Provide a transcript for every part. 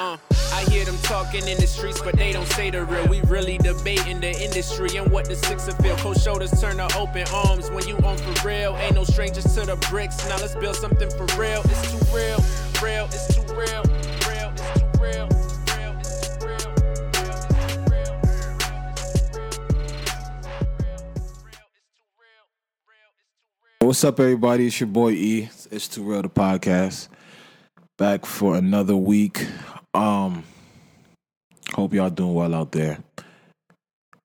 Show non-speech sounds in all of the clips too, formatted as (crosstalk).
Uh, I hear them talking in the streets, but they don't say the real. We really debating the industry and what the sixer feel. Cold shoulders turn to open arms when you on for real. Ain't no strangers to the bricks. Now let's build something for real. It's too real, real, it's too real, real, it's too real. real, it's too real, real, it's too real, What's up, everybody? It's your boy E. It's Too Real the podcast. Back for another week. Um, hope y'all doing well out there.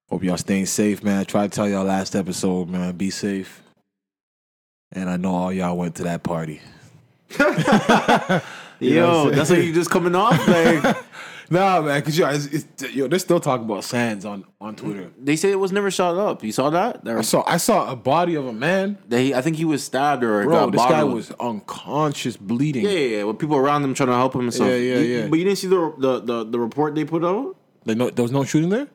Hope y'all staying safe, man. I tried to tell y'all last episode, man. Be safe. And I know all y'all went to that party. (laughs) (laughs) know what I'm Yo, saying? that's what you just coming off. Like (laughs) Nah, man, cause yo, it's, it's, yo, they're still talking about Sands on on Twitter. they say it was never shot up. You saw that? There I saw I saw a body of a man, they, I think he was stabbed or bro. got This guy bottled. was unconscious, bleeding. Yeah, yeah, yeah. With people around him trying to help him and stuff. Yeah, yeah, You- yeah. But you didn't see the the the, the report they put out? Like, no, there was no shooting there.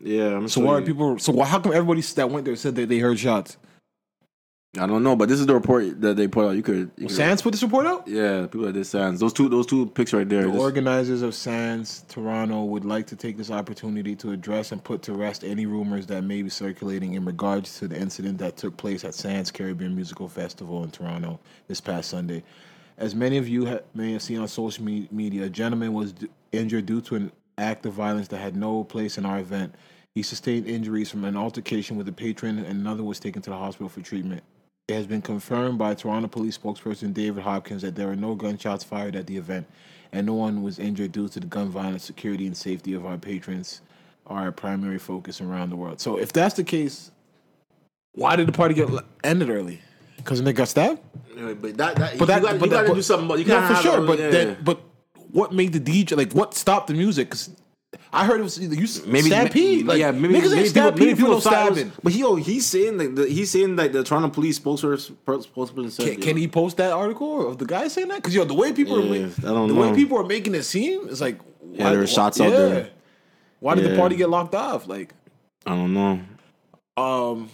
Yeah. I'm So why are people? So why, how come everybody that went there said that they heard shots? I don't know, but this is the report that they put out. You could. You could Sands put this report out. yeah, people that did Sands. Those two, those two pics right there. The just- organizers of Sands Toronto would like to take this opportunity to address and put to rest any rumors that may be circulating in regards to the incident that took place at Sands Caribbean Musical Festival in Toronto this past Sunday. As many of you ha- may have seen on social me- media, a gentleman was d- injured due to an act of violence that had no place in our event. He sustained injuries from an altercation with a patron, and another was taken to the hospital for treatment. It has been confirmed by Toronto police spokesperson David Hopkins that there were no gunshots fired at the event and no one was injured due to the gun violence, security, and safety of our patrons are our primary focus around the world. So if that's the case, why did the party get ended early? Because they got stabbed? Yeah, but that, that, But that, you gotta, but you gotta that, do something. You no, can't for sure. But yeah. then, but what made the DJ like? What stopped the music? Because I heard it was either you maybe stampede. Like, yeah, maybe niggas maybe ain't stampede for no thought it was- stabbing. But he, yo, he's saying like the, he's saying like the Toronto police spokesperson spokesperson said. Can, can he post that article of the guy saying that? Because yo, the way people Yeah, ma- I don't the know. way people are making it seem, it's like Yeah, there were shots out there. Why did the party get locked off? Like, I don't know. um,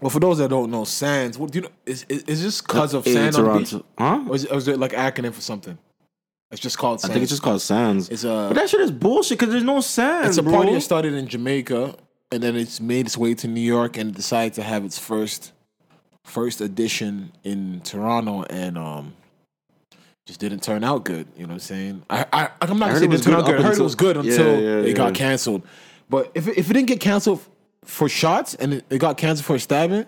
well, for those that don't know, Sands. What do you know? Is is, is this because of In sand on the beach, huh? or is, it, or is it like acronym for something? It's just called. Sands. I think it's just called Sands. It's a. but that shit is bullshit because there's no Sands. It's a bro. party that started in Jamaica and then it's made its way to New York and decided to have its first first edition in Toronto and um just didn't turn out good. You know what I'm saying? I, I I'm not I gonna heard say it didn't turn good out good. I heard it was good until yeah, it got canceled. But if it, if it didn't get canceled for shots and it, it got canceled for stabbing,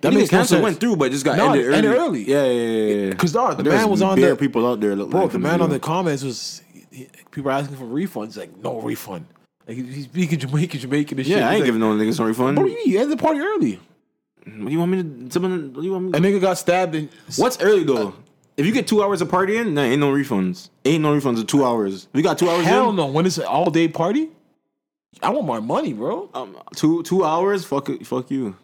that makes no sense. went through, but it just got No, ended early. ended early. Yeah, yeah, yeah. yeah. Because dog, the man was on there. the people out there. Look bro. like The in man on the comments was he, people asking for refunds. He's like, no refund. Like he's speaking Jamaican, Jamaican and shit. Yeah, I He's ain't like, giving no niggas no refund. What do you mean? You ended the party early. What do you want me to? Someone? What do you want me? A nigga got stabbed and what's early though? If you get two hours of partying, nah, ain't no refunds. Ain't no refunds of two hours. We got two hours, hell in, no. When it's an all day party, I want my money, bro. um, two two hours. Fuck it, fuck you.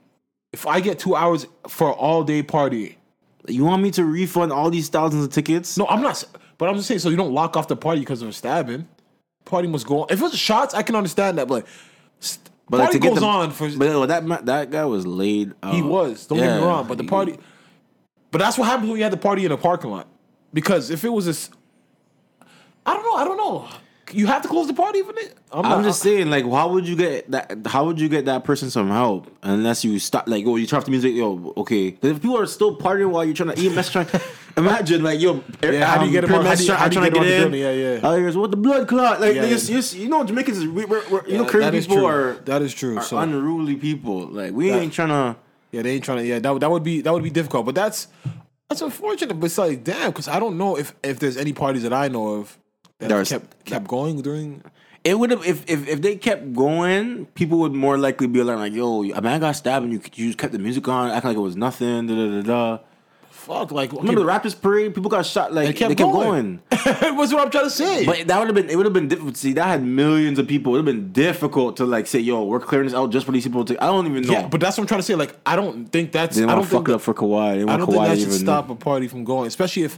If I get two hours for all day party, You want me to refund all these thousands of tickets? no, I'm not. But I'm just saying, so you don't lock off the party because of a stabbing. Party must go on. If it was shots, I can understand that, but. st- But like, party get goes the- on for But that that guy was laid. Out. He was. Don't get me wrong, but the party. But that's what happens when you had the party in a parking lot. Because if it was this, I don't know. I don't know. You have to close the party for it. I'm not- just saying, like, how would you get that? How would you get that person some help unless you stop? Like, oh, you turn off the music. Yo, okay. if people are still partying while you're trying to eat, mess trying. (laughs) Imagine, like, yo, Yeah, eh, how do you get on- how do you- trying- how do you get him on the in. Yeah, yeah. All here's what the blood clot. Like, Yeah, just, just- you know, Jamaicans, we, we're, we're, you know, Caribbean people true. are That is true. are So unruly people. Like, we That- ain't trying to. yeah, they ain't trying to. Yeah, that, that would be that would be difficult. But that's that's unfortunate. But it's like damn, because I don't know if if there's any parties that I know of have There's- kept kept going during. It would have if, if if they kept going, people would more likely be like, yo, a man got stabbed and you you just kept the music on, acting like it was nothing. Da da da da. Fuck, like okay, Remember the Raptors parade? People got shot. Like they kept, they kept going. going. (laughs) What's what I'm trying to say? But that would have been it. Would have been difficult. See, that had millions of people. It would have been difficult to like say, "Yo, we're clearing this out just for these people." To I don't even know. yeah, but that's what I'm trying to say. Like I don't think that's. they I didn't don't fuck think it that- up for Kawhi. I don't think that should even stop a party from going, especially if.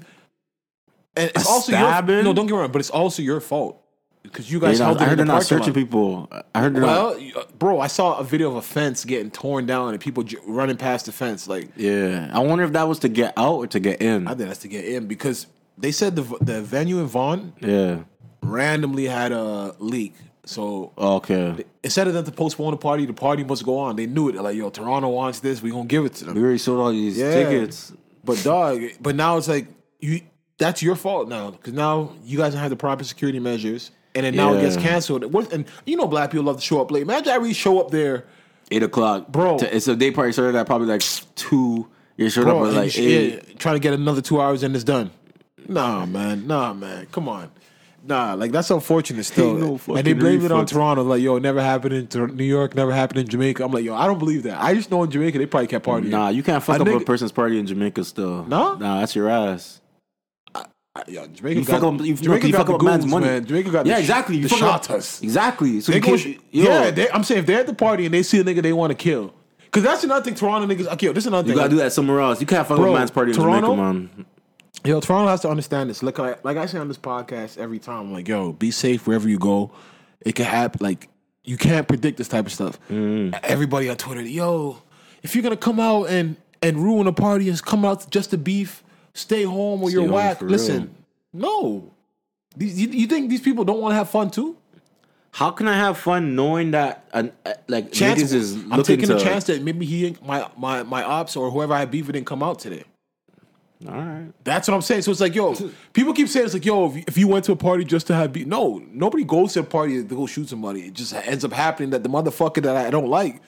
And it's A also your stabbing? no. Don't get me wrong, but it's also your fault because you guys not- held it I heard in they're the not searching lot. people. I heard they're not. Well, uh, bro, I saw a video of a fence getting torn down and people j- running past the fence. Like Yeah, I wonder if that was to get out or to get in. I think that's to get in because they said the the venue in Vaughan yeah, randomly had a leak. So Okay. instead of them to postpone the party, the party must go on. They knew it. They're like, yo, Toronto wants this. We gonna give it to them. We already sold all these Yeah. tickets. But dog, but now it's like you. That's your fault now because now you guys don't have the proper security measures, and then now it gets canceled. What, and you know, black people love to show up late. Imagine I really show up there, Eight o'clock, Bro. To- It's a day party started at probably like two. You showed bro, up at like you- eight. yeah, trying to get another two hours and it's done. Nah, man, nah, man, come on. Nah, like that's unfortunate (laughs) still. No and they blame it on. Toronto, like yo, it never happened in Tor- New York, never happened in Jamaica. I'm like, yo, I don't believe that. I just know in Jamaica they probably kept partying. Nah, you can't fuck A up a person's party in Jamaica still. Nah? Nah, that's your ass. Yo, Jamaica You got, fuck up, you, Jamaica you got fuck up man's money. man. Jamaica got yeah, the, exactly. You the up- shotas. Exactly. So They you go, yo, yeah, they, I'm saying if they're at the party and they see a nigga they want to kill, because that's another thing. Toronto niggas, okay, yo, this is another you thing. You gotta do that somewhere else. You can't fuck up Bro, a man's party in Toronto? Jamaica, man. Yo, Toronto has to understand this. Like, I, like I say on this podcast every time, I'm like, yo, be safe wherever you go. It can happen. Like, you can't predict this type of stuff. Mm. Everybody on Twitter, yo, if you're gonna come out and and ruin a party and come out just to beef, stay home or you're home whack. for Listen, no. These, you, you think these people don't want to have fun too? How can I have fun knowing that uh, uh, like Chance, niggas is I'm taking to? a chance that maybe he ain't- my my my ops or whoever I had beef with didn't come out today. All right. That's what I'm saying. So it's like, yo, people keep saying it's like, yo, if you, if you went to a party just to have beef, no, nobody goes to a party to go shoot somebody. It just ends up happening that the motherfucker that I don't like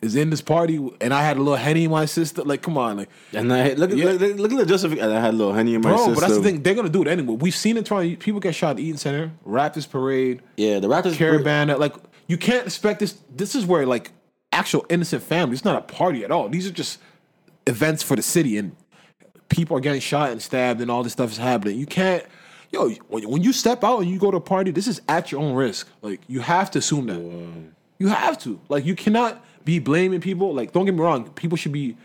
is in this party, and I had a little henny in my system. Like, come on, like, And I look at Yeah. look, look, at the justification. I had a little honey in my sister. bro. system. But that's the thing; they're gonna do it anyway. We've seen it. Trying people get shot at Eaton Center, Raptors Parade, Yeah, the Raptors Caravan. Like, you can't expect this. This is where like actual innocent families. It's not a party at all. These are just events for the city, and people are getting shot and stabbed, and all this stuff is happening. You can't. Yo, when, when you step out and you go to a party, this is at your own risk. Like you have to assume that. You have to. Like you cannot be blaming people. Like don't get me wrong, people should be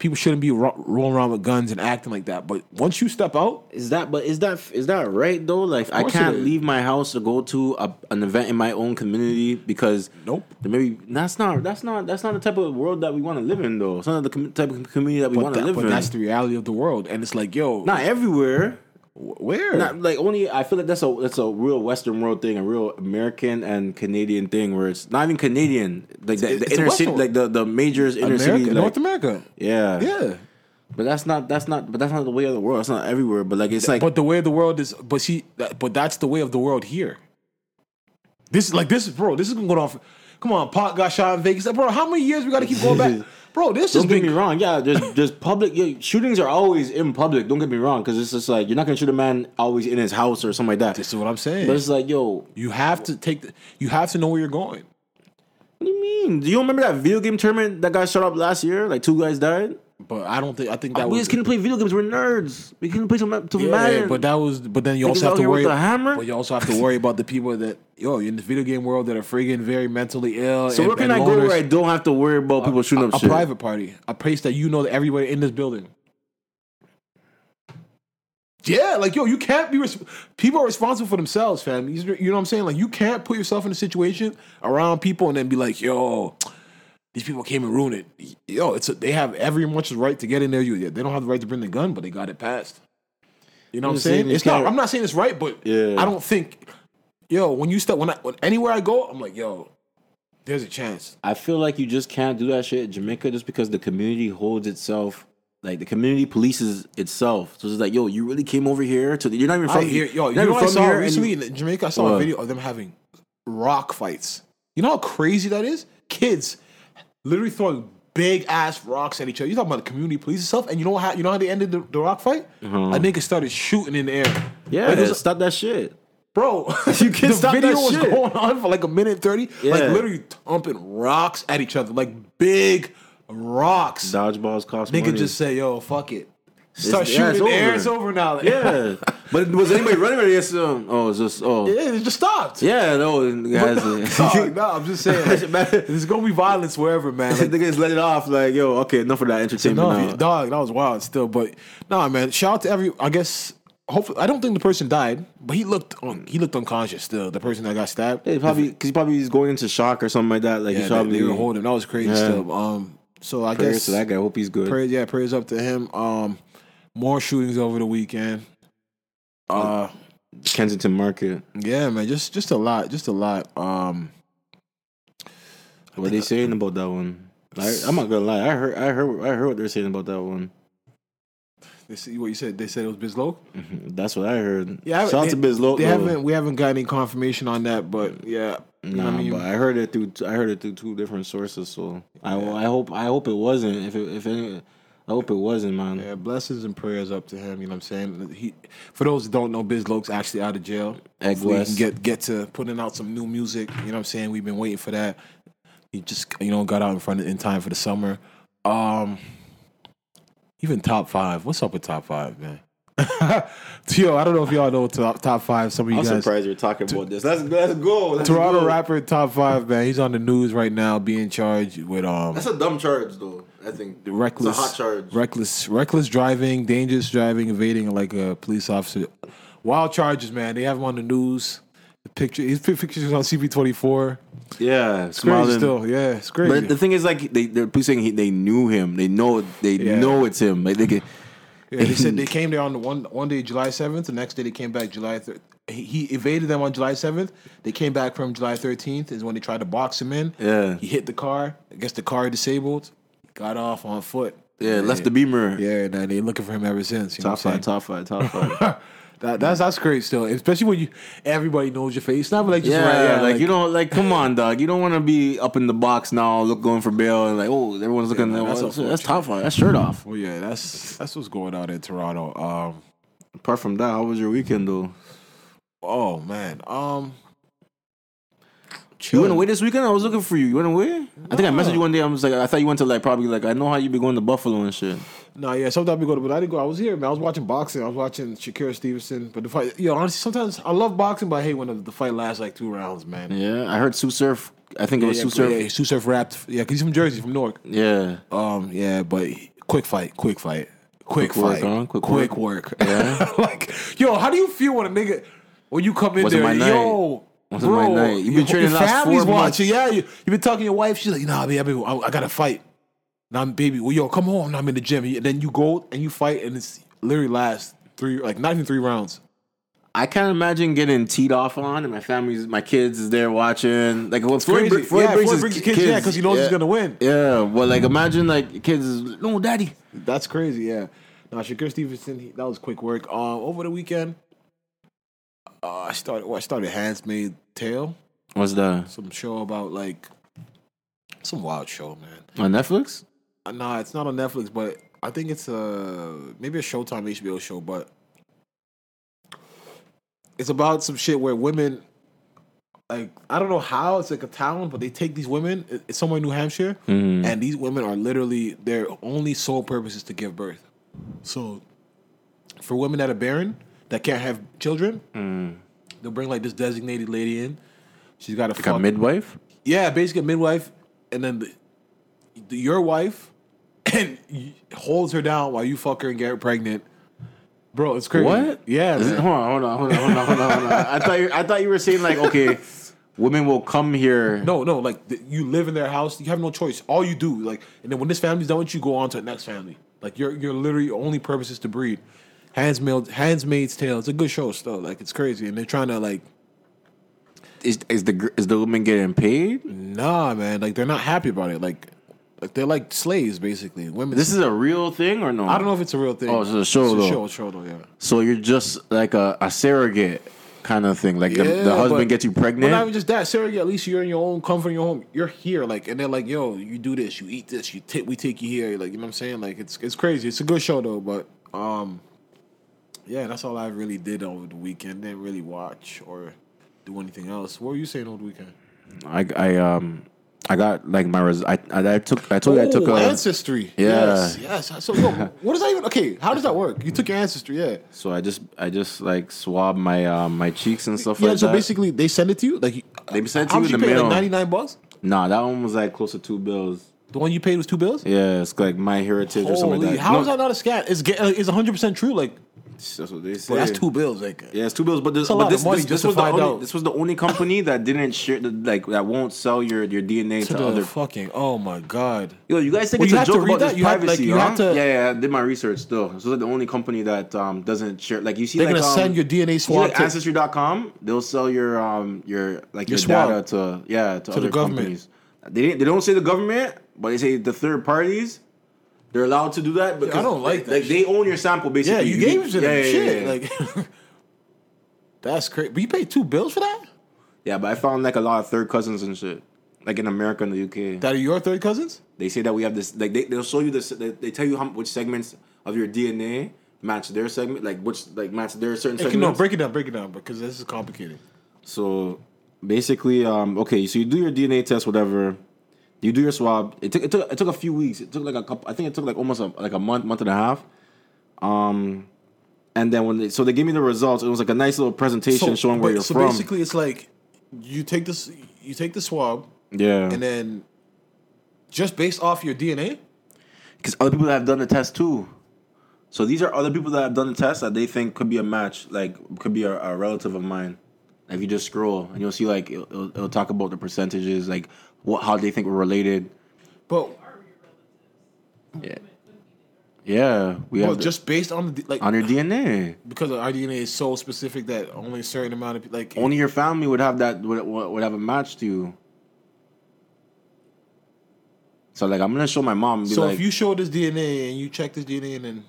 people shouldn't be ro- rolling around with guns and acting like that. But once you step out, Is that but is that is that right though? Like I can't leave my house to go to a, an event in my own community because Nope. maybe that's not that's not that's not the type of world that we want to live in though. It's not the com- type of community that we want to live but in. that's the reality of the world. And it's like, yo, not everywhere. Wh- where? Not like only I feel like that's a that's a real Western world thing, a real American and Canadian thing where it's not even Canadian. Like the, It's- the inner city, like the the majors inner America, city, like, North America. yeah, Yeah. But that's not that's not but that's not the way of the world. It's not everywhere. But like it's like but the way of the world is, but that, but that's the way of the world here. This is like this bro. This is gonna go on. For, come on, Pac got shot in Vegas, bro. How many years we got to keep going back, (laughs) bro? This Don't has get me wrong. Yeah, there's (laughs) there's public yeah, shootings are always in public. Don't get me wrong, because it's just like you're not gonna shoot a man always in his house or something like that. This is what I'm saying. But it's like, yo, you have to take. The, you have to know where you're going. what do you mean? Do you remember that video game tournament that got shut up last year? Like two guys died. But I don't think. I think uh, that we was. just couldn't play video games. We're nerds. We couldn't play some to yeah, Madden. but that was. But then you also have to worry. the hammer? But you also have to worry about the people that yo in the video game world that are friggin' very mentally ill. so and, where can I go where I don't have to worry about people shooting up a shit? private party, a place that you know that everybody in this building. Yeah, like yo, you can't be. Res- people are responsible for themselves, fam. You know what I'm saying? Like you can't put yourself in a situation around people and then be like, yo, these people came and ruined it. Yo, it's a, they have every much right to get in there. You, they don't have the right to bring the gun, but they got it passed. You know what I'm saying? It's not. I'm not saying it's right, but Yeah. I don't think. Yo, when you step when I when anywhere I go, I'm like, yo, there's a chance. I feel like you just can't do that shit in Jamaica just because the community holds itself. Like the community polices itself, so it's like, yo, you really came over here to. You're not even from hear, yo, you're know what I from saw here, recently you- in Jamaica? I saw a video of them having rock fights. You know how crazy that is? Kids literally throwing big ass rocks at each other. You talking about the community police and stuff? And you know how you know how they ended the, the rock fight? Uh-huh. A nigga started shooting in the air. Yeah, Like, it was- stop that shit. bro. (laughs) (laughs) You can't the stop video that was shit. going on for like a minute thirty. Like Yeah. literally thumping rocks at each other, like big rocks. Dodgeballs cost Nigga money. just say, "Yo, fuck it." Start yeah, shooting in it's the air. over. It's over now. yeah, (laughs) but was anybody running or yes? Um, oh, it's just oh yeah, yeah, it just stopped. Yeah, no, guys. Dog, (laughs) (laughs) no, I'm just saying. Like, there's gonna be violence wherever, man. Like, Niggas let it off like, yo, okay, enough of that entertainment no, now. dog, that was wild still. But nah, man. Shout out to every. I guess. Hopefully, I don't think the person died, but he looked un, he looked unconscious still. The person that got stabbed. Hey, probably because he probably is going into shock or something like that. Like yeah, he's probably they were holding. That was crazy Yeah. still. Um, so I prayers guess to that guy. Hope he's good. prayers, yeah, prayers up to him. Um, more shootings over the weekend. Uh, Kensington Market. Yeah, man, just just a lot, just a lot. Um, What they saying about that one? I, I'm not gonna lie. I heard, I heard, I heard what they're saying about that one. they see what you said. They said it was Bizlo. That's what I heard. Yeah, shout out they, to Biz Lo- They haven't. We haven't got any confirmation on that, but yeah. Nah, I mean, but I heard it through. I heard it through two different sources. So I, I hope, I hope it wasn't. If it, if any, I hope it wasn't, man. Yeah, blessings and prayers up to him. You know what I'm saying? He, for those that don't know, Biz Loke's actually out of jail. Egg West. get get to putting out some new music. You know what I'm saying? We've been waiting for that. He just you know got out in front of, in time for the summer. Um, even top five. What's up with top five, man? (laughs) Yo, I don't know if y'all know top top five. Some of you I'm guys. surprised you're talking about this. Let's let's go. Let's Toronto go. rapper top five, man. He's on the news right now, being charged with um That's a dumb charge, though. I think reckless, It's a hot charge. reckless, reckless driving, dangerous driving, evading like a police officer. Wild charges, man. They have him on the news. The picture, his pic- pictures on CP24. yeah, Crazy smiling. still, yeah, it's crazy. But the thing is, like, they they're police saying he, they knew him. They know they Yeah. know it's him. Like they can. yeah, they said (laughs) they came there on the one one day, July seventh. The next day they came back July third. He, he evaded them on July seventh. They came back from July thirteenth. Is when they tried to box him in. Yeah. he hit the car. I guess the car disabled. Got off on foot. Yeah, left the beamer. Yeah, and they looking for him ever since. Top five, top five, (laughs) top five. That, that's that's great still, especially when you everybody knows your face. It's not like just yeah, right, like, you don't like. Come on, dog. You don't want to be up in the box now, look going for bail, and like, oh, everyone's looking. at that's that's, that's top five. That's shirt off. Well, yeah, that's that's what's going on in Toronto. Um, Apart from that, how was your weekend though? oh man, um, You went away this weekend? I was looking for you. You went away? I think I messaged you one day. I was like, I thought you went to like probably like I know how you be going to Buffalo and shit. No, yeah, sometimes we go to, but I didn't go. I was here, man. I was watching boxing. I was watching Shakur Stevenson. But the fight, you know, honestly, sometimes I love boxing, but I hate when the, the fight lasts like two rounds, man. Yeah, I heard Sue Surf. I think it was yeah, Sue Surf. yeah, Sue Surf rapped. Yeah, because he's from Jersey, from Newark. Yeah. Um, yeah, but quick fight, quick fight, quick, Quick work, fight, huh? Quick quick, work. work. Yeah, (laughs) like yo, how do you feel when a nigga when you come in Wasn't there? Yo, Wasn't bro, my night. You been training your last four months. Yeah, you you been talking to your wife. She's like, nah, baby, I, I gotta fight. Now, I'm baby, well, yo, come on. I'm in the gym. And then you go and you fight, and it's literally last three, like not even three rounds. I can't imagine getting teed off on, and my family's, my kids is there watching. Like, well, Floyd, Floyd yeah, brings Floyd his brings the ki- kids, yeah, because he knows yeah. he's gonna win. Yeah, well, like imagine like kids is no daddy. That's crazy. Yeah. Now, Shakur Stevenson, he, that was quick work. Um, over the weekend, uh, I started. Well, I started Handsmaid Tale. What's that some show about like some wild show, man. on Netflix? Uh, Nah, it's not on Netflix, but I think it's a maybe a Showtime HBO show, but it's about some shit where women like I don't know how it's like a town, but they take these women. It's somewhere in New Hampshire, and these women are literally their only sole purpose is to give birth. So, for women that are barren that can't have children, mm. they'll bring like this designated lady in. She's got a Like a midwife? yeah, basically a midwife, and then the, the, your wife (laughs) and holds her down while you fuck her and get her pregnant. Bro, it's crazy. What? Yeah, hold on, hold on, hold on, hold on, hold on, hold on. I thought you, I thought you were saying like, okay, (laughs) women will come here. No, no, like th- you live in their house, you have no choice. All you do, like, and then when this family's done with you, go on to the next family. Like your your literally only purpose is to breed. Handsmaid, Handsmaid's Tale. It's a good show still. Like it's crazy, and they're trying to like, Is is the is the woman getting paid? nah, man. Like they're not happy about it. Like, like they're like slaves basically. Women. This is a real thing or no? I don't know if it's a real thing. Oh, it's a show, It's though. a show, show though. Yeah. So you're just like a, a surrogate kind of thing. Like the, the husband but- gets you pregnant. not even just that, Sarah. At least you're in your own comfort in your home. You're here, like, and they're like, "Yo, you do this, you eat this, you ta- we take you here." Like, you know what I'm saying? Like, it's it's crazy. It's a good show though, but um, yeah, that's all I really did over the weekend. Didn't really watch or do anything else. What were you saying over the weekend? I I um I got like my res- I, I I took I told you I took a ancestry. Yeah. Yes, yes. So, yo, what does that even? Okay, how does that work? You took your ancestry, yeah. so I just I just like swabbed my um my cheeks and stuff Yeah. like so that. basically, they send it to you. Like, you- They send it to how you in you the pay? Like ninety nine bucks. nah, that one was like close to two bills. The one you paid was two bills. Yeah, it's like my heritage or something Holy, like that. how No, is that not a scam? Is uh, is one hundred percent true? Like, That's what they say. But that's two bills. Like, Yeah, it's two bills, but this, but this, this, this was the only, out. this was the only company that didn't share the like that won't sell your your DNA to to, the other. fucking. Oh my god. Yo, you guys think Well, it's you a have to joke read about that? this You have- like, privacy? you huh? have to- Yeah, yeah. I did my research still. This is like the only company that um doesn't share. Like you see, They're like, gonna um, send your DNA you see, swab like to- Ancestry.com. They'll sell your um your like Your your, swab. data to yeah to, the other government. companies. They didn't, they don't say the government, but they say the third parties. They're allowed to do that because I don't like that Like they own your sample basically. Yeah, basically. you gave it to them. yeah, yeah, Shit. yeah. Like, (laughs) that's crazy. But you paid two bills for that? Yeah, but I found like a lot of third cousins and shit. Like in America and the UK. That are your third cousins? they say that we have this like they, they'll show you this they, they tell you how which segments of your DNA match their segment, like which like match their certain Hey, segments. no, break it down, break it down, because this is complicated. so basically, um, okay, so you do your DNA test, whatever. You do your swab. It took it took it took a few weeks. It took like a couple. I think it took like almost a, like a month, month and a half. Um, and then when they so they gave me the results, it was like a nice little presentation showing where you're so from. basically, it's like you take this, you take the swab, yeah, and then just based off your DNA. because other people have done the test too. So these are other people that have done the test that they think could be a match, like could be a, a relative of mine. If you just scroll and you'll see like it'll, it'll, it'll talk about the percentages, like what how they think we're related. But Yeah, yeah, we well, have the- just based on the like on your DNA. because our DNA is so specific that only a certain amount of like Only your family would have that would, would would have a match to you. So like I'm gonna show my mom. Be So like, if you show this DNA and you check this DNA and then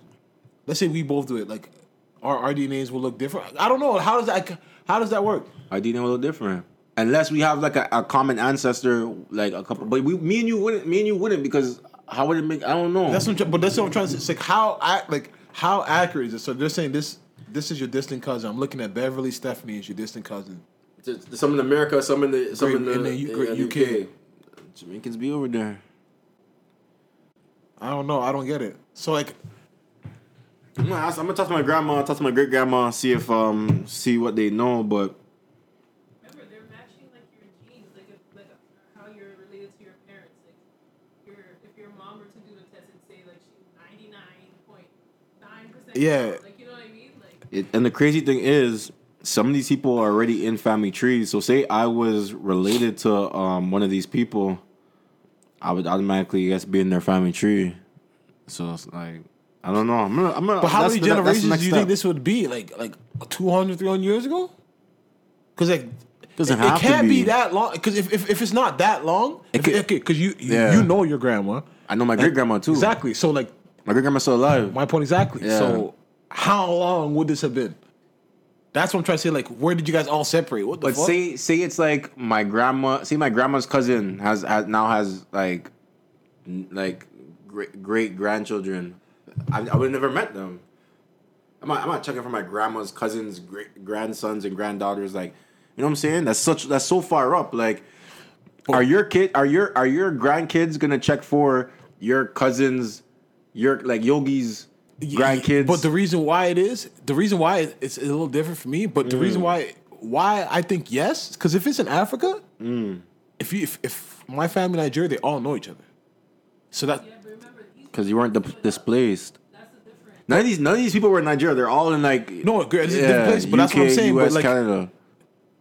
let's say we both do it, like our, our DNAs will look different. I don't know. How does that how does that work? Our DNA will look different. Unless we have like a, a common ancestor, like a couple. But we, me and you wouldn't. Me and you wouldn't because how would it make? I don't know. That's what I'm, but that's what I'm trying to say. It's like how ac- like how accurate is it? So they're saying this this is your distant cousin. I'm looking at Beverly Stephanie as your distant cousin. some in America, some in the some Great- in the, in the U- uh, UK. Jamaicans be over there. I don't know. I don't get it. So like I'm gonna ask. I'm gonna talk to my grandma. Talk to my great grandma. See if um see what they know. But Remember, they're matching like your genes, like if, like how you're related to your parents. Like, your if your mom were to do the test and say like she's ninety nine point nine percent. Yeah. Like you know what I mean? Like it, and the crazy thing is, some of these people are already in family trees. So say I was related to um one of these people, I would automatically I guess be in their family tree. So it's like I don't know. I'm gonna. I'm gonna But how many the- that's the generations do you step. think this would be? Like like 200, 300 years ago? Because like Doesn't it, have it can't be. be. that long. Because if, if, if it's not that long, could- okay, because you you, Yeah. you know your grandma I know my great grandma too. exactly. So like My great grandma's still alive. my point exactly. Yeah. So how long would this have been? That's what I'm trying to say. Like, where did you guys all separate? What the But fuck? say say it's like my grandma. See, my grandma's cousin has, has now has like n- like great great grandchildren. I, I would have never met them. I'm not, I'm not checking for my grandma's cousins, great grandsons and granddaughters. Like, you know what I'm saying? That's such that's so far up. Like, are your kid are your are your grandkids gonna check for your cousins, your like Yogi's grandkids? But the reason why it is, the reason why it's a little different for me, but the Mm. reason why why I think yes, because if it's in Africa, Mm. if you if, if my family in Nigeria, they all know each other. So that yeah, but remember these because you weren't di- displaced. that's a different. None of these none of these people were in Nigeria. They're all in like No, it's a different place, but that's what I'm saying, but, US, like- Canada.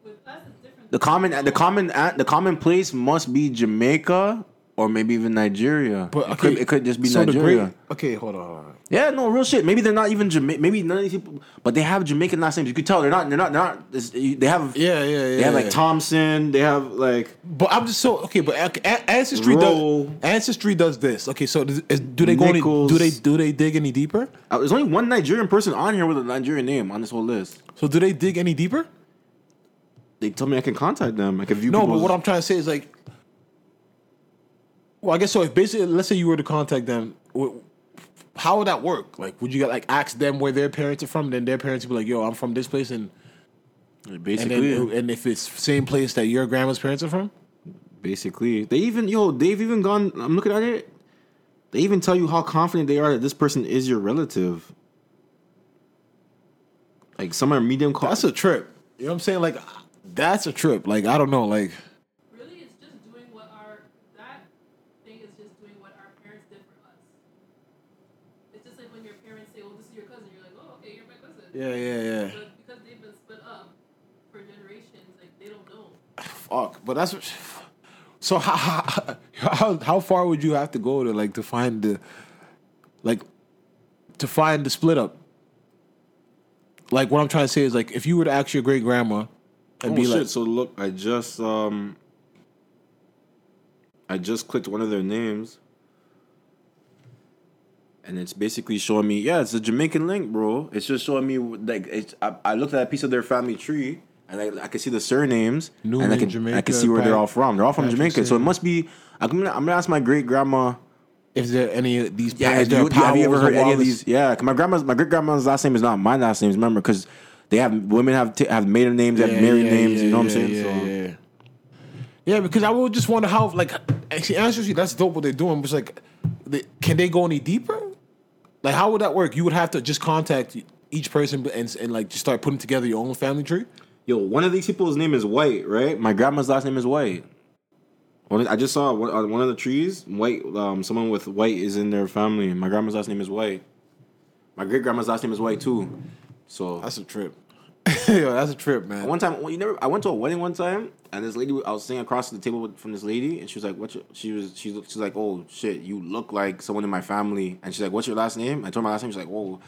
With us, it's different. The common the common the common place must be Jamaica or maybe even Nigeria. but it, could, it could just be so Nigeria. great- okay, hold on, hold on. yeah, no real shit. Maybe they're not even Jamaican. Maybe none of these people, but they have Jamaican last names. You could tell they're not. They're not. They're not. They have. Yeah, yeah, yeah. They have like yeah. Thompson. They have like. But I'm just so okay. But An- An- ancestry Roll. does ancestry does this. Okay, so does, is, do they go any, do they do they dig any deeper? Uh, there's only one Nigerian person on here with a Nigerian name on this whole list. So do they dig any deeper? They told me I can contact them. I can view. No, but what I'm trying to say is like, well, I guess so. If basically, let's say you were to contact them, how would that work? Like, would you get like ask them where their parents are from? Then their parents would be like, "Yo, I'm from this place," and and basically. then and if it's same place that your grandma's parents are from, Basically, they even yo, they've even gone. I'm looking at it. They even tell you how confident they are that this person is your relative. Like some are medium. Co- that's a trip. You know what I'm saying? Like, that's a trip. Like, I don't know. Like, Really, it's just doing what our that thing is just doing what our parents did for us. It's just like when your parents say, "Oh, this is your cousin," you're like, "Oh, okay, you're my cousin." Yeah, yeah, yeah. But because they've been split up for generations, like they don't know. Fuck, but that's what. (sighs) So how, how (laughs) how how far would you have to go to like to find the like to find the split up? Like what I'm trying to say is like if you were to ask your great grandma and Oh be shit! like, so look, I just um, I just clicked one of their names, and it's basically showing me. Yeah, it's a Jamaican link, bro. It's just showing me like it's. I, I looked at a piece of their family tree, and I, I can see the surnames, Newman, and I can I can see where they're all from. They're all from Patrick Jamaica, so it must be. I'm gonna I'm gonna ask my great grandma. is there any of these? Yeah, is do there you, have you ever Powells or heard any of these? Yeah, my grandma's my great grandma's last name is not my last name. Remember, because they have women have t- have maiden names, they have married names. you know what I'm saying? Yeah, so, yeah. Yeah, because I would just wonder how, like, actually, honestly, that's dope what they're doing. But it's like, they, can they go any deeper? Like, how would that work? You would have to just contact each person and, and like just start putting together your own family tree. Yo, one of these people's name is White, right? My grandma's last name is White. I just saw one, one of the trees. White, um, someone with White is in their family. My grandma's last name is White. My great grandma's last name is White too. So That's a trip. (laughs) Yo, that's a trip, man. one time, well, you never. I went to a wedding one time, and this lady, I was sitting across the table with, from this lady, and she was like, "What's your?" She was, she, she's like, "Oh shit, you look like someone in my family." And she's like, "What's your last name?" I told her my last name. She's like, "Whoa."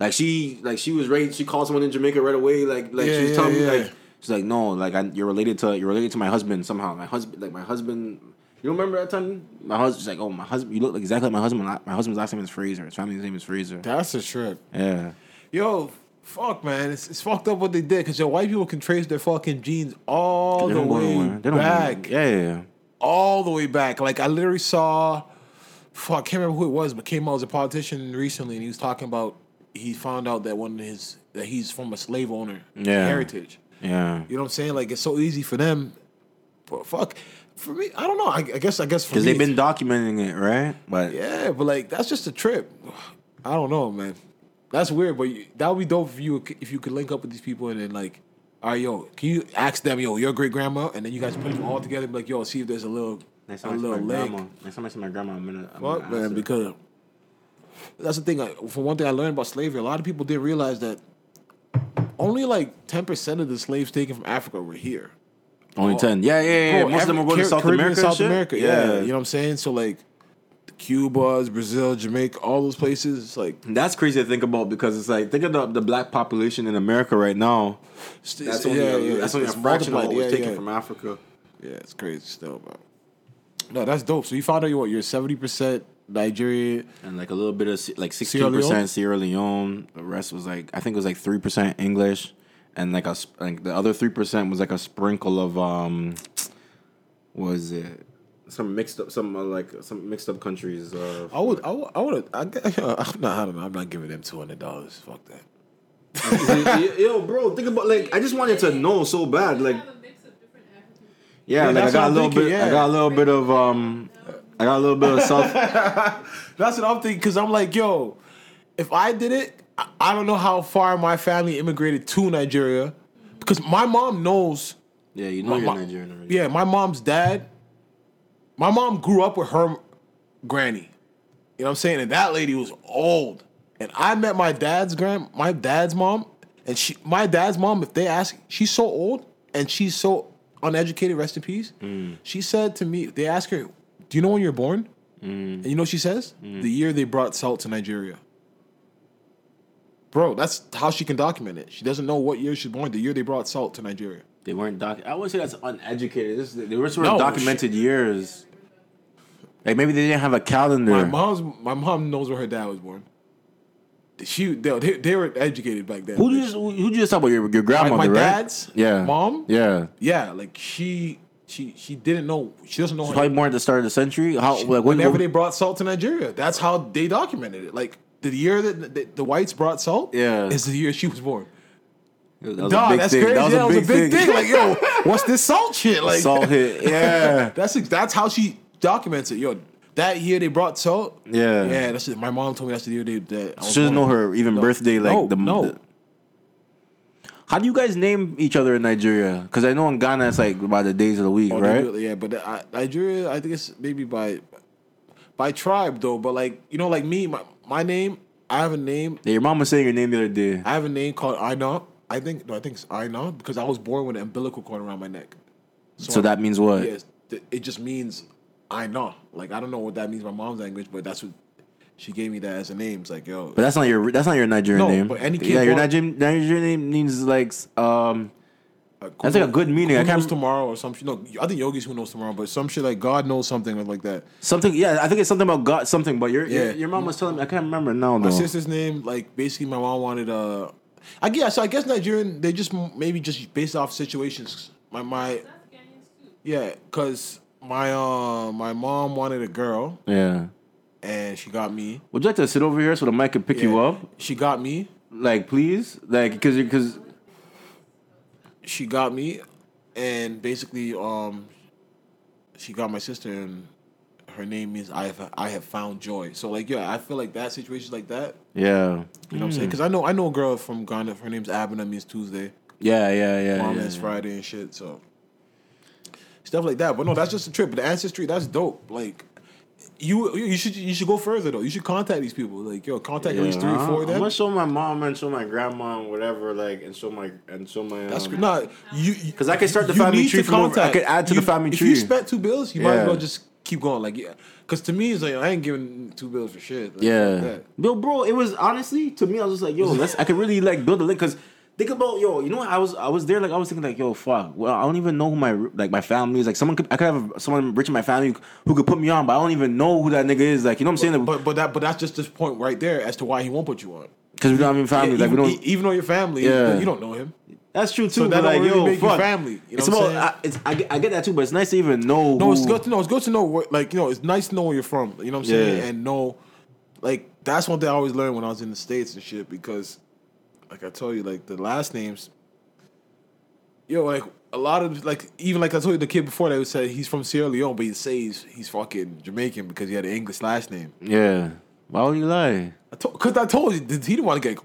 Like she, like she was ready. She called someone in Jamaica right away. Like, like Yeah, she was yeah, telling me, like, she's like, "No, like I, you're related to, you're related to my husband somehow. My husband, like my husband." You don't remember that time? My husband, she's like, "Oh, my husband, you look exactly like my husband. My husband's last name is Fraser. His family's name is Fraser." That's a trip. Yeah. Yo, fuck, man. It's, it's fucked up what they did because your white people can trace their fucking genes all the way. They don't back. Yeah, yeah, yeah. all the way back. Like I literally saw, fuck, I can't remember who it was, but came out as a politician recently, and he was talking about he found out that one of his that he's from a slave owner Yeah. heritage. Yeah. You know what I'm saying? Like it's so easy for them. But fuck, for me, I don't know. I, I guess I guess Because they've been documenting it, right? But yeah, but like that's just a trip. I don't know, man. That's weird, but you, that would be dope if you if you could link up with these people and then like, all right, yo, can you ask them, yo, your great grandma, and then you guys put them all together, and be like, yo, see if there's a little next a time I see little my link. grandma, next time I see my grandma, I'm gonna. I'm Fuck, gonna ask man, her. because that's the thing. I, for one thing, I learned about slavery. A lot of people didn't realize that only like ten percent of the slaves taken from Africa were here. only ten. Yeah, yeah, yeah. Bro, Most of them every- are going to Car- South Caribbean, America. and South shit. America. Yeah. you know what I'm saying. So like, the Cubas, Brazil, Jamaica, all those places. It's like That's crazy to think about because it's like think of the, the black population in America right now. That's only yeah, a, yeah, that's only a fraction of what was Yeah, taken yeah. from Africa. Yeah, it's crazy still, bro. No, that's dope. So you found out you what you're seventy percent Nigerian. And like a little bit of like sixteen percent Sierra Leone. The rest was like I think it was like three percent English, and like a like the other three percent was like a sprinkle of um, what was it? Some mixed up, some uh, like some mixed up countries. Uh, I would, I would, I would. I, (laughs) I'm not. I don't know. I'm not giving them two hundred dollars. Fuck that. Yo, bro, think about like I just wanted to know so bad. Like, have a mix of different African. yeah, Yeah, like I got what a I'm little thinking, bit. I got a little bit of um, I got a little bit of self. (laughs) That's what I'm thinking. Because I'm like, yo, if I did it, I, I don't know how far my family immigrated to Nigeria. Because my mom knows. Yeah, you know My- you're Nigerian already. Yeah, my mom's dad. My mom grew up with her granny. You know what I'm saying? And that lady was old. And I met my dad's grand, my dad's mom, and she, my dad's mom. If they ask, she's so old and she's so uneducated. Rest in peace. Mm. She said to me, they ask her, "Do you know when you're born?" Mm. And you know what she says? Mm. The year they brought salt to Nigeria. Bro, that's how she can document it. She doesn't know what year she's born. The year they brought salt to Nigeria. They weren't doc. I wouldn't say that's uneducated. This, they were sort No, of documented years. Like maybe they didn't have a calendar. My mom's my mom knows where her dad was born. She they, they, they were educated back then. who did you just, who just talk about? Your, your my, grandmother, my right? dad's Yeah. mom? Yeah. Yeah, like she she she didn't know she doesn't know her, Probably more at the start of the century. How like when, whenever when- they brought salt to Nigeria. That's how they documented it. Like the year that the, the whites brought salt Yeah. is the year she was born. that was a Dog, big that's thing. crazy. That was yeah, a it was big, a big thing. thing. Like, yo, what's this salt shit? Like Salt hit. (laughs) Yeah. That's that's how she documents it. Yo, that year they brought salt. Yeah. yeah. That's it. My mom told me that's the year they. That She doesn't know her even No. birthday. Like no, the no. the- how do you guys name each other in Nigeria? Because I know in Ghana it's like by the days of the week, Oh, right? it, yeah, but uh, Nigeria, I think it's maybe by by tribe though. But like you know, like me, my my name I have a name. Yeah, your mom was saying your name the other day. I have a name called Aina. I think no, I think it's Aina because I was born with an umbilical cord around my neck. So that means what? Yes, it just means Aina. Like I don't know what that means my mom's language, but that's what she gave me that as a name. It's like yo, But that's not your that's not your Nigerian No, name. but any kid yeah, your born- Nigerian Nigerian name means like um that's like a good meaning. Who I can't knows tomorrow or some shit. No, I think yogis who knows tomorrow, but some shit like God knows something like that. something. Yeah, I think it's something about God something. But your your, Yeah. your mom was telling me I can't remember now My though. sister's name, like basically, my mom wanted uh, I guess so. I guess Nigerian, they just maybe just based off situations. My my That's Ghanaians too. yeah, cause my uh my mom wanted a girl Yeah. and she got me. Would you like to sit over here so the mic can pick you up? She got me. Like, please, like, because because She got me, and basically, um, she got my sister, and her name means I have I have found joy. So like, yeah, I feel like that situation like that. yeah, You know what I'm saying? Because I know I know a girl from Ghana. Her name's Abena, means Tuesday. yeah, yeah, yeah. Mom yeah, is yeah. Friday and shit. So stuff like that. But no, that's just a trip. But the ancestry, that's dope. Like you, you should you should go further though. You should contact these people. Like yo, contact at least three, Yeah, four I'm of them. gonna show my mom and show my grandma and whatever, like, and show my and show my. That's um, not because I can start the family tree from over- I could add to the family if tree. If you spent two bills, you might Yeah. as well just keep going. Like yeah, because to me it's like I ain't giving two bills for shit. Like, Yeah, that. yo, bro. It was honestly to me. I was just like, yo, let's. I could really like build a link because think about yo. You know, what? I was I was there like I was thinking like, yo, fuck. Well, I don't even know who my like my family is. Like someone could I could have someone rich in my family who could put me on, but I don't even know who that nigga is. Like you know what I'm saying? But but that but that's just this point right there as to why he won't put you on. Because we don't have any family. Yeah, like we don't. even though your family, Yeah. you don't know him. that's true too. so that but like really yo, make fuck. family, you know it's about. I, it's, I, get, I get that too, but it's nice to even know. No, who, it's good to know. It's good to know what, like you know, it's nice to know where you're from. You know what I'm saying? And know, like that's one thing I always learned when I was in the states and shit. Because, like I told you, like the last names, yo, like a lot of like even like I told you the kid before that would say he's from Sierra Leone, but he says he's fucking Jamaican because he had an English last name. Yeah. Why would you lie? I told, Cause I told you he didn't want to get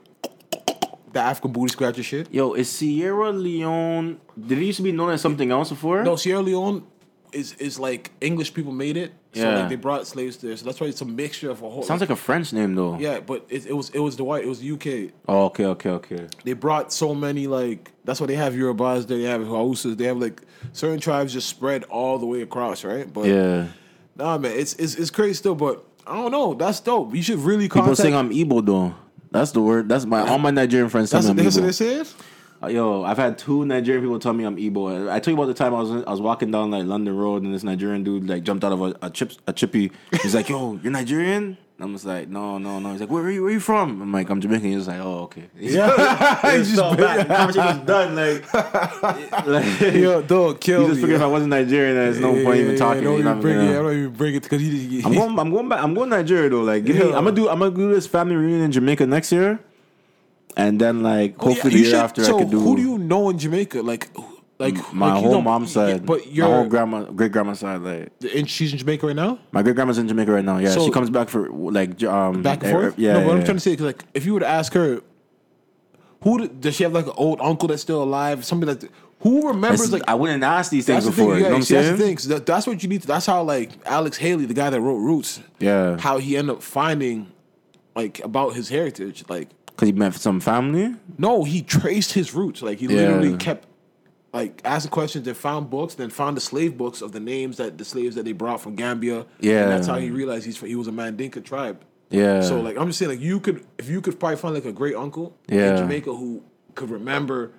the African booty scratcher shit. Yo, is Sierra Leone? Did it used to be known as something else before? No, Sierra Leone is is like English people made it. So Yeah. like they brought slaves there. So that's why it's a mixture of a whole. Sounds like a French name though. Yeah, but it, it was it was the white. It was the UK. Oh, okay, okay, okay. They brought so many like that's why they have Yorubas. They have Hausas. They have like certain tribes just spread all the way across, right? But Yeah. nah, man, it's it's it's crazy still. But I don't know. That's dope. You should really People contact. saying I'm Igbo though. That's the word. That's my all my Nigerian friends tell that's me what they said. Uh, Yo, I've had two Nigerian people tell me I'm Igbo. I told you about the time I was I was walking down like London Road and this Nigerian dude like jumped out of a, a chips a chippy. He's like, "Yo, you're Nigerian?" And I'm just like, "No, no, no." He's like, "Where are you? Where are you from?" I'm like, "I'm Jamaican." He's like, "Oh, okay." (laughs) Yeah, (laughs) He's so just- bad. (laughs) The conversation's done. Like, like Yo, dog, he kill just me. figured if I wasn't Nigerian, there's no Yeah, point yeah, even talking. Don't even bring it. I don't even bring it because he. I'm going. I'm going back. I'm going to Nigeria though. Like, give me. I'm gonna do. I'm gonna do this family reunion in Jamaica next year, and then like yeah, hopefully you the year should- after so I could do. Who do you know in Jamaica? Like, like my like, you whole know- mom's side, But my you're whole grandma, great grandma side, like and she's in Jamaica right now. my great grandma's in Jamaica right now. Yeah, So- she comes back for like um back and er- forth. Yeah, no, but yeah, I'm trying to say, cause like, if you were to ask her, who does she have like an old uncle that's still alive? Somebody like, who remembers It's- like? I wouldn't ask these things That's the before. thing. Yeah, you know what I'm see, that's saying? the thing. that- that's what you need. To, that's how like Alex Haley, the guy that wrote Roots, Yeah, how he ended up finding like about his heritage. Like, because he met some family. no, he traced his roots. Like he Yeah. literally kept like asking questions and found books, then found the slave books of the names that the slaves that they brought from Gambia. Yeah. and that's how he realized he's he was a Mandinka tribe. Yeah. So like I'm just saying like you could if you could probably find like a great uncle Yeah. in Jamaica who could remember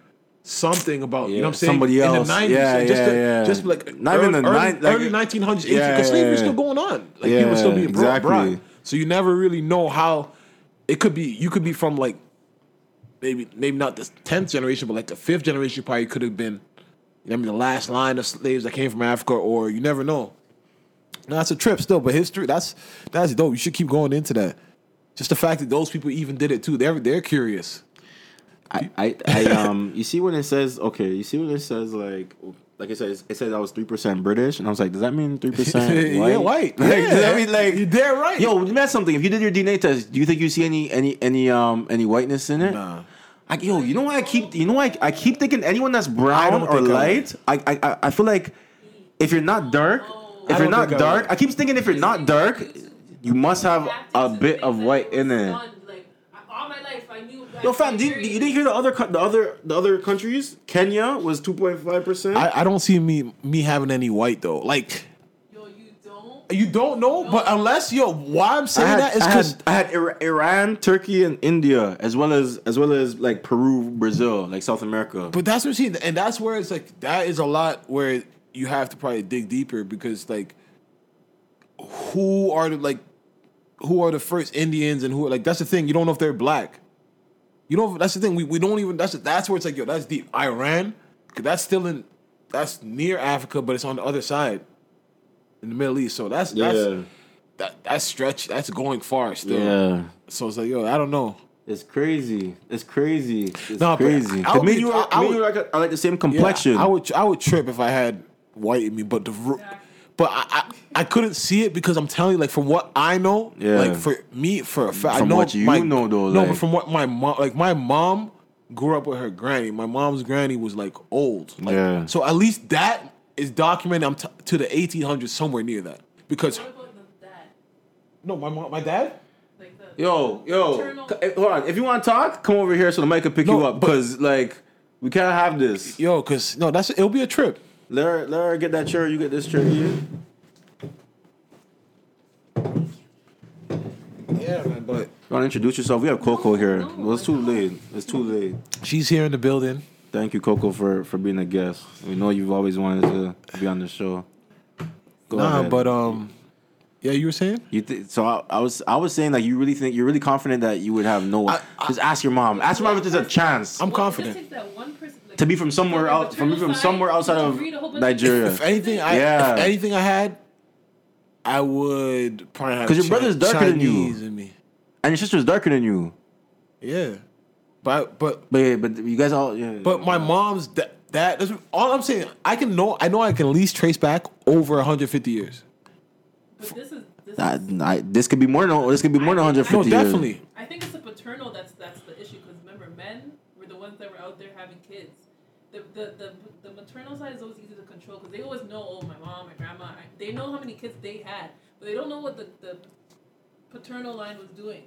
something about you know what I'm saying somebody in else. the 90s Yeah, just yeah, yeah. just like Not early, even the early, like- early 1900s Yeah, because slavery was yeah, still going on like Yeah, people were still being brought, exactly. brought so you never really know how it could be you could be from like maybe maybe not the 10th generation but like the 5th generation probably could have been I mean the last line of slaves that came from Africa or you never know no, that's a trip still, but history that's that's dope. You should keep going into that. Just the fact that those people even did it too. They're they're curious. I, I, I um you see when it says okay you see when it says like like I said it says I was three percent British and I was like does that mean three percent (laughs) white yeah, white. (laughs) like, yeah. does that mean like you're dead right. yo let me something if you did your DNA test do you think you see any any any um any whiteness in it Nah. I, yo you know why I keep you know why I, I keep thinking anyone that's brown or light I, I I I feel like if you're not dark if you're don't not I'm dark. I keep thinking if you're not dark you must have a bit of white in it Like, Yo, fam, did, you didn't hear the other the other the other countries? Kenya was two point five percent. I, I don't see me me having any white though. Like Yo, you don't. you don't know, but unless yo, why I'm saying had, that is I because had, I had Iran, Turkey, and India, as well as as well as like Peru, Brazil, like South America. But that's what I'm saying, and that's where it's like that is a lot where you have to probably dig deeper because like who are the like who are the first Indians and who like that's the thing you don't know if they're black. You don't. That's the thing we, we don't even. That's that's where it's like yo that's deep. Iran, because that's still in that's near Africa, but it's on the other side in the Middle East. So that's that's yeah, that that's stretch. That's going far still. yeah. So it's like yo, I don't know. It's crazy. It's crazy. It's No, crazy. I- I would me, you I- are, I me, would- you are like, a, are like the same Yeah, complexion. I would I would trip if I had white in me, but the ru- but I, I I couldn't see it because I'm telling you, like from what I know, Yeah. like for me, for a fact, I know what you my, know, though, no, like- but from what my mom, like my mom grew up with her granny. My mom's granny was like old, like, Yeah. So at least that is documented. I'm t- to the 1800s, somewhere near that, because What about the dad? no, my mom, my dad. Like the. Yo, yo, Maternal- eh, hold on. If you want to talk, come over here so the mic can pick No, you up because like we can't have this. Yo, cause no, that's it'll be a trip. Let her, let her get that chair. You get this chair here. Yeah, man, but You want to introduce yourself? We have Coco here. well, it's too late. It's too late. she's here in the building. Thank you, Coco, for for being a guest. We know you've always wanted to be on the show. Go nah, ahead. but um, yeah, you were saying. You th- so I, I was I was saying like you really think you're really confident that you would have no I- I- just ask your mom ask your mom if there's a chance I'm Well, confident. Just take that one person, like, to be from somewhere from out from maternal from somewhere outside of breed a whole bunch of- Nigeria If anything, I Yeah. if anything I had, I would probably have because your Chi- brother's darker than you. Chinese me. and your sister's darker than you Yeah, but but but yeah, but you guys all yeah but my mom's that that that's all I'm saying. I can know I know I can at least trace back over 150 years. But this is this That- is. I- this could be more than this could be more than I think- 150 No, years. definitely. I think it's the paternal that's that's the issue because remember, men were the ones that were out there having kids. The the the, the maternal side is always easy to control because they always know, oh, my mom, my grandma, I, they know how many kids they had, but they don't know what the, the paternal line was doing.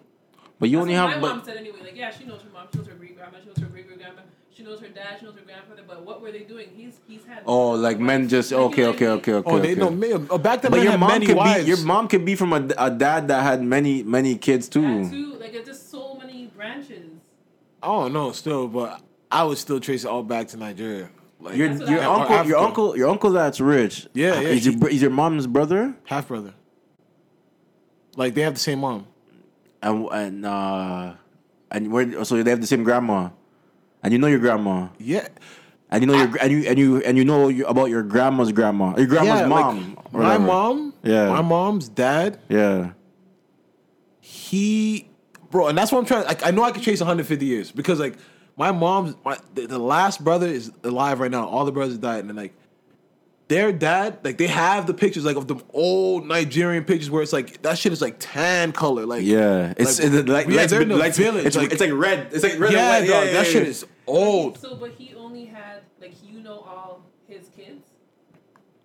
but you That's only what have my mom said anyway. Like, yeah, she knows her mom, she knows her great grandma, she knows her great great grandma, she knows her dad, she knows her grandfather. But what were they doing? He's he's had. oh like men just okay okay okay okay Oh, they okay. know me. uh, Back then, But your had mom many could wives. be your mom could be from a, a dad that had many many kids too. That too, like it's just so many branches. Oh no, still, but I would still trace it all back to Nigeria. Like Your your uncle your uncle your uncle that's rich. Yeah, yeah, Is your he- br- is your mom's brother? half brother. Like they have the same mom. And and uh and where so they have the same grandma. And you know your grandma. Yeah, And you know your and you and you and you know about your grandma's grandma. Your grandma's yeah, mom. or my whatever. mom. Yeah. my mom's dad. Yeah. he bro and that's what i'm trying like i know i could trace 150 years because like my mom's my the, the last brother is alive right now all the brothers died and like their dad like they have the pictures like of the old nigerian pictures where it's like that shit is like tan color like Yeah. It's Like, it's like, yeah, they're in the like- village, It's, like- it's like red. It's like red yeah, and white. dog, yeah, that yeah, shit is old So, but he only had like you know all his kids.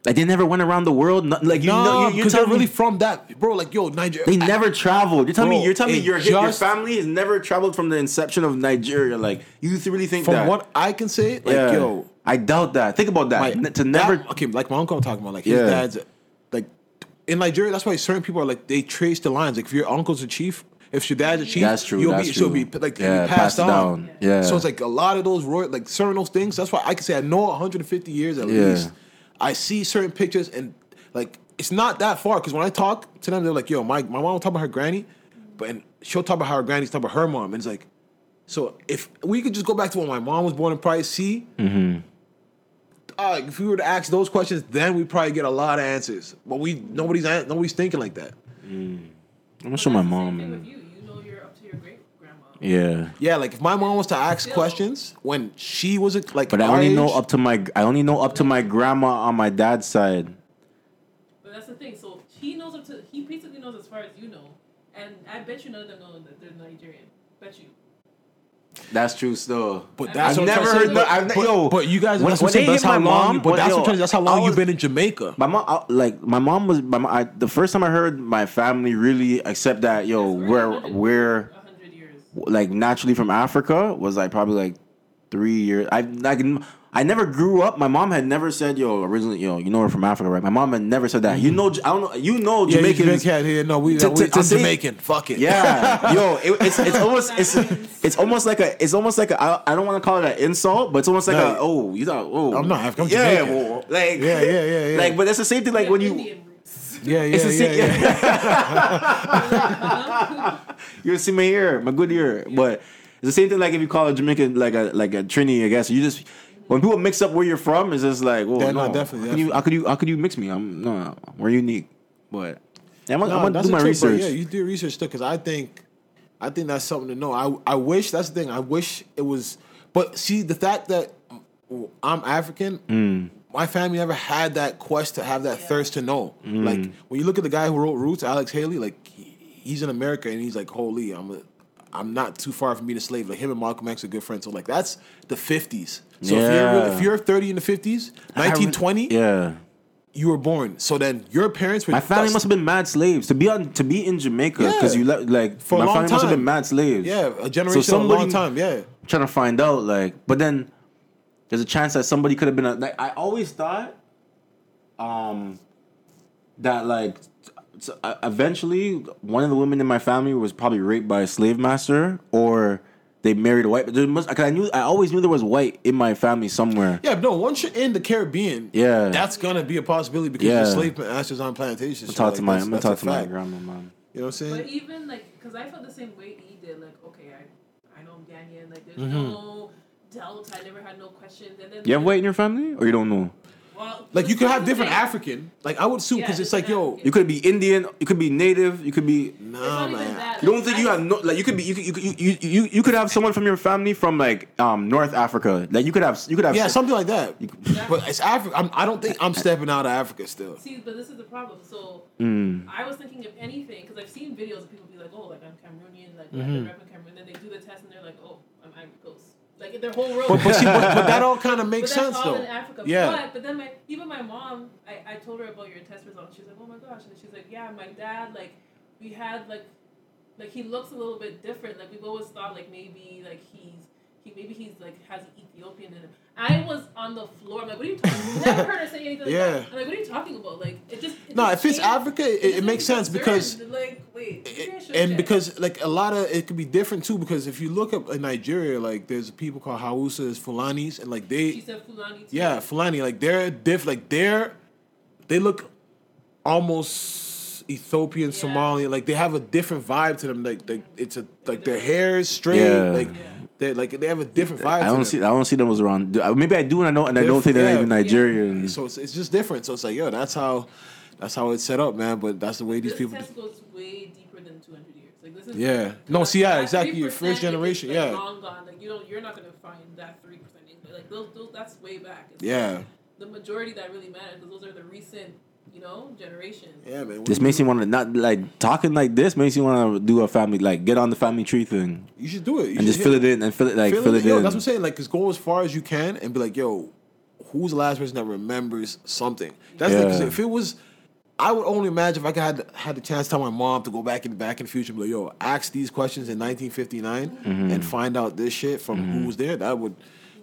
Like they never went around the world. Like you no know, you, you're they're telling really me from that bro like yo nigeria they never traveled. You're telling me you're telling me your your family has never traveled from the inception of Nigeria. Like you really think from that? what i can say like yeah. yo I doubt that. Think about that. Like, to never. that- okay, like my uncle I'm talking about, like his Yeah. dad's like in Nigeria. That's why certain people are like they trace the lines. Like if your uncle's a chief, if your dad's a chief, That's true, You'll that's be, she'll true. be like Yeah, be passed passed on. down. Yeah. So it's like a lot of those royal, like certain those things. That's why I can say I know 150 years at Yeah. least. I see certain pictures and like it's not that far because when I talk to them, they're like, "Yo, my my mom will talk about her granny, but and she'll talk about how her granny's talk about her mom." And it's like, so if we could just go back to when my mom was born and probably see uh, if we were to ask those questions, then we probably get a lot of answers. But we nobody's nobody's thinking like that. I'm gonna show my That's the mom. Yeah. Yeah, like if my mom was to ask Still- questions when she was a, like, But I our only know age- up to my I only know up to my grandma on my dad's side. But that's the thing. So he knows up to he basically knows as far as you know, and I bet you none of them know that they're Nigerian. Bet you. That's true still. But that's I've what I'm never trying to heard say. that. I've, But, yo, but you guys, when- that's, when what they I'm saying, that's hit how my long. mom, but when- that's yo, what I'm trying that's how I long was- you've been in Jamaica. My mom, I- like my mom was my mom, I, the first time I heard my family really accept that yo Yes, we're a hundred- we're a hundred years. Like naturally from Africa was like probably like three years. I like I never grew up. My mom had never said, "Yo, originally, yo, you know we're from Africa, right?" My mom had never said that. You mm-hmm. know, I don't know. You know, Yeah, you Jamaicans. Jamaican here. No, we, To- we to- to I'm say- Jamaican. Fuck it. Yeah, (laughs) yo, it, it's it's almost it's it's almost like a it's almost like a I, I don't want to call it an insult, but it's almost like No. a oh you thought oh I'm not African, I'm yeah Jamaican. well, like Yeah, yeah, yeah, yeah. like but it's the same thing like when you Indian roots. Yeah, yeah, it's the yeah, yeah. you see my ear my good ear but it's the same thing like if you call a Jamaican like a like a Trini I guess you just when people mix up where you're from it's just like well Yeah, no, no, definitely, how could you how could you how could you mix me I'm no, no we're unique but yeah, I'm, No, I'm gonna do my trip, research Yeah, you do research too, because I think, I think that's something to know. I I wish that's the thing. I wish it was, but see the fact that I'm African. Mm. My family never had that quest to have that thirst to know. Mm. Like when you look at the guy who wrote Roots, Alex Haley, like he, he's in America and he's like, "Holy, I'm a, I'm not too far from being a slave." Like him and Malcolm X are good friends. So like that's the '50s. So if you're if you're 30 in the '50s, I remember- 1920, yeah you were born. So then your parents were My family that's- must have been mad slaves to be on to be in Jamaica because Yeah. you le- like For a my long family must have been mad slaves. Yeah, a generation, a long time. Yeah. trying to find out like, but then there's a chance that somebody could have been a, like I always thought, um, that like t- uh, eventually one of the women in my family was probably raped by a slave master or they married a white. But there must, cause I knew I always knew there was white in my family somewhere. Yeah, but no, once you're in the Caribbean, Yeah. that's gonna be a possibility because Yeah. the slave masters on plantations. I'm so, talk like, to my I'm gonna talk a to my grandma, mom. You know what I'm saying? But saying? even like, because I felt the same way he did. Like, okay, I, I know I'm Ghanaian. Like, there's Mm-hmm. no doubt. I never had no questions. And then You have white in your family or you don't know? Well, Like you could have yeah. different African. Like I would assume Yeah, because it's like, yo, different You could be Indian. You could be native. You could be. It's nah, man. that. You don't Like, think I- you have no like you could be you could, you, could- you you you you could have someone from your family from like um North Africa like you could have you could have Yeah, something like that. But it's Africa. I'm, I don't think I'm stepping out of Africa still. See, but this is the problem. So Mm. I was thinking of anything because I've seen videos of people be like, "Oh, like I'm Cameroonian, like Mm-hmm. I'm repping Cameroon." Then they do the test and they're like, "Oh, I'm Ivory Coast." Like their whole world. But, but, but, but that (laughs) all kind of makes sense though. in Africa. Yeah. But, but then my even my mom, I, I told her about your test results. She's like, oh my gosh, and she's like, yeah, my dad, like, we had like, like he looks a little bit different. Like we've always thought like maybe like he's he maybe he's like has Ethiopian in him. I was on the floor. I'm like, what are you talking? about? Never heard her say anything. Like Yeah. That. I'm like, what are you talking about? Like it just. It No, just if it's changed- Africa, it- just it makes made me sense because- like wait, maybe I should and because like a lot of it could be different too because if you look up in Nigeria like there's people called Hausas, Fulanis and like they she said Fulani. Too. Yeah, Fulani, like they're diff, like they're, they look almost Ethiopian, Yeah. Somalian. Like they have a different vibe to them. Like, like it's a like their hair is straight. Yeah. Like they like they have a different vibe. I don't them. see I don't see them as around uh, maybe I do and I don't and I don't think they're Yeah. even Nigerian. So it's, it's just different. So it's like yo, that's how, that's how it's set up, man. But that's the way these This people. test goes way deeper than 200 years. Like this is Yeah. No, see, yeah, exactly. Your first generation, like, yeah. Long gone. Like you don't, you're not gonna find that three percent Like those, those, that's way back. It's Yeah. like the majority that really matters because those are the recent, you know, generations. Yeah, man. This makes you want to not like talking like this makes you want to do a family like get on the family tree thing You should do it. You and just fill it in and fill it like Feel fill it- it yo, in. That's what I'm saying. Like, just go as far as you can and be like, yo, who's the last person that remembers something? That's like, 'cause Yeah. if it was, I would only imagine if I had had the chance to tell my mom to go back in back in the future and be like, yo, ask these questions in 1959 Mm-hmm. and find out this shit from who was there. That would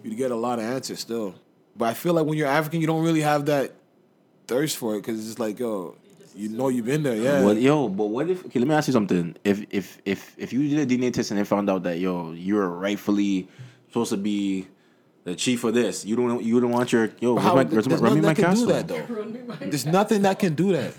you'd get a lot of answers still. But I feel like when you're African, you don't really have that thirst for it because it's just like, yo, you know you've been there, yeah. Well, yo, but what if? Okay, let me ask you something. If if if if you did a DNA test and they found out that yo, you're rightfully supposed to be the chief of this, you don't you don't want your yo, how- my, there's where's run me nothing my that can do castle. that though. There's nothing that can do that,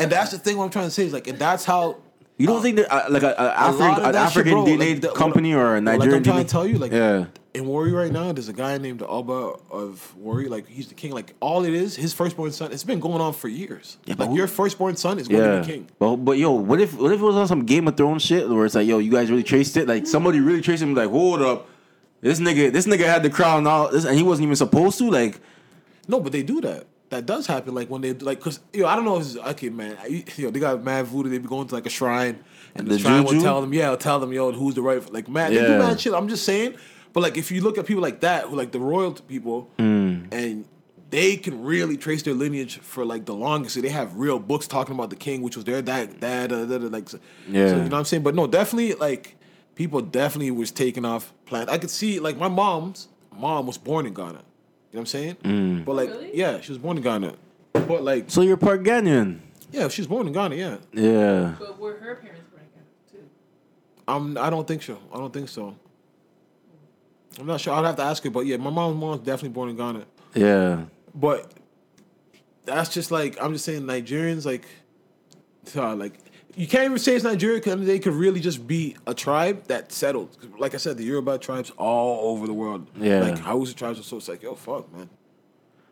and that's the thing. What I'm trying to say is like, and that's how You don't think that uh, like a, a, African, an shit, African bro, DNA like, the- company or a Nigerian? Like I'm trying DNA? to tell you, like yeah, in Warri right now, there's a guy named the Alba of Warri. Like he's the king. Like all it is, his firstborn son. It's been going on for years. Yeah, like who- your firstborn son is going to yeah. be king. But but yo, what if what if it was on some Game of Thrones shit where it's like yo, you guys really traced it? Like somebody really traced him. Like hold up, this nigga this nigga had the crown all this, and he wasn't even supposed to. Like No, but they do that. That does happen. Like when they like, cause yo, I don't know if it's okay, man. I, yo, they got mad voodoo. They be going to like a shrine, and the, The shrine will tell them, yeah, tell them, yo, who's the right. Like man, they do mad shit. I'm just saying. But like, if you look at people like that, who like the royal people, Mm. and they can really trace their lineage for like the longest. So they have real books talking about the king, which was their dad, dad, uh, da, da, like. So, Yeah. so, you know what I'm saying? But no, definitely like people definitely was taking off plans. I could see like my mom's mom was born in Ghana. You know what I'm saying? Mm. But like, Really? yeah, she was born in Ghana. But like, So you're part Ghanaian. yeah, she was born in Ghana. Yeah, Yeah. But were her parents born again too? I'm. I don't think so. I don't think so. I'm not sure. I'd have to ask her. But yeah, my mom's mom's definitely born in Ghana. Yeah. But that's just like I'm just saying Nigerians like, uh, like you can't even say it's Nigeria because they could really just be a tribe that settled. Like I said, the Yoruba tribes all over the world. Yeah. like Hausa tribes are so it's like yo fuck man.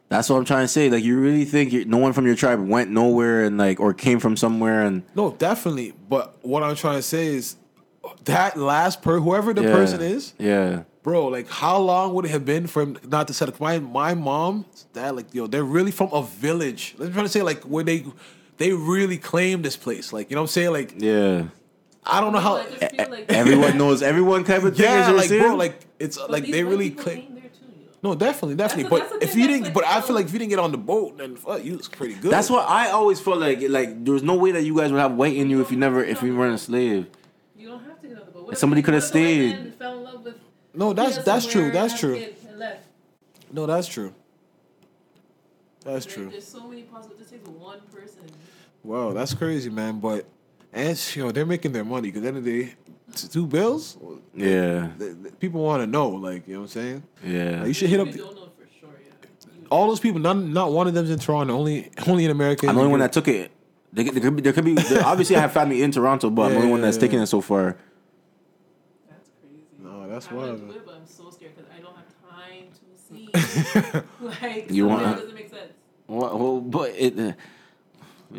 That's what I'm trying to say. Like, you really think no one from your tribe went nowhere and like, or came from somewhere and No, definitely. But what I'm trying to say is that last per whoever the yeah. person is, Yeah. bro, like how long would it have been for him not to set up? My my mom, dad, like yo, they're really from a village. I'm trying to say like where they they really claim this place. Like you know what I'm saying? Like Yeah. I don't know how. I like Everyone knows everyone type of thing. Yeah, as like bro, like it's But like they really claim. came there too. No, definitely, definitely. the- but that's the if you didn't, like but I feel like if you didn't get on the boat, then fuck, you was pretty good. That's what I always felt like. Like there was no way that you guys would have weight in you if you never, if you weren't a slave. You don't have to get on the boat. What Somebody coulda what if the white stayed. man Fell in love with No, that's that's true. That's true. kid, and left. No, that's true. That's Like, true. There's so many possible. It just takes one person. Wow, that's crazy, man. But and you know they're making their money because at the end of the day, t- two bills. Yeah. th- th- People want to know, like you know what I'm saying. Yeah. Like, you should hit up You don't know for sure yet. All those people. None, not one of them's in Toronto. Only, only in America. I'm the only one that took it. There, there could be, there could be there- obviously I have family in Toronto, but I'm the only one that's Yeah. taking it so far. That's crazy. No, that's I want wild. to do it, but I'm so scared because I don't have time to see. (laughs) (laughs) like, You you want- doesn't make sense. Well, well but it. Uh, you gonna-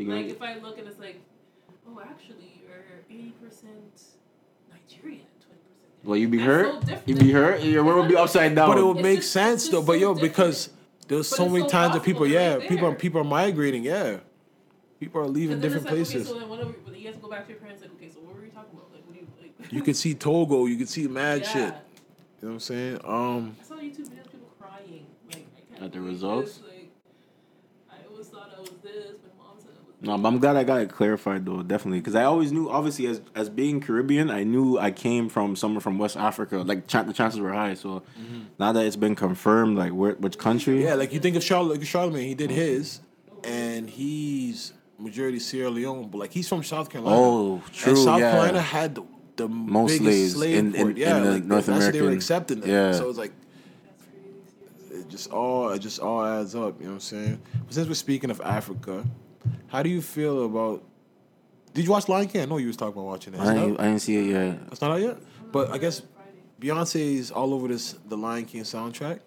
Like if I look and it's like, oh, actually, you're eighty percent Nigerian, twenty percent. well, you be That's hurt. so different. you be hurt. Your world would be upside down. But it would It's make just- sense though. But so yo, different. because there's so many so times that possible people, right yeah, people, are people are migrating. Yeah, people are leaving different like, places. Okay, so then what are we, you have to go back to your parents. Like, okay, so what were we talking about? Like, what do you like? You could see Togo. You can see mad yeah. shit. You know what I'm saying? Um, I saw YouTube videos of people crying. Like, I can't At the results? This. Like, I always thought I was this. My mom said I was. No, but I'm glad I got it clarified though, definitely, because I always knew, obviously, as as being Caribbean, I knew I came from somewhere from West Africa. Like chan the chances were high. So mm-hmm. now that it's been confirmed, like where, which country? yeah, like you think of like Charlamagne. He did his, and he's majority Sierra Leone, but like he's from South Carolina. Oh, true, And South yeah. Carolina had the, the Most biggest slaves slave in- in- port. Yeah, in like, North that's what they were accepting. Them. yeah. So it's like it just all it just all adds up. You know what I'm saying? But since we're speaking of Africa, how do you feel about? Did you watch Lion King? I know you was talking about watching it. I didn't. I didn't see it yet. It's not out yet. But I guess. Beyonce's all over this the Lion King soundtrack.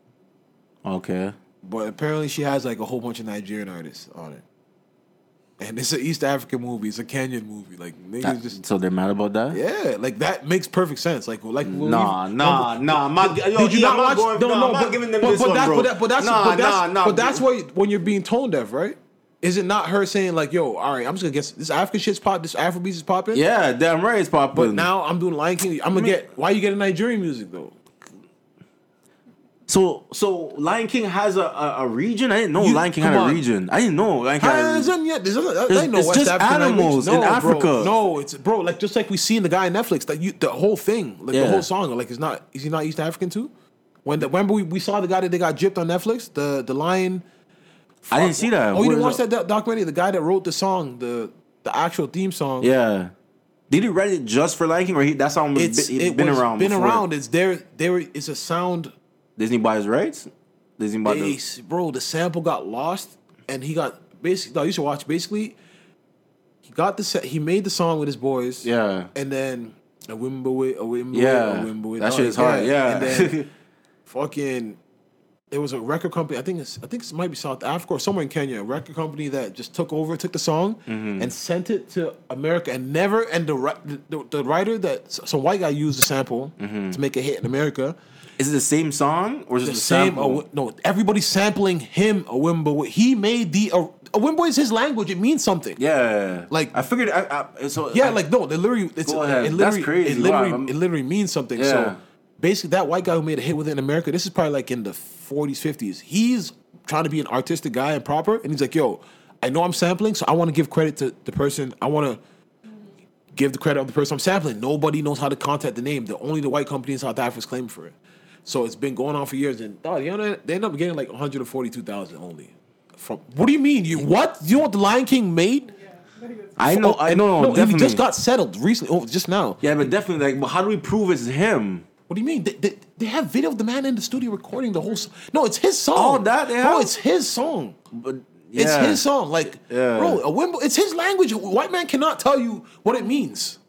Okay. But apparently she has like a whole bunch of Nigerian artists on it. And it's an East African movie. It's a Kenyan movie. Like niggas That- just so they're mad about that? yeah, like that makes perfect sense. Like like Nah, we- nah, nah. I'm not, yo, Did you yeah, not I'm watch? going- no, nah, no, I'm but, not giving them but, this but one, that's, bro. But, that, but that's nah, but that's nah, nah, but that's why when you're being tone deaf, right? Is it not her saying like, "Yo, all right, I'm just gonna guess this African shit's pop, this Afrobeats is popping"? Yeah, damn right, it's popping. But now I'm doing Lion King. I'm gonna get. Why you getting Nigerian music though? so so Lion King has a, a, a region. I didn't know You- Lion King had a on. region. I didn't know Lion King. Had a yet. There's, there's, It's- ain't no it's West just African animals language. in Africa. Bro. No, it's bro. Like just like we see in the guy on Netflix that you the whole thing, like Yeah. the whole song. Like it's not. Is he not East African too? When the remember we, we saw the guy that they got gypped on Netflix, the the lion. I didn't see that. Oh, What you didn't watch that? that doc- documentary? The guy that wrote the song, the the actual theme song. Yeah. Did he write it just for Lion King, or he that song was It's it been was around? Been before? around. It's there. There is a sound. Disney buys rights. Disney bought the. Base, bro. The sample got lost, and he got basically. No, you should watch. Basically, he got the set. He made the song with his boys. Yeah. and then a Wimbowie, a Yeah. a Wimbowie. That shit is hard. Yeah. and then (laughs) fucking. There was a record company. I think it's. I think it might be South Africa or somewhere in Kenya. A record company that just took over, took the song, Mm-hmm. and sent it to America, and never. And the the, the writer that some white guy used the sample Mm-hmm. to make a hit in America. Is it the same song or is it The the same. sample? No, everybody's sampling him. A Wimbo. He made the. A Wimbo is his language. It means something. Yeah. Like- I figured. I, I, so Yeah, I- like no, they literally it's Go ahead. it That's literally, crazy. It literally, Wow, it literally means something. Yeah. So basically, that white guy who made a hit with it in America, this is probably like in the 40s, 50s. He's trying to be an artistic guy and proper, and he's like, "Yo, I know I'm sampling, so I want to give credit to the person. I want to give the credit of the person I'm sampling. Nobody knows how to contact the name. The only the white company in South Africa is claiming for it. So it's been going on for years, and dog, you know, they end up getting like 142,000 only. From what do you mean? You what? You know what the Lion King made? I know, I know, no, definitely. He just got settled recently. Oh, just now. yeah, but definitely, like, but how do we prove it's him? What do you mean? They, they, they have video of the man in the studio recording the whole. song. No, it's his song. Oh, that they Bro, it's his song. But yeah. It's his song. Like, Yeah. bro, a Wimble, it's his language. A white man cannot tell you what it means.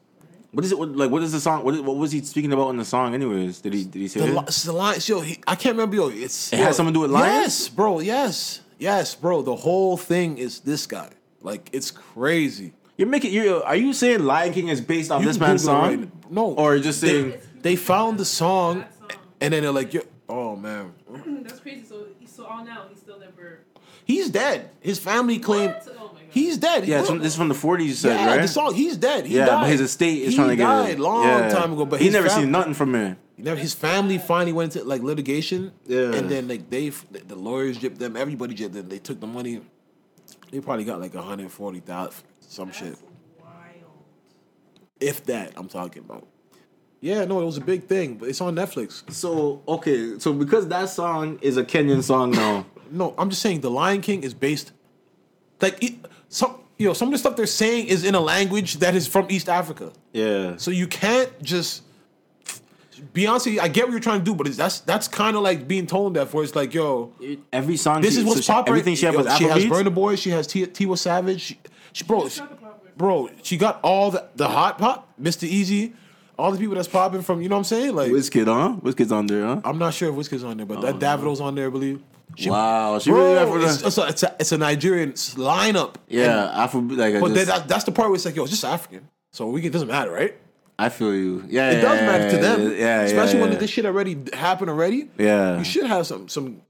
What is it? What, like, what is the song? What, is, what was he speaking about in the song? Anyways, did he did he say The, it? the lions, yo, he, I can't remember, yo. It's It yo, has something to do with lions? Yes, bro. Yes, yes, bro. The whole thing is this guy. Like, it's crazy. You're making. You are you saying Lion King is based off You this man's song? right- no, or just saying. they, they found the song, song. and then they're like, yo, oh man, (clears throat) That's crazy. So, so all now he's still never. he's dead. His family claimed What? Oh my god. he's dead. yeah, it's from, this is from the 40s. You said yeah, right? the song. He's dead. He yeah, died. but his estate is he trying to get. He died it. long yeah. time ago. But he never fam- seen nothing from it. Never, his family finally went into like litigation. Yeah. And then like they, the lawyers gypped them. Everybody gypped them. They took the money. They probably got like 140,000, some shit. Wild. If that, I'm talking about. Yeah, no, it was a big thing, but it's on Netflix. So okay, so because that song is a Kenyan song now. (coughs) No, I'm just saying The Lion King is based like it, some you know some of the stuff they're saying is in a language that is from East Africa. yeah. So you can't just Beyonce. I get what you're trying to do, but it's, that's that's kind of like being tone deaf. Where it's like, yo, Every song. this she, is what's so popular. Everything she has Yo, was She has Afrobeats. Burna Boy. She has T- Tiwa Savage. She, she bro, she, not the popular. bro, she got all the the hot pop, Mr. Eazi, all the people that's popping from. You know what I'm saying? Like, Wizkid, huh? Wizkid's on there, huh? I'm not sure if Wizkid's on there, but that oh. Davido's on there, I believe. She, Wow, she bro, really for it's, it's, a, it's, a, it's a Nigerian lineup. Yeah, Afro. Like, But just, that, that's the part where it's like, yo, it's just African. So we it doesn't matter, right? I feel you. Yeah, It does yeah, matter to yeah, them. Yeah, Especially yeah, when yeah. this shit already happened already. Yeah. You should have some some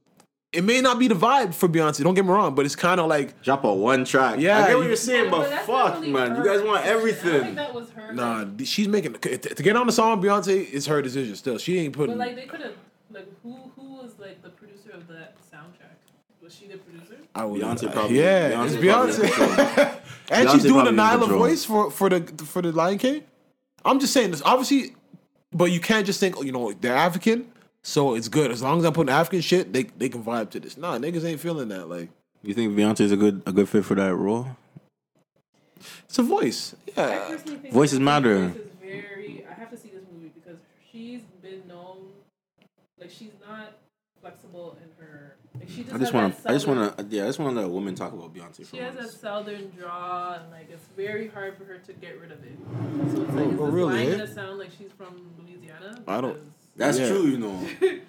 it may not be the vibe for Beyonce, don't get me wrong, but it's kind of like drop a one track. Yeah, I get what you- you're saying, but, that's not fuck, really man, you guys want decision. I everything. think that was her. nah, she's making to to get on the song Beyonce is her decision still. She ain't putting But like they could have like who who was like the producer of that soundtrack? Was she the producer? I would, Beyonce probably- Yeah, Beyonce it's probably (laughs) Beyonce. and Beyonce she's doing probably the in Nyla voice for for the for the Lion King. I'm just saying this obviously, but you can't just think oh, you know they're African, so it's good as long as I'm putting African shit. They they can vibe to this. Nah, niggas ain't feeling that. Like You think Beyonce's a good a good fit for that role? it's a voice. I Yeah, personally think Voices matter. Voice is very. I have to see this movie because she's been known, like she's not flexible in her. Like she just. I just has want to. I just want to. Yeah, I just want to let a woman talk about Beyonce for She has a southern draw, and like it's very hard for her to get rid of it. So it's like, is Oh, this really, line eh? gonna sound like she's from Louisiana? I don't- Because That's Yeah. true, you know. (laughs)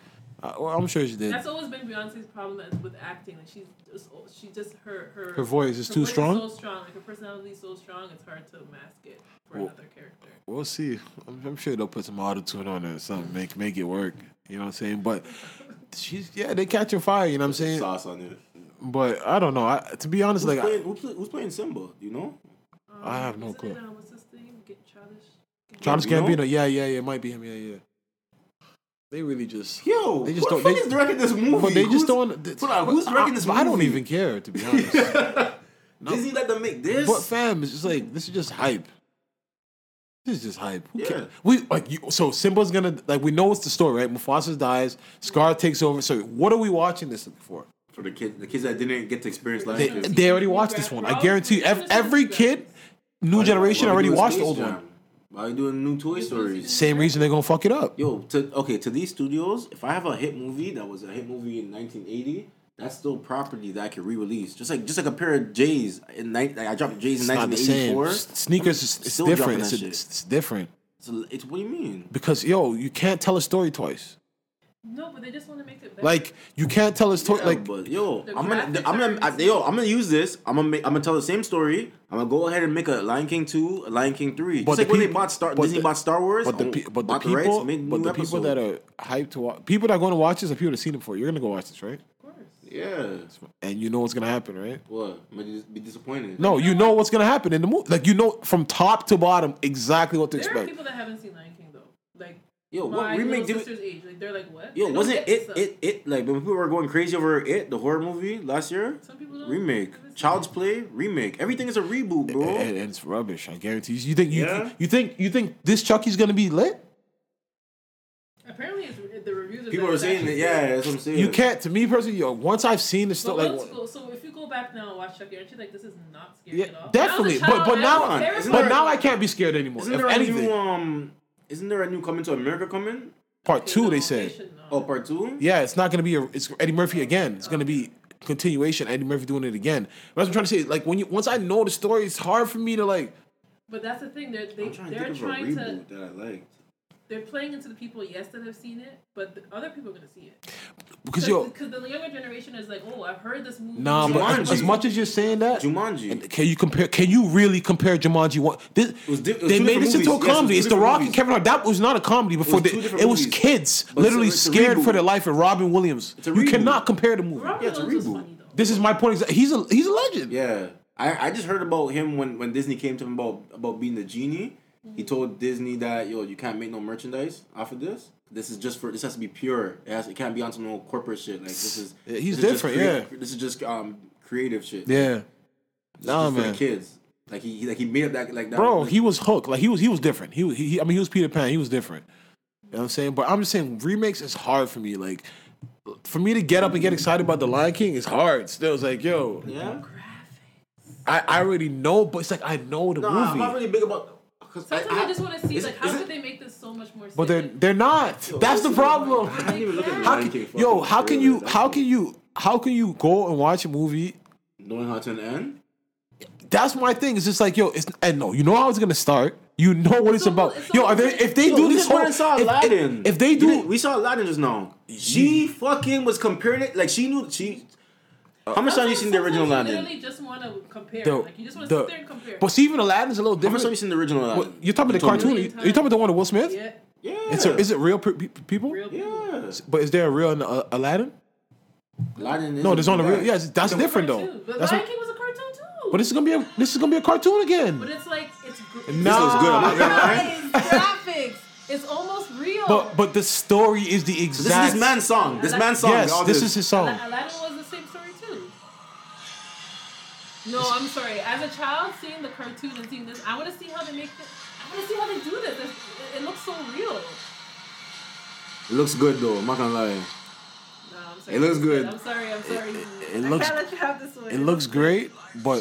Uh, well, I'm sure she did. That's always been Beyonce's problem with acting. Like she's just, she just her her Her voice is her too voice strong? so strong, like her personality is so strong, it's hard to mask it for Well- another character. We'll see. I'm, I'm sure they'll put some auto tune on it or something, make make it work. You know what I'm saying? But she's yeah, they catching fire. You know what I'm saying? Sauce on it. But I don't know. I, to be honest, Who's, like I, playing, who play, who's playing Simba? You know? I have no clue. It, uh, what's his name? Get childish. Childish Gambino? Gambino, yeah, yeah, yeah, it might be him. Yeah, yeah. They really just. Yo, They just who the don't- fuck they- is directing this movie? But they Who's- just don't. Hold on, who's directing this movie? I don't even care to be honest. (laughs) Disney let them make this. but fam, it's just like this is just hype. This is just hype. Who Yeah. cares? We like you, so Simba's gonna like we know it's the story, right? Mufasa dies, Scar takes over. So what are we watching this for? for the kids, the kids that didn't get to experience Lion They, they already watched this one. I guarantee you, ev- every kid, new generation already watched the old one. Why are we doing new Toy Stories? Same reason they're gonna fuck it up. Yo, to okay, to these studios, if I have a hit movie that was a hit movie in 1980, that's still property that I can re-release. Just like just like a pair of J's in ni- like I dropped J's It's in not 1984. Sneakers is it's different. It's, a- shit. it's, it's different So it's what do you mean? because yo, you can't tell a story twice. No, but they just want to make it better. Like you can't tell a story Yeah, like but yo, I'm gonna, I'm gonna, I, yo, I'm gonna use this. I'm gonna, make, I'm gonna tell the same story. I'm gonna go ahead and make a Lion King two, a Lion King three. But Just the like when they bought Star, Disney the- bought Star Wars. But the own- pe- but the bought rights, people but new the people that are hyped to watch people that are going to watch this are people that seen it before. You're gonna go watch this, right? of course. yeah, And you know what's gonna happen, right? what? I'm gonna be disappointed. No, you know what's gonna happen in the movie. Like you know from top to bottom exactly what to There are expect. people that haven't seen Lion King though. Yo, what My remake little did? sister's age. Like they're like what? Yo, They wasn't get it it it like when people were going crazy over it the horror movie last year? Some people don't. Remake, Child's it. Play remake. Everything is a reboot, bro. and, and it's rubbish. I guarantee you. You think you, Yeah? you think you think this Chucky's gonna be lit? Apparently, it's, the reviews. Are People are saying actually that. Yeah, that's what I'm saying. You can't. To me personally, yo, once I've seen the stuff, like, go, so if you go back now and watch Chucky, aren't you like this is not scary yeah, at all? definitely. When I was a But but child, I now, was but now I can't be scared anymore. Isn't if there a anything, new um? Isn't there a new coming to America coming? part two, they said. Oh, part two. Yeah, it's not gonna be a. It's Eddie Murphy again. It's gonna be continuation. Eddie Murphy doing it again. But that's what I'm trying to say. Like when you once I know the story, it's hard for me to like. But that's the thing. They're they, I'm trying to they're think of a trying to that I liked. they're playing into the people yes that have seen it, but the other people are gonna see it. Because yo, because the younger generation is like, oh, I've heard this movie. nah, but as, as much as you're saying that, Jumanji. and can you compare? Can you really compare Jumanji? One, this, was di- it was they made different this into a movies. Yes, it comedy. it's The different Rock and. Kevin Hart. That was not a comedy before. two the, it was movies. kids But literally it's a- it's scared for their life. And Robin Williams, It's a you cannot compare the movie. Robin Yeah, it's a reboot. funny though. This is my point. Exactly. He's a he's a legend. Yeah, I, I just heard about him when, when Disney came to him about about being the genie. He told Disney that yo, you can't make no merchandise off of this. This is just for this has to be pure. It has it can't be on some no corporate shit. Like this is Yeah, he's this is just different, crea- This is just um creative shit. Yeah. It's Nah, just for the kids. Like he, he like he made up that like that. Bro, like, he was hooked. Like he was he was different. He was he, he- I mean he was Peter Pan. He was different. You know what I'm saying? But I'm just saying remakes is hard for me. Like for me to get up and get excited about the Lion King is hard. Still, it's like yo, yeah. I, I already know, but it's like I know the No, I'm not really big about. Cause Sometimes I, just want to see is it- like how is could it- they make this so much more. but they're they're not. That's the problem. I didn't even look at How Lion can, yo, how can you how can you how can you go and watch a movie? knowing how to end? That's my thing. It's just like yo, it's and no, you know how it's gonna start. You know what it's, It's about. it's yo, are they, almost- if they Yo, do we this whole saw if, Aladdin. if, if they do we saw Aladdin just now. She fucking was comparing it like she knew she. How much time you seen the original sometimes you Aladdin? literally just want to compare. the, like you just want the- to sit there and compare. but see, even Aladdin's a little different. How much different. time you seen the original What, Aladdin? you're talking about the cartoon? You, are talking about the one with Will Smith? yeah, Yeah. It's a, is it real pe- pe- people? real people. Yeah. But is there a real uh, Aladdin? Aladdin is No, there's only yeah. real. Yes, that's different though. Cartoon. But That's Lion King was a cartoon too. but this is gonna be a this is gonna be a cartoon again. But it's like it's. Gr- Nah. This good. I'm not gonna. It's graphics. It's almost real. But but the story is the exact This is this man's song. This man's song. Yes, this is his song. Aladdin No, I'm sorry. As a child, seeing the cartoon and seeing this, I want to see how they make this. I want to see how they do this. It's- It, it looks so real. It looks good though. I'm not gonna lie. No, I'm sorry. It looks good. I'm sorry. I'm sorry. it I looks- can't let you have this one. It looks great, but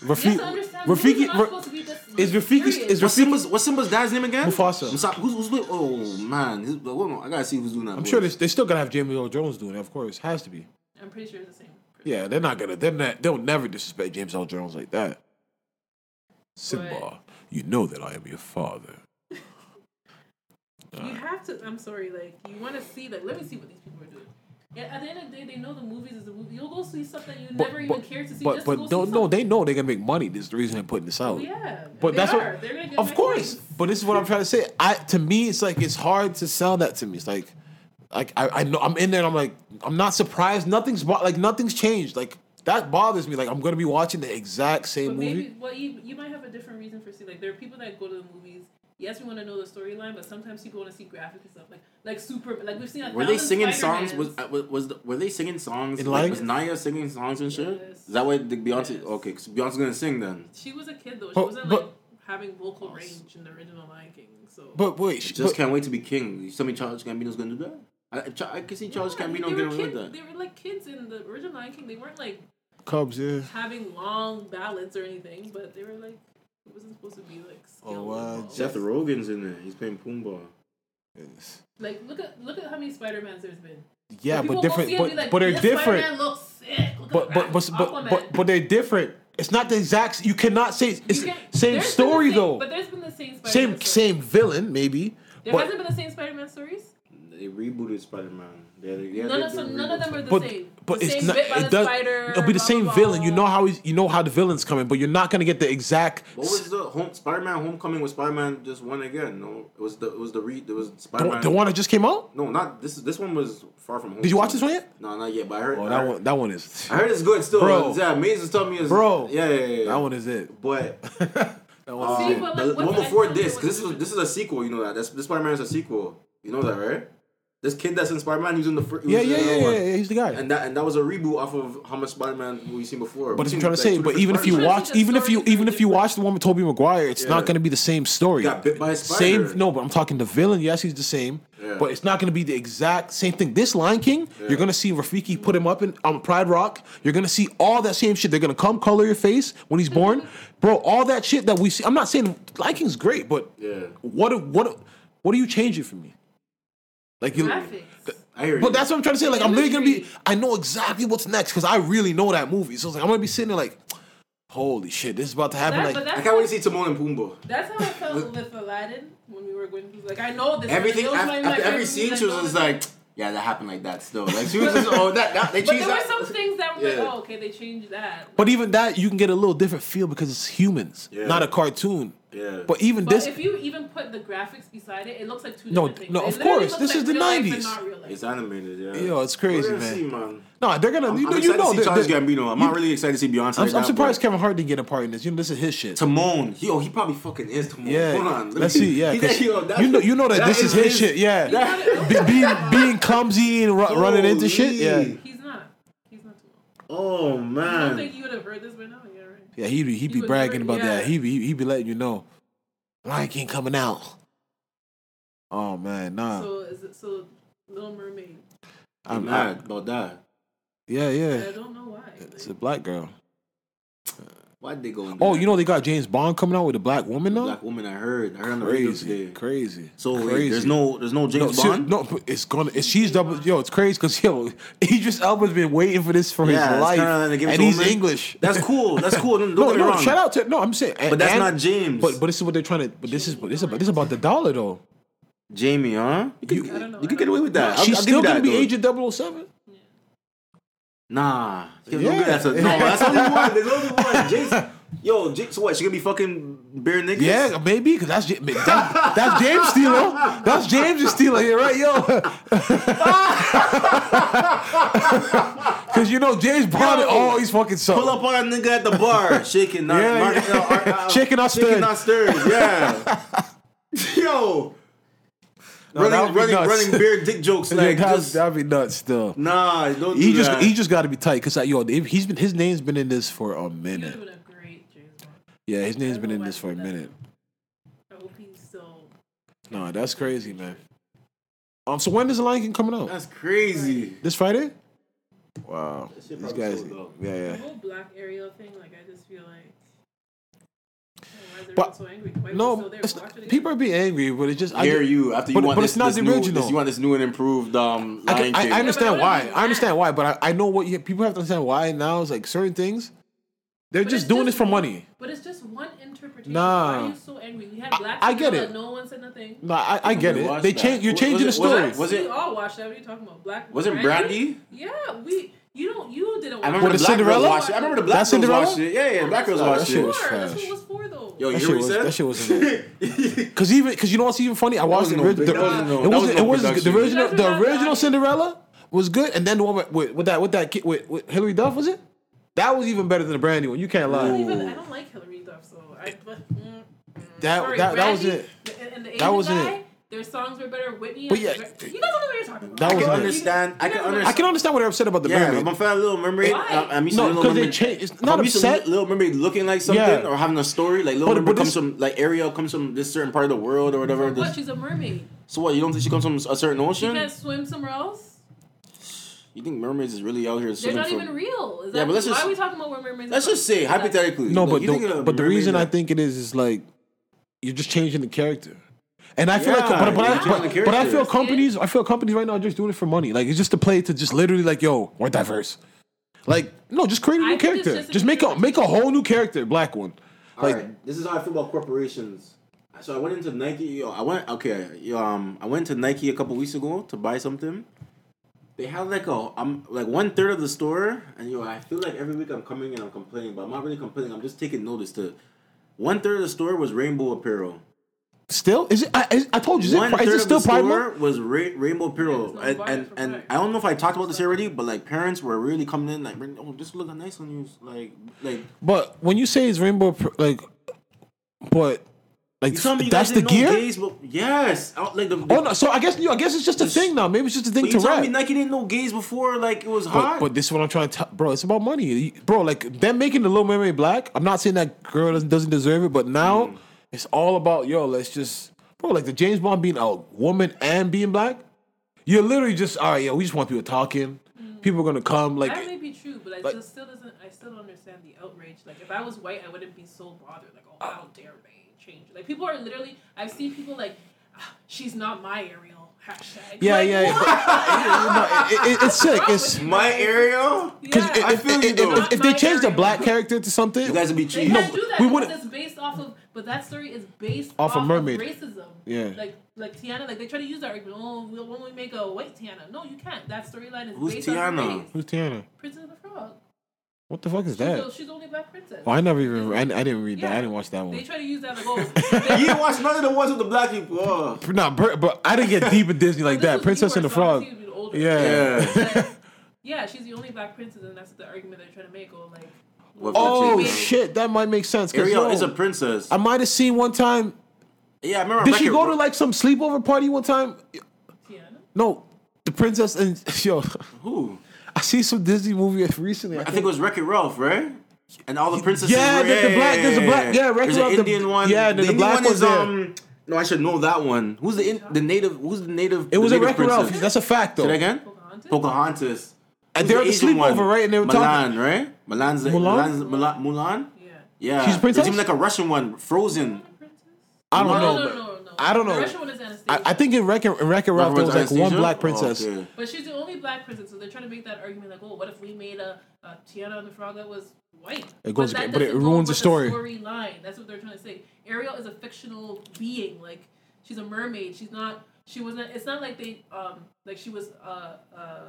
You have Rafiki to understand. movies are Rafiki not Ra- supposed to be this, is Rafiki- is What's Rafiki- Simba's What's Simba's dad's name again? Mufasa. Musa- who's, who's with? Oh man, His- hold on. I gotta see who's doing that. I'm sure they, they still gotta have James Earl Jones doing it. Of course, has to be. I'm pretty sure it's the same. Yeah, they're not gonna. They're not. They'll never disrespect James Earl Jones like that. Simba, you know that I am your father. You have to. I'm sorry. Like you want to see. Like let me see what these people are doing. Yeah, at the end of the day, they know the movies is a movie. You'll go see stuff that you never even care to see. But but no no they know they're gonna make money. This is the reason they're putting this out. Yeah, But that's are. what, They're gonna get of course. But this is what I'm trying to say. I to me, it's like it's hard to sell that to me. It's like, like I, I know I'm in there. and I'm like I'm not surprised. Nothing's bo- like nothing's changed. Like that bothers me. Like I'm gonna be watching the exact same But movie. maybe, well, you you might have a different reason for seeing. Like there are people that go to the movies. Yes, we want to know the storyline, but sometimes people want to see graphic and stuff. Like like super. Like we've seen. A Were they singing songs? Spider-Mans. Was uh, was, was the, were they singing songs? In Like, Lion was Naya singing songs and shit? Yes. Is that why the Beyonce? Yes. Okay, cause Beyonce's gonna sing then. She was a kid though. She But- wasn't but- like having vocal range in the original Lion King. So. But wait, sh- Just but- can't wait to be king. You tell me Charles Gambino's gonna do that? I, I, I can see Charles Yeah, Gambino they were getting away with that. They were like kids in the original Lion King. They weren't like Cubs, yeah. having long ballads or anything, but they were like it wasn't supposed to be like Oh, wow. involved. Seth Rogen's in there. He's playing Pumbaa. Yes. Like look at look at how many Spider Mans there's been. Yeah, People but different. see it and But like, but they're "This different. Spider-Man looks sick. Look But but but but, but but they're different. It's not the exact. You cannot say it's can- same story the same- though. But there's been the same Spider-Man Same stories. same villain maybe. There but hasn't been the same Spider-Man stories. They rebooted Spider Man. Yeah, yeah, none they- of some, none of them are the but same. but the it's same not. bit by It does. Spider, it'll be the blah, same blah, villain. You know how he's. You know how the villain's coming, but you're not gonna get the exact. What was the home Spider Man Homecoming with Spider Man just won again? No, it was the it was the re it was Spider The, Man. the one that just came out. No, not this. This one was far from home. Did you watch this one yet? No, not yet. But I heard. Oh, I that heard, one. That one is. I heard it's good still. Bro. Yeah, Maze was telling me it's Bro. Yeah, yeah, yeah. yeah. That one is it. But (laughs) Um, See, but, like, the, the one before this, because this is this is a sequel. You know that. That's, this Spider Man is a sequel. You know that, right? This kid that's in Spider Man, he's in the first. Yeah, yeah, yeah, yeah, yeah. He's the guy. And that and that was a reboot off of how much Spider Man we've seen before. But I'm trying to say, but even if you watch, even if you even if you watch the one with Tobey Maguire, it's not going to be the same story. He got bit by a spider. Same, no, but I'm talking the villain. Yes, he's the same, but it's not going to be the exact same thing. This Lion King, you're going to see Rafiki put him up in on Pride Rock. You're going to see all that same shit. They're going to come color your face when he's born, (laughs) bro. All that shit that we see. I'm not saying Lion King's great, but Yeah. what what what are you changing for me? Like you. Graphics. I hear you. But that's what I'm trying to say. Like I'm literally gonna be. I know exactly what's next because I really know that movie. So it's like I'm gonna be sitting there like, holy shit, this is about to happen. That, like I can't wait to see Timon and Pumbaa. That's how I felt with Aladdin when we were going through. Like I know this. Everything it was after, my- my after every scene, she was like, just all the like, "Yeah, that happened like that." Still, like she was just, "Oh, that, that they But changed there were that." some things that were like, oh, okay, they changed that. But even that, you can get a little different feel because it's humans, Yeah. not a cartoon. Yeah. But even But this, if you even put the graphics beside it, it looks like two No, different things. no, It of course, this like is the real life and 90s. not real life. It's animated, yeah. Yo, it's crazy, man. See, man. No, they're gonna. I'm, you know, I'm you know, to see they're- Charles they're- Gambino. I'm you- not really excited to see Beyonce. I'm, like I'm that, surprised Kevin Hart didn't get a part in this. You know, this is his shit. Timon, yo, he probably fucking is Timon. Yeah, Hold on, let's see. Yeah, (laughs) He- yo, that- you know, you know that, this is his shit. Yeah, (laughs) that- Be- being being clumsy and ru- running into shit. Yeah, He's not. He's not too long. Oh I don't man. think you would have heard this by now. Yeah, right. yeah. He be he'd be would bragging never- about that. yeah. He be he'd be letting you know, Lion King coming out. Oh man, nah. So is it so? Little Mermaid. I'm I'm mad about that. Yeah, yeah. I don't know why. It's a black girl. Why'd they go? into Oh, that? you know they got James Bond coming out with a black woman now. black woman. I heard. I heard on the radio Crazy, today. crazy. So wait, crazy. there's no, there's no no, James ser- Bond. no, it's gonna. It's, she's double. Yo, it's crazy because yo, (laughs) Idris Elba's been waiting for this for Yeah, his life, kinda like they give it and he's women. English. That's cool. That's cool. Don't, (laughs) don't no, get me no. wrong. Shout out to no. I'm saying, But that's not James. But but this is what they're trying to. But this is but this is about, this is about the dollar though. Jamie, huh? You could, You- I don't know. you could get away with that. I'll, She's I'll still gonna that, be though. Agent 007. Nah. Yeah. Yeah. That's a, no, that's only one. There's only one. (laughs) James, yo, James, so what? She gonna be fucking bare niggas? Yeah, maybe because that's that, that's James Steeler. That's James Steeler here, right, yo? (laughs) Because you know James Bond Yo, always fucking something. Pull up on a nigga at the bar, (laughs) shaking, not, Yeah, Mark, yeah. uh, uh, uh, Shaking, not shaking, stirred. stirred. Yeah. yo, No, running, would be running, nuts. running beer dick jokes (laughs) Yeah, like that'd, just, that'd be nuts. Still, nah. Don't he do just that. he just got to be tight because yo, he's been his name's been in this for a You're minute. doing a great Yeah, his name's I been in this for a minute. I hope he's still. No, that's crazy, man. Um, so when is the Lion King coming out? That's crazy. This Friday? Wow, That shit these guys. sold out. Yeah, The whole Black Ariel thing, like I just feel like. Why is But- so angry? Why No, still there? it's, Watch it again. people are being angry, but it's just I, Dare just- you after you but- want but this, it's not this the new, original. This, you want this new and improved um, I, Lion can- I, King. I understand but why. I understand why, but I, I know what you, people have to understand why now. Is like certain things, they're But just it's doing this for one- money. But it's just one interpretation. Nah. Why are you so angry? We had I- Black I get it. No one said nothing. No, I, I get it. They that. change. You're Was changing it- the was story. it- was we it- all watched that. What are you talking about? Black. Was it Brandy? Brandy? Yeah, we. You don't. You didn't. Watch I remember the the black Cinderella? girls watched it. I remember the black That's girls Cinderella? watched it. Yeah, yeah, black girls That watched shit it. was Sure, That's what it was for, though. Yo, you That hear shit what was he said? that shit wasn't it. (laughs) Cause even cause you know what's even funny? I watched the, wasn't no the, no- it wasn't wasn't it was the original You guys the original. Cinderella was good, and then the one with with, with that with that kid with, with Hilary Duff was it? That was even better than the Brandy one. You can't I don't lie. even. I don't like Hilary Duff, so I. But, mm, mm. That- Sorry, that- that was it. And, and the That was guy, it. Their songs were better. Whitney. But and- yeah, you guys don't know what you're talking about. That I was can it. understand. I can understand. I can understand what they're upset about the Yeah, Mermaid. I'm a fan of Little Mermaid. Why? I- I'm used No, to Little 'cause they Mermaid. changed- it's not I'm upset. Little Mermaid looking like something Yeah. or having a story. Like Little But- Mermaid but comes from like Ariel comes from this certain part of the world or whatever. What? This- She's a mermaid. so what? You don't think she comes from a certain ocean? She can't swim somewhere else. You think mermaids is really out here They're not from? even real. Is Yeah, but let's why just- are we talking about where mermaids? Let's are just say hypothetically. No, like, but the, but the mermaid reason I think it is is like you're just changing the character. And I feel Yeah, like, but, but, I, but, but I feel companies, I feel companies right now are just doing it for money. Like it's just to play to just literally like, yo, we're diverse. Like no, just create a I new think it's character. just Just make a make a whole new character, black one. Like right, this is how I feel about corporations. So I went into Nike. Yo, I went okay. Yo, um, I went to Nike a couple weeks ago to buy something. They had like a I'm like one third of the store, and yo, I feel like every week I'm coming and I'm complaining, but I'm not really complaining. I'm just taking notice to. One third of the store was rainbow apparel. Still, is it? I, is- I told you, is One it, pri- is third it of still the Pride Month? was ra- rainbow Yeah, apparel, it's not and and, and I don't know if I talked about this already, but like parents were really coming in like, oh, this look nice on you, like like But when you say it's rainbow, like but like You me you that's guys the didn't know gear. gays, but yes, out- like the. Oh no! So I guess you. I guess it's just a thing now. Maybe it's just a thing But to you telling rap. me Nike didn't know gays before? Like it was But, hot. but this is what I'm trying to tell, bro. It's about money, bro. Like them making the Little Mermaid black. I'm not saying that girl doesn't, doesn't deserve it, but now Mm. It's all about yo. Let's just, bro. Like the James Bond being a woman and being black. You're literally just all right, yo. We just want people talking. People are gonna come. Like that may be true, but I like- just still doesn't. I still don't understand the outrage. Like if I was white, I wouldn't be so bothered. Like oh, how dare they change? it. Like people are literally. I've seen people like, "Ah, she's not my Ariel. Hashtag. yeah, Like, yeah. yeah. what? (laughs) It- it- it's sick. It's? My Ariel. because Yeah. I feel you, if, if they change the black character to something, You guys would be cheating. can't do that we because wouldn't- it's based off of. But that story is based Off off, of of Mermaid. racism. Yeah. Like like Tiana, like they try to use that argument. Oh, we'll when we make a white Tiana. No, you can't. That storyline is Who's based on Tiana? race. who's Tiana? Princess of the Frog. What the fuck is She's, that? the, she's the only black princess. Oh, I never even. I, I didn't read that. I didn't watch that one. They try to use that like oh. (laughs) You didn't watch none of the ones with the black people. Oh. Nah, but, but I didn't get deep in Disney like that. Princess and the Frog. obviously older. Yeah. Yeah. (laughs) But, yeah, she's the only black princess, and that's the argument they're trying to make. Oh, like. What Oh shit, that might make sense. 'cause, Ariel yo, is a princess. I might have seen one time. yeah, I remember. Did she go to like some sleepover party one time? Tiana? No, the princess and (laughs) yo. Who? I see some Disney movie recently. I think it was Wreck It Ralph, right? And all the princesses. Yeah, were, the- the black- there's a black- yeah, Wreck-It There's Ralph, the- Indian one. yeah, the- the Indian black one was is there. um. No, I should know that one. Who's the in, the native? Who's the native? it was a native Wreck-It Ralph. That's a fact though. Say that again. Pocahontas? Pocahontas. And they're at the sleepover, one? right? And they were Milan, talking. right? Milan's the, Mulan? Milan's, Mulan? Mulan? Yeah. Yeah. She's a princess? There's even like a Russian one, Frozen. I don't No, know. no, but- no, no. I don't know. The Russian one is Anastasia. I, I think in Wreck-It in Wreck-It Ralph there was like one Anastasia? black Oh, princess. okay. But she's the only black princess, so they're trying to make that argument like, oh, what if we made a, a Tiana and the Frog that was white? It goes that again- but it doesn't go ruins the with story. Storyline. That's what they're trying to say. Ariel is a fictional being. Like she's a mermaid. She's not. She wasn't. It's not like they um like she was uh uh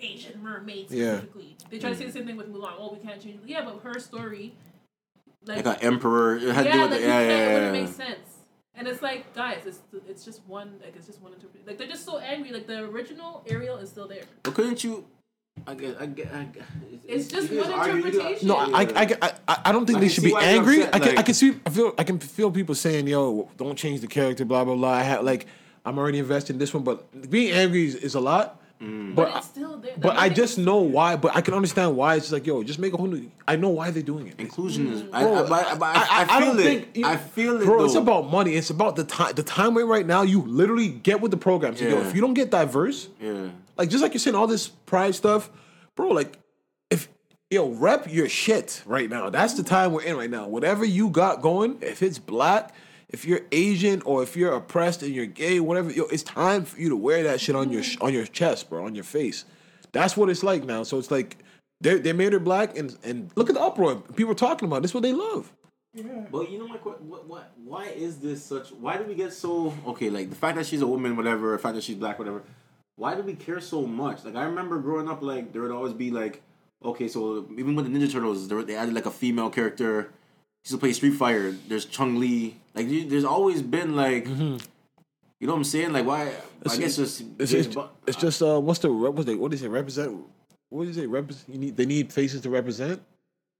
Asian mermaid Yeah. specifically. They try to say the same thing with Mulan. Oh, we can't change. Yeah, but her story. Like, Like an emperor. It had to do yeah, with like the, you yeah, can't, it yeah, wouldn't make sense. And it's like, guys, it's it's just one like it's just one interpretation. Like they're just so angry. Like the original Ariel is still there. But couldn't you? I get, I get, I get, It's just one argue, you guys- interpretation. No, I, I, I, I, I don't think I they should be angry. upset, I can, I can see, I feel, I can feel people saying, "Yo, don't change the character." Blah blah blah. I have like, I'm already invested in this one, but being angry is, is a lot. Mm. But but it's still there. but I just know why. But I can understand why. It's just like, yo, just make a whole new. I know why they're doing it. Inclusion is. I, Bro, I, I, I, I, feel don't it. think- I feel it. Bro, though. it's about money. It's about the time. The time we're right now. You literally get with the program. So, yo, if you don't get diverse, Yeah. like just like you're saying all this pride stuff, bro. Like if yo rep your shit right now. That's the time we're in right now. Whatever you got going, if it's black, if you're Asian, or if you're oppressed and you're gay, whatever, yo, it's time for you to wear that shit on your sh- on your chest, bro, on your face. That's what it's like now. So it's like they they made her black, and and look at the uproar. People are talking about it. this. Is what they love. Yeah. But you know like what, what what why is this such why do we get so okay like the fact that she's a woman whatever the fact that she's black whatever why do we care so much like I remember growing up like there would always be like okay so even with the Ninja Turtles they added like a female character used to play Street Fighter there's Chun-Li like you- there's always been like you know what I'm saying like why I guess just It's, it's, it's just uh, what's the rep- what's they what do they say represent? What do you say? Represent? You need they need faces to represent.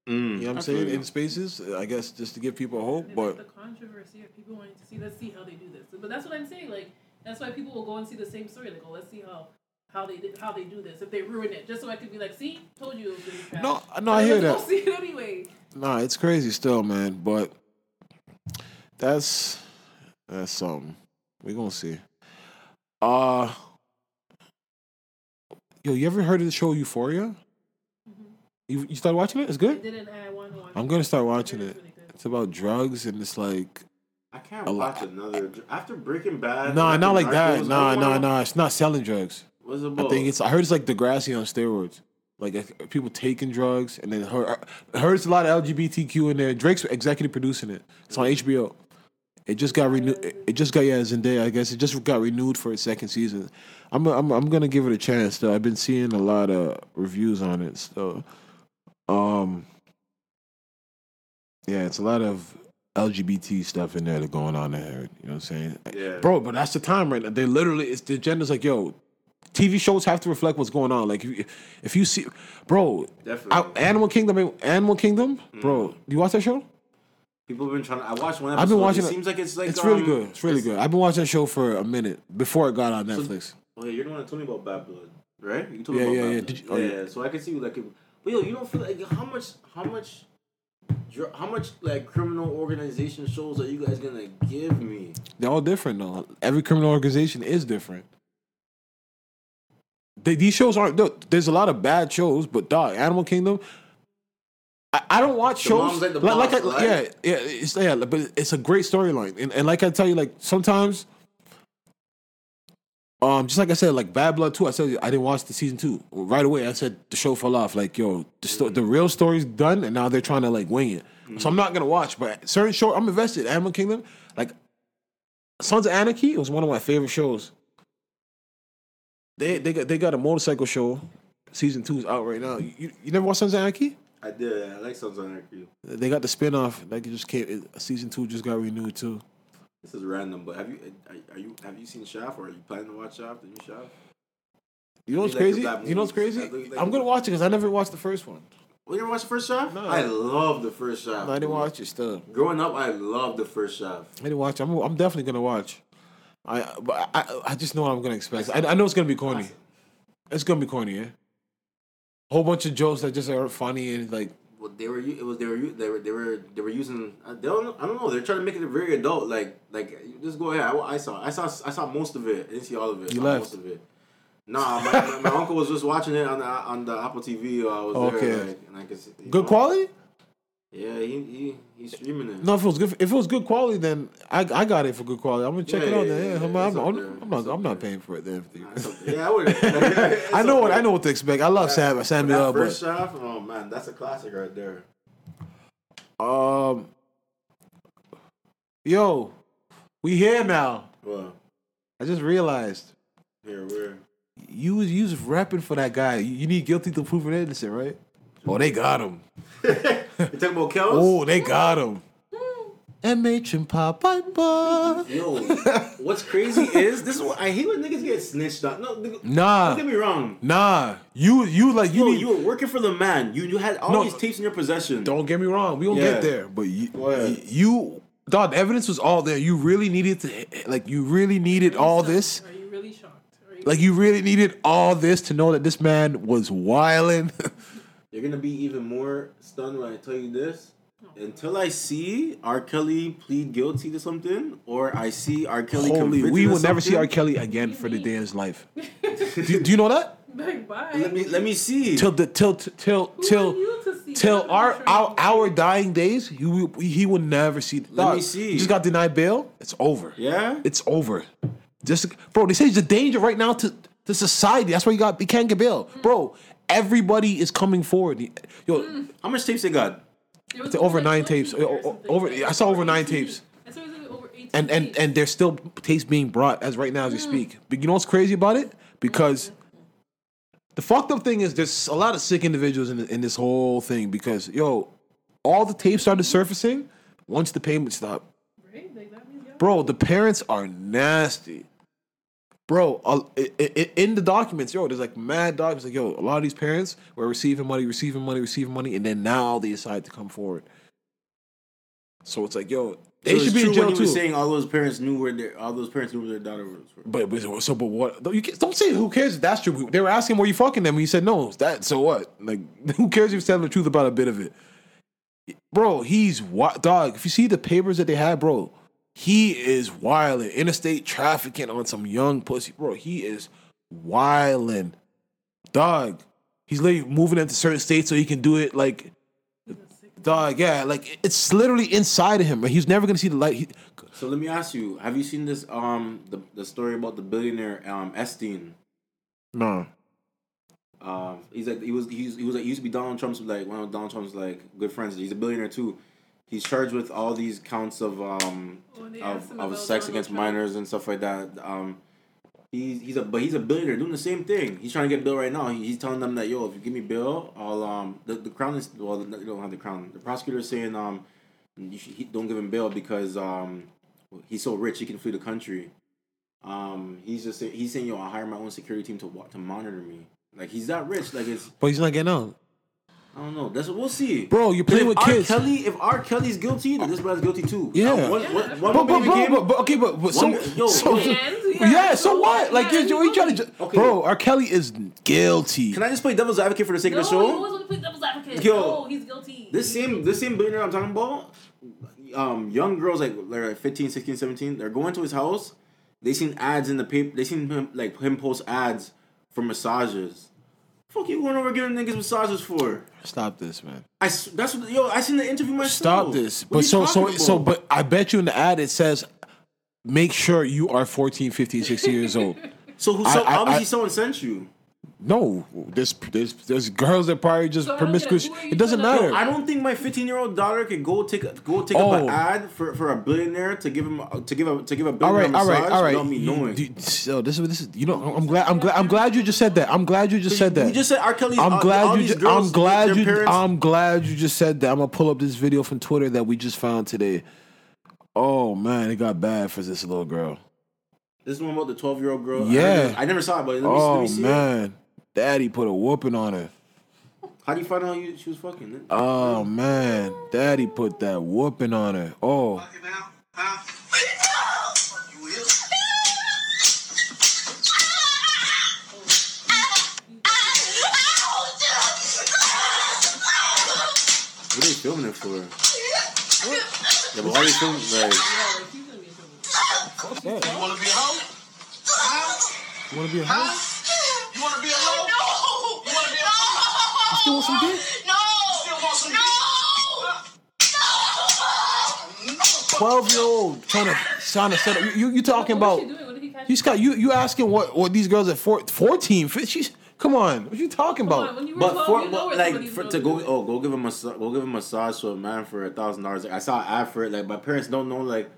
mm, You know what I'm I saying? In spaces, I guess just to give people hope. It's But like the controversy of people wanting to see. Let's see how they do this. But that's what I'm saying. Like that's why people will go and see the same story. Like, oh, let's see how how they did, how they do this. If they ruin it, just so I could be like, see, told you it was gonna be. No, no, But I hear let's that. go See it anyway. Nah, it's crazy still, man. But that's that's something. We gonna see. Uh yo, you ever heard of the show Euphoria? You you started watching it? It's I good. didn't. I watch I'm gonna start watching it. really. It's about drugs and it's like I can't A watch lot. another after Breaking Bad nah, not like that. Narcos, Nah, I nah, nah. It's not selling drugs. What's it about? I think it's. I heard it's like Degrassi on steroids. Like uh, people taking drugs, and then her. I heard a lot of LGBTQ in there. Drake's executive producing it. It's on HBO. It just got renewed. It just got yeah Zendaya. I guess it just got renewed for its second season. I'm I'm I'm gonna give it a chance. Though I've been seeing a lot of reviews on it. So, um, yeah, it's a lot of LGBT stuff in there that's going on there. You know what I'm saying? Yeah. bro. But that's the time right now. They literally, it's the agenda's like, yo, TV shows have to reflect what's going on. Like, if you, if you see, bro, Definitely. I- Animal Kingdom, Animal Kingdom, bro. Do you watch that show? People have been trying. to... I watched one. Episode. I've been watching It it. seems like it's like It's really um, good. It's really good. I've been watching that show for a minute before it got on Netflix. Oh yeah, you're the one that told me about Bad Blood, right? You told me Yeah, about yeah, Bad yeah. Blood. You- oh, yeah, yeah. so I can see like, but yo, you don't feel like how much, how much, how much like criminal organization shows are you guys gonna give me? They're all different though. Every criminal organization is different. They, these shows aren't. look, There's a lot of bad shows, but dog, Animal Kingdom. I, I don't watch shows like the like, boss, I, right? yeah, yeah, it's yeah, but it's a great storyline, and, and like I tell you, like sometimes, um, just like I said, like Bad Blood too. I said I didn't watch the season two right away. I said the show fell off. Like yo, the sto- the real story's done, and now they're trying to like wing it. So I'm not gonna watch. But certain show, I'm invested. Animal Kingdom, like Sons of Anarchy, was one of my favorite shows. They they got they got a motorcycle show. Season two is out right now. You, you never watched Sons of Anarchy? I did. I like Sons of Anarchy. They got the spinoff. Like it just came. It, season two just got renewed too. This is random, but have you are, are you have you seen Shaft or are you planning to watch Shaft? The new Shaft? You know what's like crazy? You know what's crazy? Like- I'm gonna watch it because I never watched the first one. Oh, you ever watch the first Shaft? No. I love the first Shaft. No, I didn't watch it still. Growing up, I loved the first Shaft. I didn't watch. it. I'm I'm definitely gonna watch. I but I I just know what I'm gonna expect. I, I know it's gonna be corny. It's gonna be corny, yeah. Whole bunch of jokes that just are funny and like Well, they were it was they were they were they were they were using I don't I don't know they're trying to make it very adult like like just go ahead I, I saw I saw I saw most of it I didn't see all of it You left. most of it nah my, my, my (laughs) uncle was just watching it on the on the Apple TV while uh, I was Okay. there like, and I could see, good know. quality. Yeah he, he he's streaming it No, if it was good, if it was good quality, then I I got it for good quality. I'm gonna check Yeah, it out. yeah, Then. yeah, I'm, I'm, I'm. I'm not I'm not paying for it. Then. yeah I would (laughs) I know what I know what to expect. I love Sam Samuel, that first but Shaft oh man that's a classic right there um, yo, we here now. well I just realized here we're you was you was repping for that guy. You, you need guilty to prove it innocent, right? Oh, they got him. (laughs) you talking about Kels Oh, they got him. MH and Pop Piper. Yo, what's crazy is this is what I hate when niggas get snitched on. No, nigga, Nah, don't get me wrong. nah. You you like you Yo, need. you were working for the man. You you had all No. these tapes in your possession. Don't get me wrong. We gonna Yeah. get there, but you, Go you, dog. The evidence was all there. You really needed to, like, you really needed all this. Are you really shocked? Are you Like, you really needed all this to know that this man was wilding. (laughs) You're gonna be even more stunned when I tell you this. Oh. Until I see R. Kelly plead guilty to something, or I see R. Kelly Holy, convicted we of will never see R. Kelly again for the day in his life. (laughs) do, do you know that? like bye. Let me let me see. Till the till till Who till are you to see? till our our, our dying days, he will, he will never see. Dog, me see. He just got denied bail. It's over. yeah. It's over. Just bro, they say he's a danger right now to, to society. That's why you got he can't get bail, mm. bro. Everybody is coming forward. Yo, hmm. How much tapes they got? It was over like nine tapes. or O- o- something. over- Like, I saw over nine 18. tapes. I saw it was over 18 and and tapes. and there's still tapes being brought as right now as we hmm. speak. But you know what's crazy about it? Because the fucked up thing is there's a lot of sick individuals in in this whole thing. Because yo, all the tapes started surfacing once the payment stopped. Right? Like, that means, yeah. Bro, the parents are nasty. Bro, uh, i- i- in the documents, yo, there's like mad documents. Like, yo, a lot of these parents were receiving money, receiving money, receiving money, and then now they decide to come forward. So it's like, yo, they So should be in jail too. saying all those parents knew where their all those parents knew where their daughter was. But, but so, but what? Don't, you don't say who cares if that's true. They were asking were you fucking them, and he said no. That so what? Like (laughs) who cares if you're telling the truth about a bit of it, bro? He's what dog. If you see the papers that they had, bro, he is wilding interstate trafficking on some young pussy, bro. He is wilding, dog. He's literally moving into certain states so he can do it like. Dog, yeah, like it's literally inside of him, but he's never gonna see the light. He, So let me ask you: Have you seen this? Um, the the story about the billionaire um Epstein. no, Um, he's like he was he's, he was like he used to be Donald Trump's like one of Donald Trump's like good friends. He's a billionaire too. He's charged with all these counts of um When they asked of, of sex against Trump. minors and stuff like that. Um, he's he's a but he's a billionaire doing the same thing. He's trying to get bail right now. He, he's telling them that yo, if you give me bail, I'll um the, the crown is well they don't have the crown. The prosecutor is saying um you should, he, don't give him bail because um he's so rich he can flee the country. Um, he's just he's saying yo, I'll hire my own security team to to monitor me. Like he's that rich. Like it's but he's not getting out. I I don't know. That's what we'll see, Bro, you're playing If with R. kids. Kelly, if R. Kelly's guilty, then this man's guilty too. Yeah. Uh, what, Yeah. what, But, but, bro, but, but okay, but, but so, One- yo, so, yo. And, yeah, so what? Like, yeah, you're, you're trying to, Okay. bro, R. Kelly is guilty. Can I just play devil's advocate for the sake No, of the he show? always want to play devil's advocate. Yo. no, he's guilty. This He's same guilty. this same billionaire I'm talking about, um, young girls like they're like 15, 16, 17, they're going to his house. They seen ads in the paper. They seen him like him post ads for massages. Fuck you going over giving niggas massages for? Stop this, man. I that's what yo I seen the interview myself. Stop this. What But so, so, so, but I bet you in the ad it says, make sure you are 14, 15, 16 years old. so who? I- So I- obviously I- someone sent you. No, there's, there's, there's girls that probably just So I don't get it. promiscuous. Who are you It doesn't trying to- matter. I don't think my 15 year old daughter could go take a, go take up Oh. an ad for, for a billionaire to give him to give a to give a all billionaire right, all a massage right, all right. without me You- knowing. you- so this is this is you know I'm glad I'm glad I'm glad you just said that. I'm glad you just said that. You just said R. Kelly's. I'm uh, glad all you. these girls, I'm glad you. parents- I'm glad you just said that. I'm gonna pull up this video from Twitter that we just found today. Oh man, it got bad for this little girl. This is one about the 12 year old girl. Yeah. never, I never saw it, but let me, see let Oh me see. It. Man, Daddy put a whooping on her. How do you find out you, she was fucking? Oh man, Daddy put that whooping on her. Oh, what are they filming it for? Yeah, but why are they filming? Like, Yeah, like, he's gonna be in trouble. You wanna be a hoe? you wanna be a hoe? You wanna be a hoe? You wanna be a hoe? You still want some dick? Still want Twelve year old trying to trying to set up. You you, you talking What was about? doing? What did he catch? You Scott, you you asking what what these girls at four, 14, 15, She's come on. What you talking Come about? when you but 12, for you know but like for, to go oh go give him a massa- go give him a massage to a man for a thousand dollars. I saw an ad for it. Like my parents don't know. Like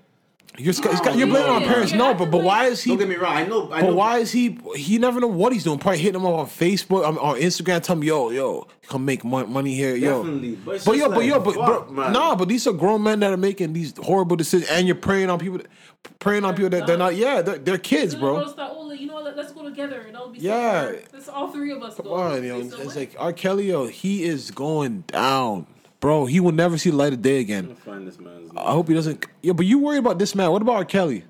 You're Scott, Scott, you're oh, blaming on Yeah, parents. No, but but why is he? don't get me wrong. I know. I But know. why is he? He never know what he's doing. Probably hitting him up on Facebook, on, on Instagram, tell him, "Yo, yo, come make money here, yo." Definitely. But But just yo, but yo, but fuck, bro, man. nah, but these are grown men that are making these horrible decisions, and you're preying on people, that, preying on people that they're not. Yeah, they're, they're kids, bro. girls thought, oh, you know let- Let's go together, and that'll be Yeah. hard. Let's all three of us Come go. on, yo, so it's lit. like R. Kelly, yo, he is going down, bro. He will never see the light of day again. Find this man's. I hope he doesn't. Yeah, but you worry about this man? What about R. Kelly?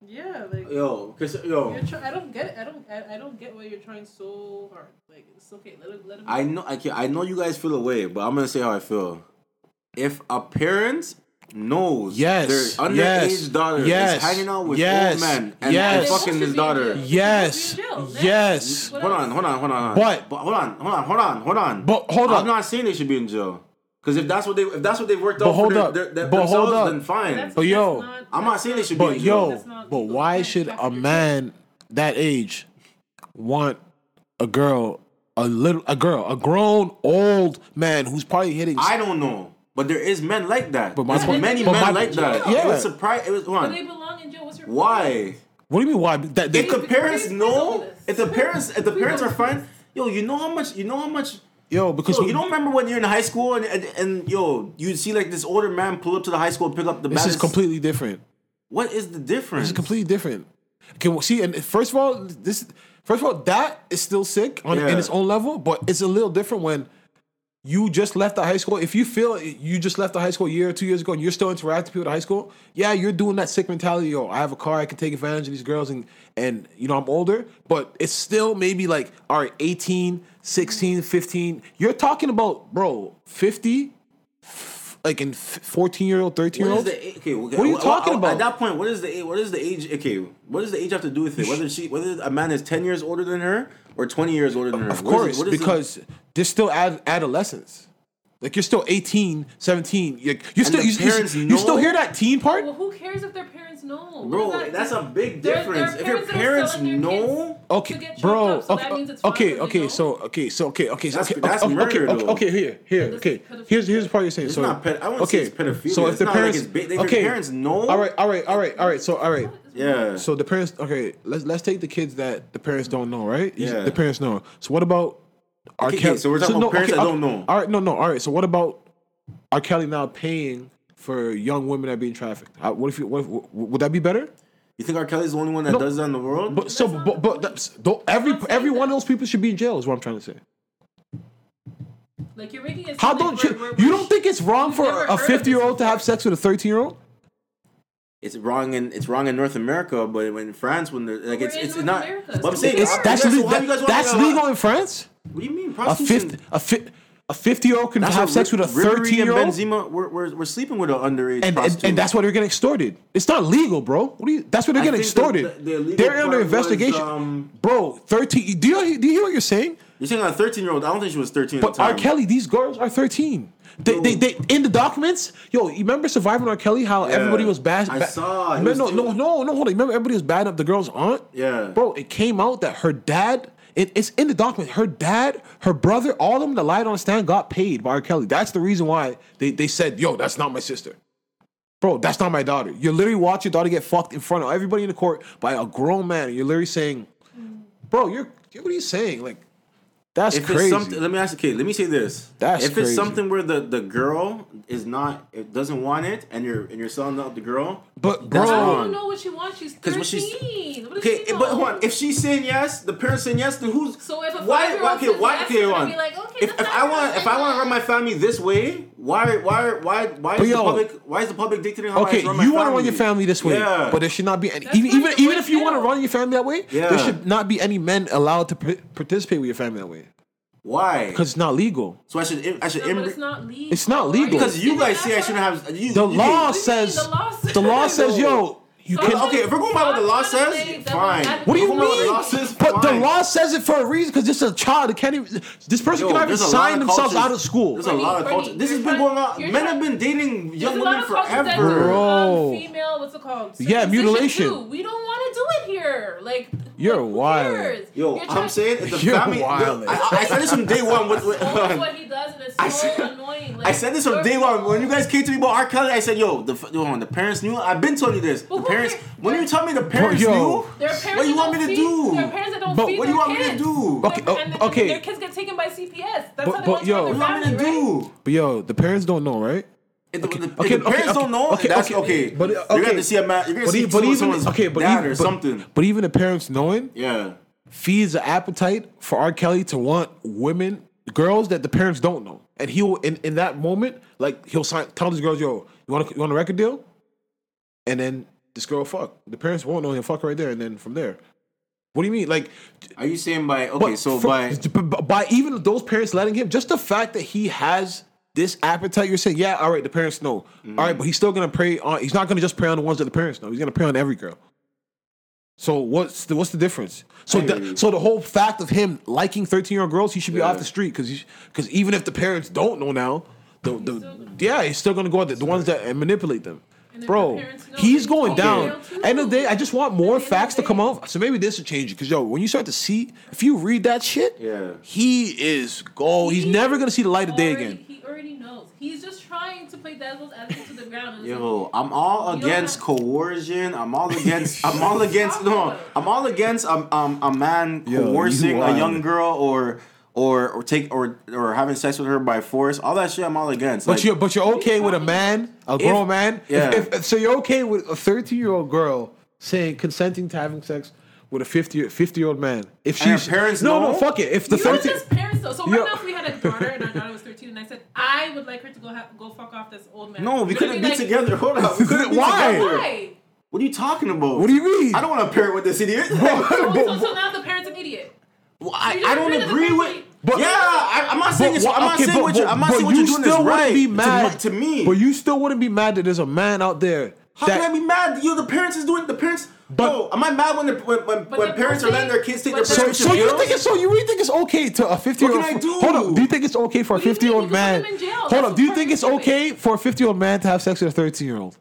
yeah, like Yo, cause yo, you're try- I don't get it. I don't. I, I don't get why you're trying so hard. Like it's okay. Let him. Let him. I know. I can, I know you guys feel away, but I'm gonna say how I feel. If a parent knows Yes, their underage yes, daughter yes, is hanging out with yes, old men and, yes. and fucking his daughter. Yes, Be in jail. yes. Hold on, hold on, hold on. But- but hold on, hold on, hold on, hold on. But hold on, I'm not saying they should be in jail. Because if that's what they if that's what they've worked But out hold for their, up. their, their, But hold themselves, up. then fine. That's- But yo, not- I'm not saying they not- should be But in yo, but why should a man that age want a girl, a little, a girl, a grown old man who's probably hitting? I don't know. But there is men like that. But my There's point- many but men my- like that. Yeah. It was surprise. It was hold But on. they belong in jail. What's your Why? what do you mean? Why? That they, If the parents Please- please know, don't do this. if the parents, if the (laughs) parents are fine, this. yo, you know how much, you know how much. Yo, because Yo, you don't remember when you're in high school and, and, and yo, you'd see like this older man pull up to the high school and pick up the this is completely different. What is the difference? This is completely different. Okay, well, see, and first of all, this first of all, that is still sick on Yeah. in its own level, but it's a little different when you just left the high school. If you feel you just left the high school a year or two years ago and you're still interacting with people at high school, yeah, you're doing that sick mentality. Yo, I have a car, I can take advantage of these girls, and and you know I'm older, but it's still maybe like all right, 18, 16, 15. You're talking about bro, 50, f- like in 14 year old, 13 year old. the okay? What are you well, talking well, about? At that point, what is the what is the age? Okay, what does the age have to do with it? Whether she whether a man is ten years older than her or twenty years older than her? Of What is course, what is the- because there's still ad- adolescence. Like you're still 18, 17. You're, you're still you, you, you still hear that teen part? Well, who cares if their parents know? Bro, that- that's a big There- there difference. are if your parents are their know, kids Okay, to get bro. up, so okay, that means okay, okay. So okay, so okay, okay, so That's- okay, that's okay, murder, okay, though. okay, here, here, okay. Here's here's the part you're saying. It's so not ped- I wouldn't okay, say it's pedophilia. So if It's the not like parents, it's ba- if your okay, parents know- all right, all right, all right, all right. So all right. yeah. So the parents, okay, let's let's take the kids that the parents don't know, right? Yeah. The parents know. So what about R. Okay, Kelly? okay, so we're talking about parents that don't know. All right, no, no. All right. So what about R. Kelly now paying for young women that are being trafficked? Uh, What if you? What, if- would that be better? you think R. Kelly's the only one that No. does that in the world? But so, That's but, not but, that's, don't, every I'm every one of those people should be in jail. Is what I'm trying to say. Like you're making it. How don't like you? we're- we're- You don't think it's wrong for a 50 year old to have sex with a 13 year old? It's wrong in it's wrong in North America, but in France, when they're like We're it's in it's North not. America, But I'm saying we It's are. that's legal. why you guys wanna that's legal in France. What do you mean A prostitution? 50 a fi- a 50 year old can That's have sex with a Ri- 13 year old. and Benzema. We're, we're, we're sleeping with an underage and, and, prostitute. and that's why they're getting extorted. It's not legal, bro. What do you? That's why they're getting extorted. the- the they're under investigation, was, um, bro. Thirteen. Do you do you hear what you're saying? You're saying a 13 year old. I don't think she was 13 But at the R. Kelly, these girls are 13. They, they, they, in the documents, yo, you remember surviving R. Kelly? How Yeah. everybody was bad. I saw. He No, no, no, no, no. Hold on. Remember, everybody was bad up the girl's aunt. Yeah. bro. It came out that her dad. It, it's in the document. Her dad, her brother, all of them that lied on the stand got paid by R. Kelly. That's the reason why they, they said, "Yo, that's not my sister." Bro, that's not my daughter. You're literally watching your daughter get fucked in front of everybody in the court by a grown man. You're literally saying, "Bro, you're what are you saying?" Like, that's If crazy. it's something, let me ask you, Kate. Let me say this. That's if crazy. it's something where the, the girl is not, it doesn't want it, and you're and you're selling out the girl. But That's bro, How don't know what she wants? She's thirteen. what she's- What Okay, she but hold on. If she's saying yes, the parents saying yes, then who's So if a why? five-year-old Why? Okay, why? yes, Okay, you're hold gonna on. be like, okay, if, if I want if I want to run my family this way, why? Why? Why? Why But is the public? Why is the public dictating how okay, I should run you want to run your family this way, Yeah. but there should not be any. That's Even even, even if you want to run your family that way, Yeah. there should not be any men allowed to p- participate with your family that way Why? because it's not legal. So I should I should No, but it's not legal. It's not legal. because you guys that say I shouldn't have you, The you law says the law says- the law says yo you So can. Okay, if we're going by what the law I'm trying to says, say fine. What do you If by what mean? the law says, But the law says it for a reason because this is a child. It can't even. This person Yo, cannot even there's a lot sign of themselves cultures- out of school. There's a Brittany, lot of Brittany, culture. This has been going on. Men trying- have been dating young women of cultures that do, forever. Bro. um, female, what's it called? Yeah, mutilation. too. We don't want to do it here. Like, You're like, wild. Yo, You're I'm saying it's (laughs) a You're family. wild. I, I said this from day one. With, with, That's (laughs) what he does, and it's I said- annoying. Like, I said this from day one. When you guys came to me about R. Kelly, I said, "Yo, the yo, the parents knew." I've been telling you this. But the parents. (laughs) When you tell me the parents yo. knew, There are parents what do you want me to feed, do? There are parents that don't But feed what do you their want me to kids. do? Okay, Their- oh, and, okay. And their kids get taken by CPS. That's But- how they but, want to yo. run What do their you want me to right? do? But yo, the parents don't know, right? If the, the, okay, the parents okay, don't know. okay, that's okay. okay. But, uh, you're okay. gonna see a man. You're gonna But, see e- but even someone's okay, but dad even or but, something. But even the parents knowing Yeah. feeds the appetite for R. Kelly to want women, girls that the parents don't know, and he'll in, in that moment, like he'll sign, tell these girls, "Yo, you want a, you want a record deal?" And then this girl fuck. The parents won't know he'll fuck right there, and then from there. What do you mean? Like, Are you saying by okay? so for- by by even those parents letting him, just the fact that he has this appetite, you're saying, yeah, all right, the parents know, Mm-hmm. all right, but he's still gonna prey on. He's not gonna just prey on the ones that the parents know. He's gonna prey on every girl. So what's the what's the difference? So the, so the whole fact of him liking 13 year old girls, he should be Yeah. off the street because because even if the parents don't know now, the, the gonna- yeah, he's still gonna go out the, the ones that and manipulate them. And if Bro, the parents know, he's going down. going. End of the day, I just want more At the end facts to come day. out. So maybe this will change it. Because yo, when you start to see, if you read that shit, Yeah. he is gold. He's He never gonna see the light of day again. He already knows. He's just trying to play devil's advocate to the ground. And it's Yo, I'm all against coercion. I'm all (laughs) against. I'm all against. No, I'm all against um, um a man Yo, coercing you a young girl or or or take or or having sex with her by force. All that shit, I'm all against. But Like, you're but you're okay with a man, a grown man. yeah. If, if, so you're okay with a 13 year old girl saying consenting to having sex with a 50 50 year old man. If And her she's parents no know? no fuck it. If the You know 13 just parents though. So Yo. right now, if we had a daughter and our daughter was 13, and I said I would like her to go ha- go fuck off this old man. no, we You're couldn't gonna be like, together. Hold on, we (laughs) couldn't be Why? together. Why? What are you talking about? what do you mean? I don't want to parent with this idiot. (laughs) So, so, so now the parent's an idiot. Well, I, I don't agree that the agree parents with. are- But- yeah, I, I'm not saying But it's. I'm not okay, saying but- what you. I'm not but saying what you you're doing is still wouldn't right. be mad my- to me. But you still wouldn't be mad that there's a man out there. How that, can I be mad? You, the parents is doing the parents. But- yo, am I mad when the, when when, when the parents are letting their kids take their So, prescription so you pills? think it's so you really think it's okay to a fifty year old? What can I do? Hold on. Do you think it's okay for a What do you fifty year old man? put them in jail. Hold That's on. Do you think it's okay for a fifty year old man to have sex with a thirteen year old?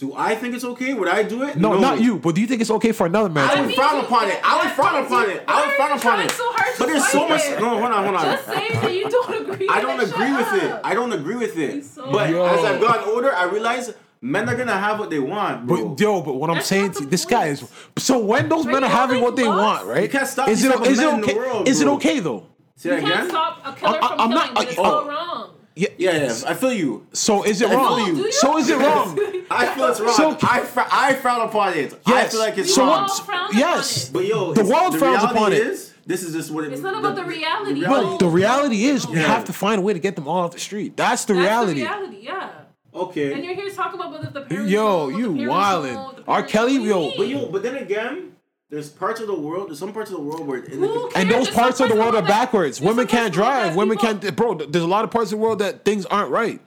Do I think it's okay? Would I do it? No, not you. But do you think it's okay for another man? I to- would frown upon it. I would frown upon it. I would frown upon it. So hard But there's so much. it. No, hold on, hold on. Just say that you don't agree. I don't agree with it. I don't agree with it. So But Yo. as I've gotten older, I realize men are gonna have what they want, bro. But yo, but what I'm That's saying to the this guy is so when those men are having they what they want, right? You can't stop Is these it type of is it men in the okay? world, is it okay though? Say You that can't again. stop a killer I- from I'm killing, not- but it's oh. all wrong. Yeah. Yeah, yeah. I feel you. So is it I wrong? feel you. So is it (laughs) wrong? I feel it's wrong. So- I fr- I frown upon it. I feel like it's so wrong. all frown upon yes. it. But yo, The it's- world the frowns reality upon it. is, this is just what it, It's not about the reality. But the reality is, we have to find a way to get them all off the street. That's the That's reality. the reality, yeah. Okay. And you're here to talk about whether the parents Yo, know, if the you parents wildin'. know, if the R. Kelly, what do you yo. But yo, but then again, there's parts of the world. There's some parts of the world where in the, cares? And those parts of the world are backwards. Women can't parts of the world drive. Women can't. Bro, there's a lot of parts of the world that things aren't right.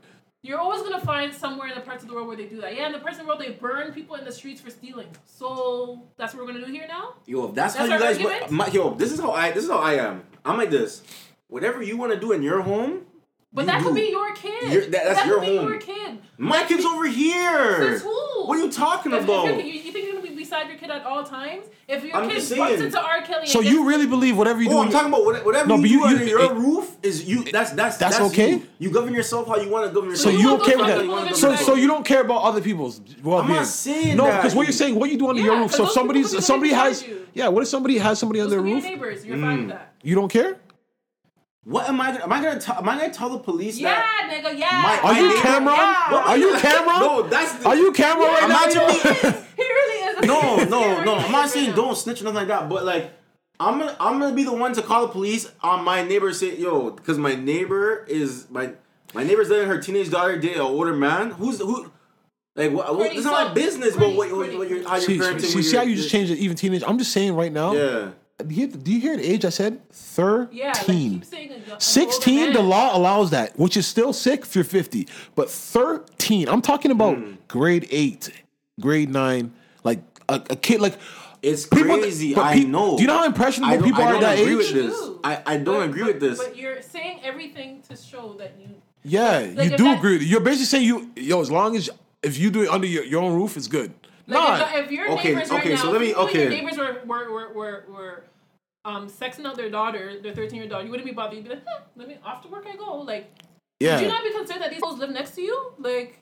You're always gonna find somewhere in the parts of the world where they do that. Yeah, in the parts of the world they burn people in the streets for stealing. So that's what we're gonna do here now. yo, if that's, That's how you our guys. argument? My, yo, this is how I. This is how I am. I'm like this. Whatever you want to do in your home, But you that do. could be your kid. You're- that- that's that your could be home. your kid. My kid's over here. Since who? What are you talking If- if about? you, you think you're gonna be beside your kid at all times? If your I'm kid just runs saying. into R. Kelly, So and you really believe whatever you oh, do? Oh, I'm talking about what- whatever No, you but do you- you- under your it- roof is you. That's that's That's okay? You. You govern yourself how you want to govern yourself. So yourself. you want okay those with people that? to So your so life. you don't care about other people's well-being? saying no, that. because what you're saying, what you do under your Yeah, roof. 'cause So those if somebody's people if could somebody be has beside you. yeah. What if somebody has somebody on those their could be your roof? neighbors. You're fine with mm. that. You don't care? What am I? Gonna, am I gonna? Tell, am I gonna tell the police Yeah, that? nigga. Yeah. My- Are my you neighbor- Cam'ron? Yeah. Are you Cam'ron? No, that's. The, Are you Cam'ron right now? Imagine yo? me- he really is. (laughs) (laughs) No, no, no. I'm not saying don't snitch or nothing like that, but like. I'm gonna I'm gonna be the one to call the police on my neighbor say yo because my neighbor is my my neighbor's letting her teenage daughter date an older man who's who like what, what Pretty it's not my so- business but pretty- what, what, pretty- what you're, how you're See, parenting see, with see your- how you just changed it, even teenage. I'm just saying right now. yeah Do you, do you hear the age I said? Thirteen. Yeah, like, keep a- 16, the law allows that, which is still sick if you're 50. But 13, I'm talking about Hmm. grade 8, grade 9, like a, a kid, like. it's people- crazy but I pe- know Do you know how impressionable I don't, people I are don't at that agree age? with this. I, I don't But- agree but- with this But you're saying everything to show that you. Yeah, Like, you do that- agree. You're basically saying you, yo, as long as if you do it under your, your own roof, it's good. Like nah, if, if your Okay, neighbors right okay, now, so let me- if your okay. neighbors were were were were, were um sexing out their daughter, their thirteen year old daughter, you wouldn't be bothered. You'd be like, huh, let me off to work I go. Like, yeah. would you not be concerned that these folks live next to you? Like,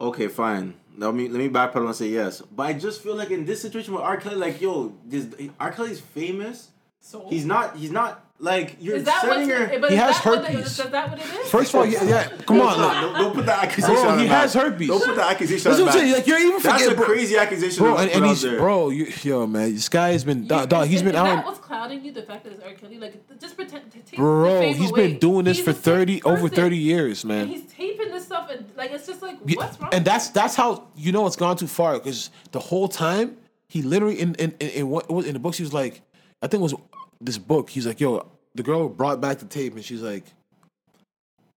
Okay, fine. Let me let me backpedal and say yes. But I just feel like in this situation with R. Kelly, like yo, this R. Kelly's famous. so He's not. He's not like you're Is that setting what? her. He is has that what the- herpes. Is that what it is? First of all, yeah, yeah come on. Look. Don't, don't put that accusation. Bro, on he him, has man. herpes. Don't put that accusation. That's on what I'm him, saying. Like, you're even That's forget, a bro. crazy accusation. Bro, to and, and he's there. bro, you, yo, man, this guy has been, dog, dog, he's is, been is out. that what's clouding you? The fact that it's R. Kelly, like, just pretend to take the Bro, fame he's away. been doing this He's for a sick 30 over 30 years, man. And he's taping this stuff, and like, it's just like, Yeah, what's wrong? And that's that's how you know it's gone too far because the whole time he literally in in in, in what in the books he was like, I think it was this book. He's like, yo, the girl brought back the tape and she's like,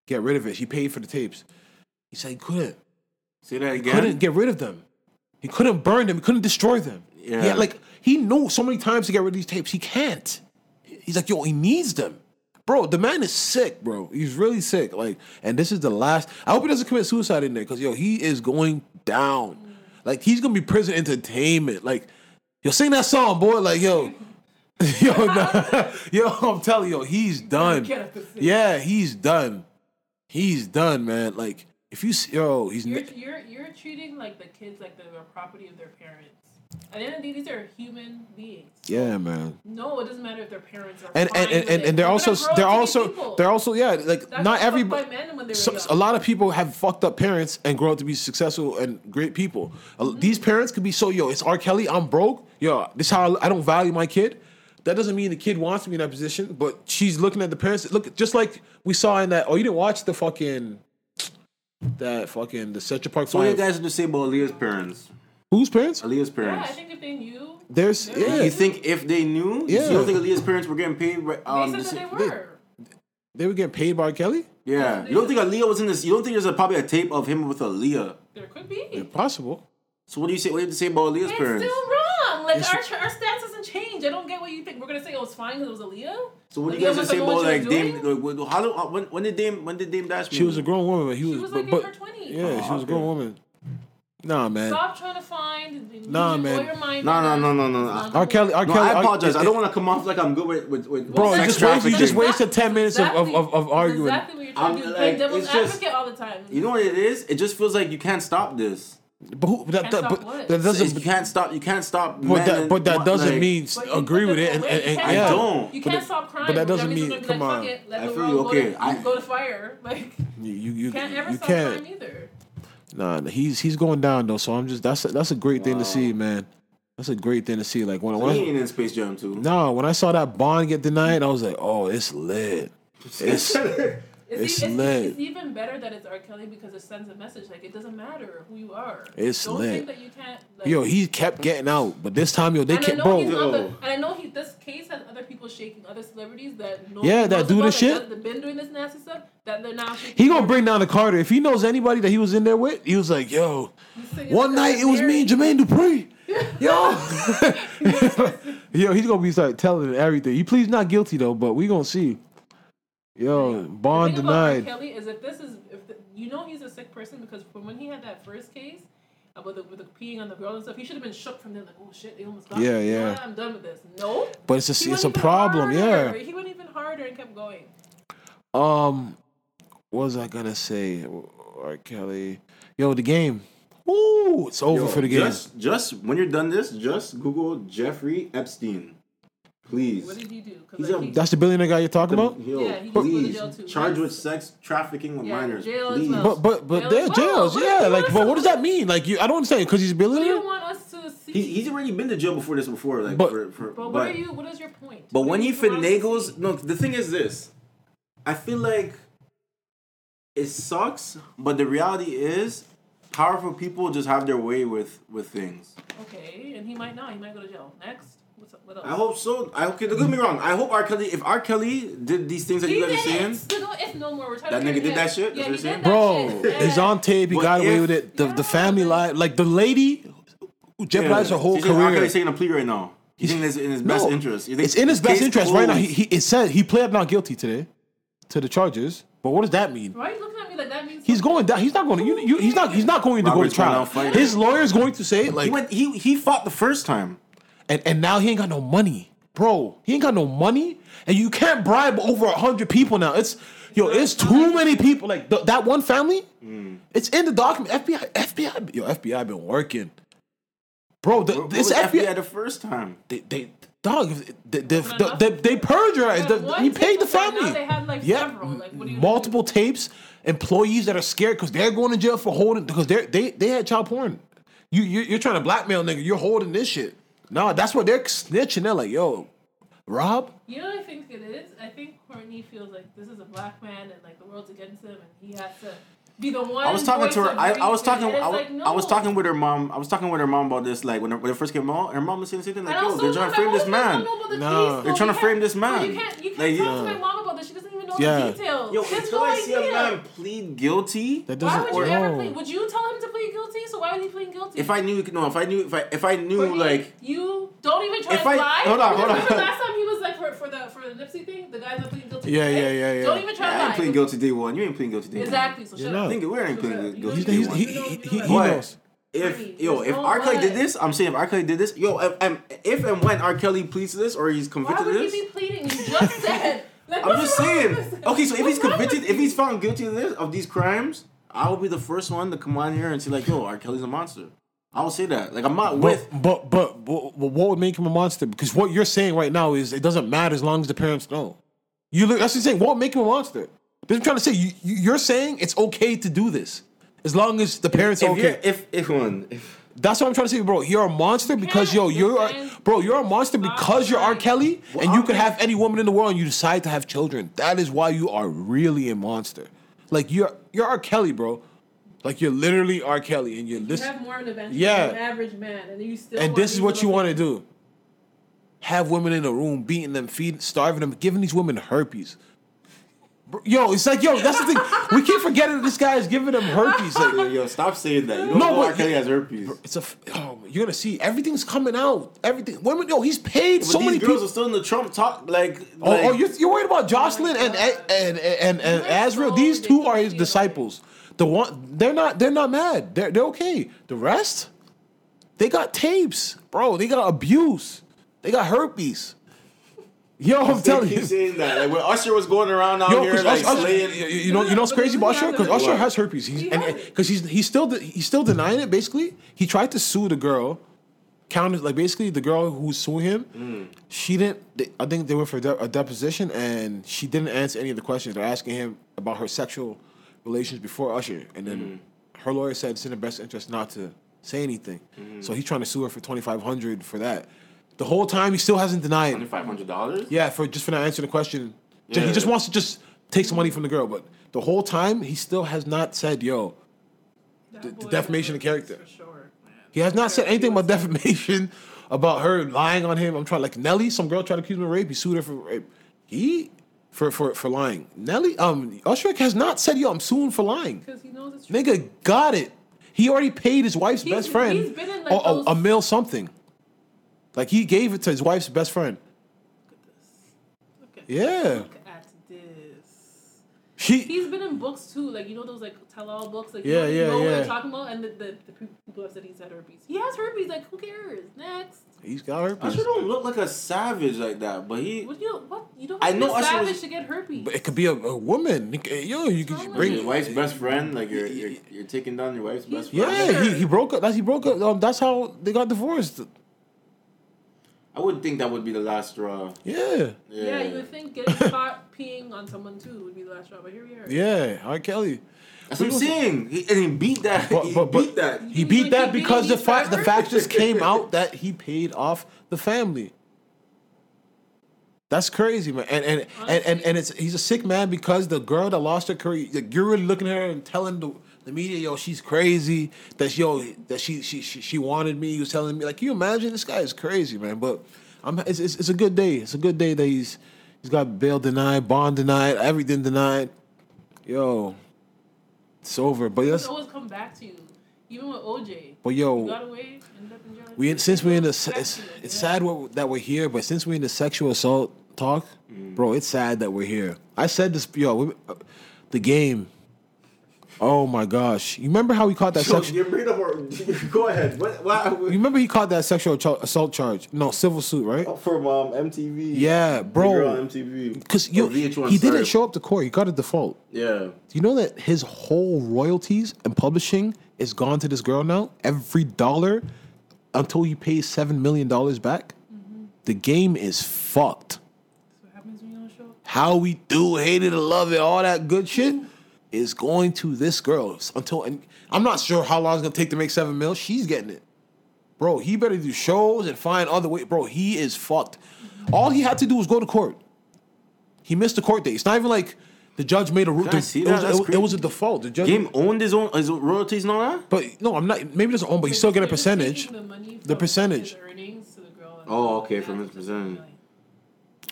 get rid of it. She paid for the tapes. He said he couldn't. Say that He again. couldn't get rid of them. He couldn't burn them. He couldn't destroy them. Yeah. Yeah, like he knew so many times to get rid of these tapes. He can't. He's like, yo, he needs them. Bro, the man is sick, bro. He's really sick. Like, and this is the last. I hope he doesn't commit suicide in there, because yo, he is going down. Like, he's gonna be prison entertainment. Like, yo, sing that song, boy. Like, yo, (laughs) yo, nah. (laughs) yo, I'm telling you, yo, he's done. Get up and sing. Yeah, he's done. He's done, man. Like, if you, see, yo, he's. You're, ne- you're you're treating like the kids like they're a property of their parents. At the end of the day, these are human beings. Yeah, man. No, it doesn't matter if their parents are. and fine and, and, and, and they're They're also they're up to be also people. they're also yeah like That's not what fucked everybody men when they were so, a lot of people have fucked up parents and grow up to be successful and great people Mm-hmm. these parents could be so yo it's R Kelly I'm broke yo this how I, I don't value my kid that doesn't mean the kid wants to be in that position but she's looking at the parents look just like we saw in that oh you didn't watch the fucking that fucking the Central Park So what do you Five guys have to say about Aaliyah's parents? whose parents Aaliyah's Yeah, parents. I think if they knew, there's yeah You think if they knew, Yeah. you don't think Aaliyah's parents were getting paid? right- they Um, said that they were. they were getting paid by Kelly yeah, you don't think Aaliyah was in this? You don't think there's a, probably a tape of him with Aaliyah? There could be. possible So what do you say? What do you have to say about Aaliyah's It's parents? still wrong. Like It's- our our stats doesn't change. I don't get what you think. We're gonna say oh was fine because it was Aaliyah. So what do you guys have to say have about like Dame? Like, how do, uh, when when did Dame when did Dame Dash? she was a grown woman but he was, she was, but, like, in her 20s. yeah she was a Oh, grown woman nah man Stop trying to find. use Nah, your man. lawyer mind No, no, on no, us. no, no, It's R. Kelly, way. No, Kelly, I R- apologize. it- I don't want to come off like I'm good with with, with Bro, you just, wasted, you just trafficking. wasted 10 minutes of, of, of, of arguing. Exactly what you're trying to do. I'm Play like, devil's it's just- advocate all the time. You know what it is? It just feels like you can't stop this. But, who, that, Can't that, but that you doesn't. can't stop. You can't stop. But that, and but that doesn't like- mean But you- agree but with it. And, and, and can't I yeah. stop- don't. You But can't that- stop crime. but that doesn't means mean- you're come like, on. Fuck it, let I the feel world you, go okay, to- I- go to fire. (laughs) Like You you you, you can't ever you stop can't. crime either. Nah, he's he's going down though. So I'm just that's a, that's a great thing to see, man. That's a great thing to see. Like when, He when ain't in Space Jam too. no, when I saw that bond get denied, I was like, oh, it's lit. (laughs) It's (laughs) It's, It's lit. it's even better that it's R. Kelly because it sends a message like it doesn't matter who you are. It's Don't lit. think that you can't. Like, yo, he kept getting out, but this time, yo, they and I kept know bro. he's not the, Yo. and I know he this case has other people shaking other celebrities that know Yeah, that do about, this shit. That have been doing this nasty stuff. That they're now. He gonna their- bring down the Carter. If he knows anybody that he was in there with, he was like, yo, one night it was me and Jermaine Dupri. (laughs) Yo, (laughs) yo, he's gonna be start telling everything. He pleads not guilty though, but we gonna see. Yo, The bond thing about R. denied. Kelly is if this is if the, you know he's a sick person because from when he had that first case about the, with the peeing on the girl and stuff, he should have been shook from there like, oh shit, they almost got Yeah, me. You know yeah. I'm done with this. No, But it's He a it's a even problem. Yeah. he went even harder and kept going. Um, what was I gonna say? R. Kelly. Yo, the game. Ooh, it's over Yo, for the game. Just, just when you're done this, just Google Jeffrey Epstein, please. What did he do? 'Cause, He's like, a- he- That's the billionaire guy you're talking about. Yo, Yeah, he just went to please, jail too. charged with sex trafficking with Yeah, minors. jail as Please. well. But but but Jail they're as well. jails. Yeah, you like, but what does that mean? Like, you, I don't understand because he's a do billionaire. you want us to see? He, he's already been to jail before this. Before like, But- for, for, but what but, are you? What is your point? but What when he you want finagles, no. The thing is this, I feel like it sucks, but the reality is, powerful people just have their way with with things. Okay, and he might not. He might go to jail. Next, what's up? What else? I hope so. I okay. Don't get me wrong. I hope R. Kelly. If R. Kelly did these things that He you guys are saying, it. It's no- more. We're That nigga did it. that shit? Yeah, That's he what you're did Bro, that shit. he's on tape. He But got away if- with it. The Yeah, the family life, like the lady, who jeopardized her whole So you think R. career. Kelly's taking a plea right now. You think it's in his best No, interest? You think It's in his best case interest right now. He, closed? he it said he pled not guilty today to the charges. But what does that mean? Why are you looking at me like that means He's going down. He's not going to. You, you, he's not. He's not going to go Robert's to trial. going out fighting. His lawyer's going to say like, He went. He he fought the first time. And and now he ain't got no money, bro. He ain't got no money, and you can't bribe over a hundred people now. It's yo, it's too many people. Like th- that one family, Mm. it's in the document. FBI, FBI, yo, FBI been working, bro. The, What this was FBI, FBI the first time. they, they dog, they, they, Not they, enough. they, they perjurized. Yeah, The- he paid the was like, now family. they had, like, yeah, several. Like, what are you multiple tapes. Employees that are scared because they're going to jail for holding because they they they had child porn. You you're, you're trying to blackmail nigga. You're holding this shit. No, that's what they're snitching. They're like, yo, Rob. You know what I think it is? I think Courtney feels like this is a black man and like the world's against him and he has to be the one. I was talking voice to her. I, I was talking. I was, like, no. I was talking with her mom. I was talking with her mom about this. Like when, it- when it first came out, her mom was saying the same thing. Like, yo, also, they're trying to frame this man. don't know about the Nah. They're trying to frame this so man. You can't, you can't Like, talk yeah. to my mom about this. She doesn't even know Yeah. the details. Yo, She has until no I see a man plead guilty, That doesn't. would you ever oh. plead? Would you tell him to plead guilty? So why would he plead guilty? if I knew, no, if I knew, if I if I knew, Courtney, like, you don't even try If to I- lie. hold on, Because hold on. Last time he was like for, for the for the Nipsey thing, the guy's not pleading guilty. Yeah, yeah, yeah, yeah. Don't even try I to ain't lie. pleading guilty day one. You ain't pleading guilty day Exactly. So You're shut not. Up. one. Think we ain't So pleading shut up. guilty You day He's, he, You he, he, you he, know he knows. If Courtney, yo, if R. Kelly did this, I'm saying if R. Kelly did this, yo, if, um, if and when R. Kelly pleads to this or he's convicted of this, Why convicted would he be pleading? You just (laughs) said. Like, I'm just (laughs) saying. Okay, so if he's convicted, if he's found guilty of this of these crimes, I will be the first one to come on here and say like, "Yo, R. Kelly's a monster." I will say that. Like, I'm not with. But, but but but what would make him a monster? Because what you're saying right now is it doesn't matter as long as the parents know. You look. That's what I'm saying. What would make him a monster? But I'm trying to say you, you you're saying it's okay to do this as long as the parents If are you're, okay. if if one, if That's what I'm trying to say, bro. You're a monster because yo, can't you're defend bro. You're a monster because you're R. Kelly, Well, and you could have any woman in the world, and you decide to have children. That is why you are really a monster. Like you're you're R. Kelly, bro. Like you're literally R. Kelly, and you're You this. have more of an adventure Yeah. than an average man, and you still. And this is what you want to do. Have women in a room, beating them, feeding, starving them, giving these women herpes. Bro, Yo, it's like, yo, that's the thing. We keep forgetting that this guy is giving them herpes. Like, yo, yo, stop saying that. You don't No, know but- R. Kelly has herpes. it's a, f- oh, you're gonna see everything's coming out. Everything, women, yo, he's paid But so these many girls people. are still in the Trump talk. Like, Oh, oh like oh, you're, you're worried about Joycelyn and God. and and and, and Azriel. so These two are his disciples. The one, they're not, they're not mad. They're they're okay. The rest, they got tapes, bro. They got abuse. They got herpes. (laughs) Yo, I'm they telling keep you. saying that. Like when Usher was going around out Yo, here, like Usher, slaying. you, you know, you know what's crazy about Usher? Because Usher has herpes. He's He and has because he's he's still de- he's still denying it. Basically, he tried to sue the girl. Counted like basically the girl who sued him. Mm. She didn't. They, I think they went for de- a deposition, and she didn't answer any of the questions. They're asking him about her sexual relations before Usher, and then Mm. her lawyer said it's in the best interest not to say anything. Mm-hmm. So he's trying to sue her for twenty five hundred for that. The whole time he still hasn't denied. Twenty five hundred dollars. Yeah, for just for not answering the question. Ju- He just wants to just take some money from the girl, but the whole time he still has not said, "Yo." That The- the defamation of character. For sure. He has not said anything about defamation, (laughs) about her lying on him. I'm trying like Nelly, some girl tried to accuse him of rape. He sued her for rape. He for for for lying. Nelly, um, Usher has not said, "Yo, I'm suing for lying." Because he knows it's true. Nigga got it. He already paid his wife's He's- best friend he's been in, like, a, a- those- a mil something. Like he gave it to his wife's best friend. Look at, this. Yeah. Look at this. She He's been in books too, like you know those like tell-all books, like Yeah, you know, yeah, you know what yeah. they're talking about, and the, the, the people have said he's had herpes. He has herpes. Like who cares? Next. he's got herpes. Usher don't look like a savage like that, but he. What you? What you don't I have to be know a Usher savage was- to get herpes. But it could be a, a woman. Yo, you could bring Your wife's best friend, like you're you're, you're taking down your wife's best friend. Yeah, he, he broke up. That's he broke up. Um, that's how they got divorced. I wouldn't think that would be the last straw. Yeah, yeah. you would think getting caught (laughs) peeing on someone too would be the last straw, but here we are. yeah. R. Kelly. That's what I'm saying. He, and he beat that. But- he but- but- beat that. He beat that he because beat the fact the fact just came out (laughs) that he paid off the family. That's crazy, man. And and and, and, and it's he's a sick man because the girl that lost her career, like, you're really looking at her and telling the, the media, yo, she's crazy. That yo, that she, she she she wanted me. He was telling me, like, can you imagine? This guy is crazy, man. But I'm it's, it's, it's a good day. It's a good day that he's he's got bail denied, bond denied, everything denied. Yo, it's over. But It's yes, always come back to you, even with OJ. but yo, got away, ended up in jail. we since we're in the it's, it's yeah. sad what, that we're here, but since we're in the sexual assault talk, bro, it's sad that we're here. I said this, yo, we, uh, the game. Oh my gosh, you remember how he caught that So sexual? you're bringing up. a- (laughs) Go ahead. What? what You remember he caught that sexual char- assault charge? No, civil suit, right? from um, MTV. Yeah, The bro. girl on MTV. Because Or VH1, he didn't show up to court. He got a default. Yeah. Do you know that his whole royalties and publishing is gone to this girl now? Every dollar until he pays seven million dollars back. The game is fucked. That's what happens when you don't show up. How we do, hate it, or love it, all that good shit is going to this girl until and I'm not sure how long it's gonna take to make seven mil. She's getting it. Bro, he better do shows and find other way. Bro, he is fucked. All he had to do was go to court. He missed the court date. It's not even like the judge made a rule. Can I see It, was- it it was a default. The judge Game owned his own his royalties and all that. But no, I'm not. Maybe doesn't own, but you still get a percentage. The, money The percentage. his earnings to the girl Oh, okay, from his just percentage.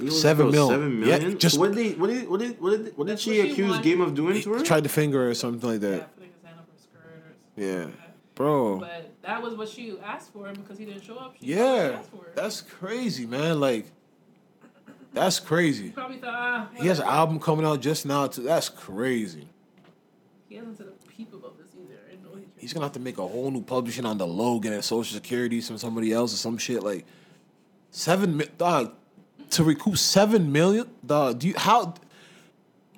Million. Seven bro, mil. Seven Yeah, just- what did they, what did what did what did what did she what she accuse wanted. Game of doing to her? Tried to finger or something like Yeah, that. putting his hand up her skirt or something. Yeah, like that. bro. But that was what she asked for him because he didn't show up. She Yeah, asked for that's crazy, man. Like, that's crazy. probably thought ah, He has an album coming out just now. Too. That's crazy. He hasn't said a peep about this either. I know he He's gonna have to make a whole new publishing on the Logan and Social Security from somebody else or some shit like seven mi- dog to recoup seven million. Dog, do you how?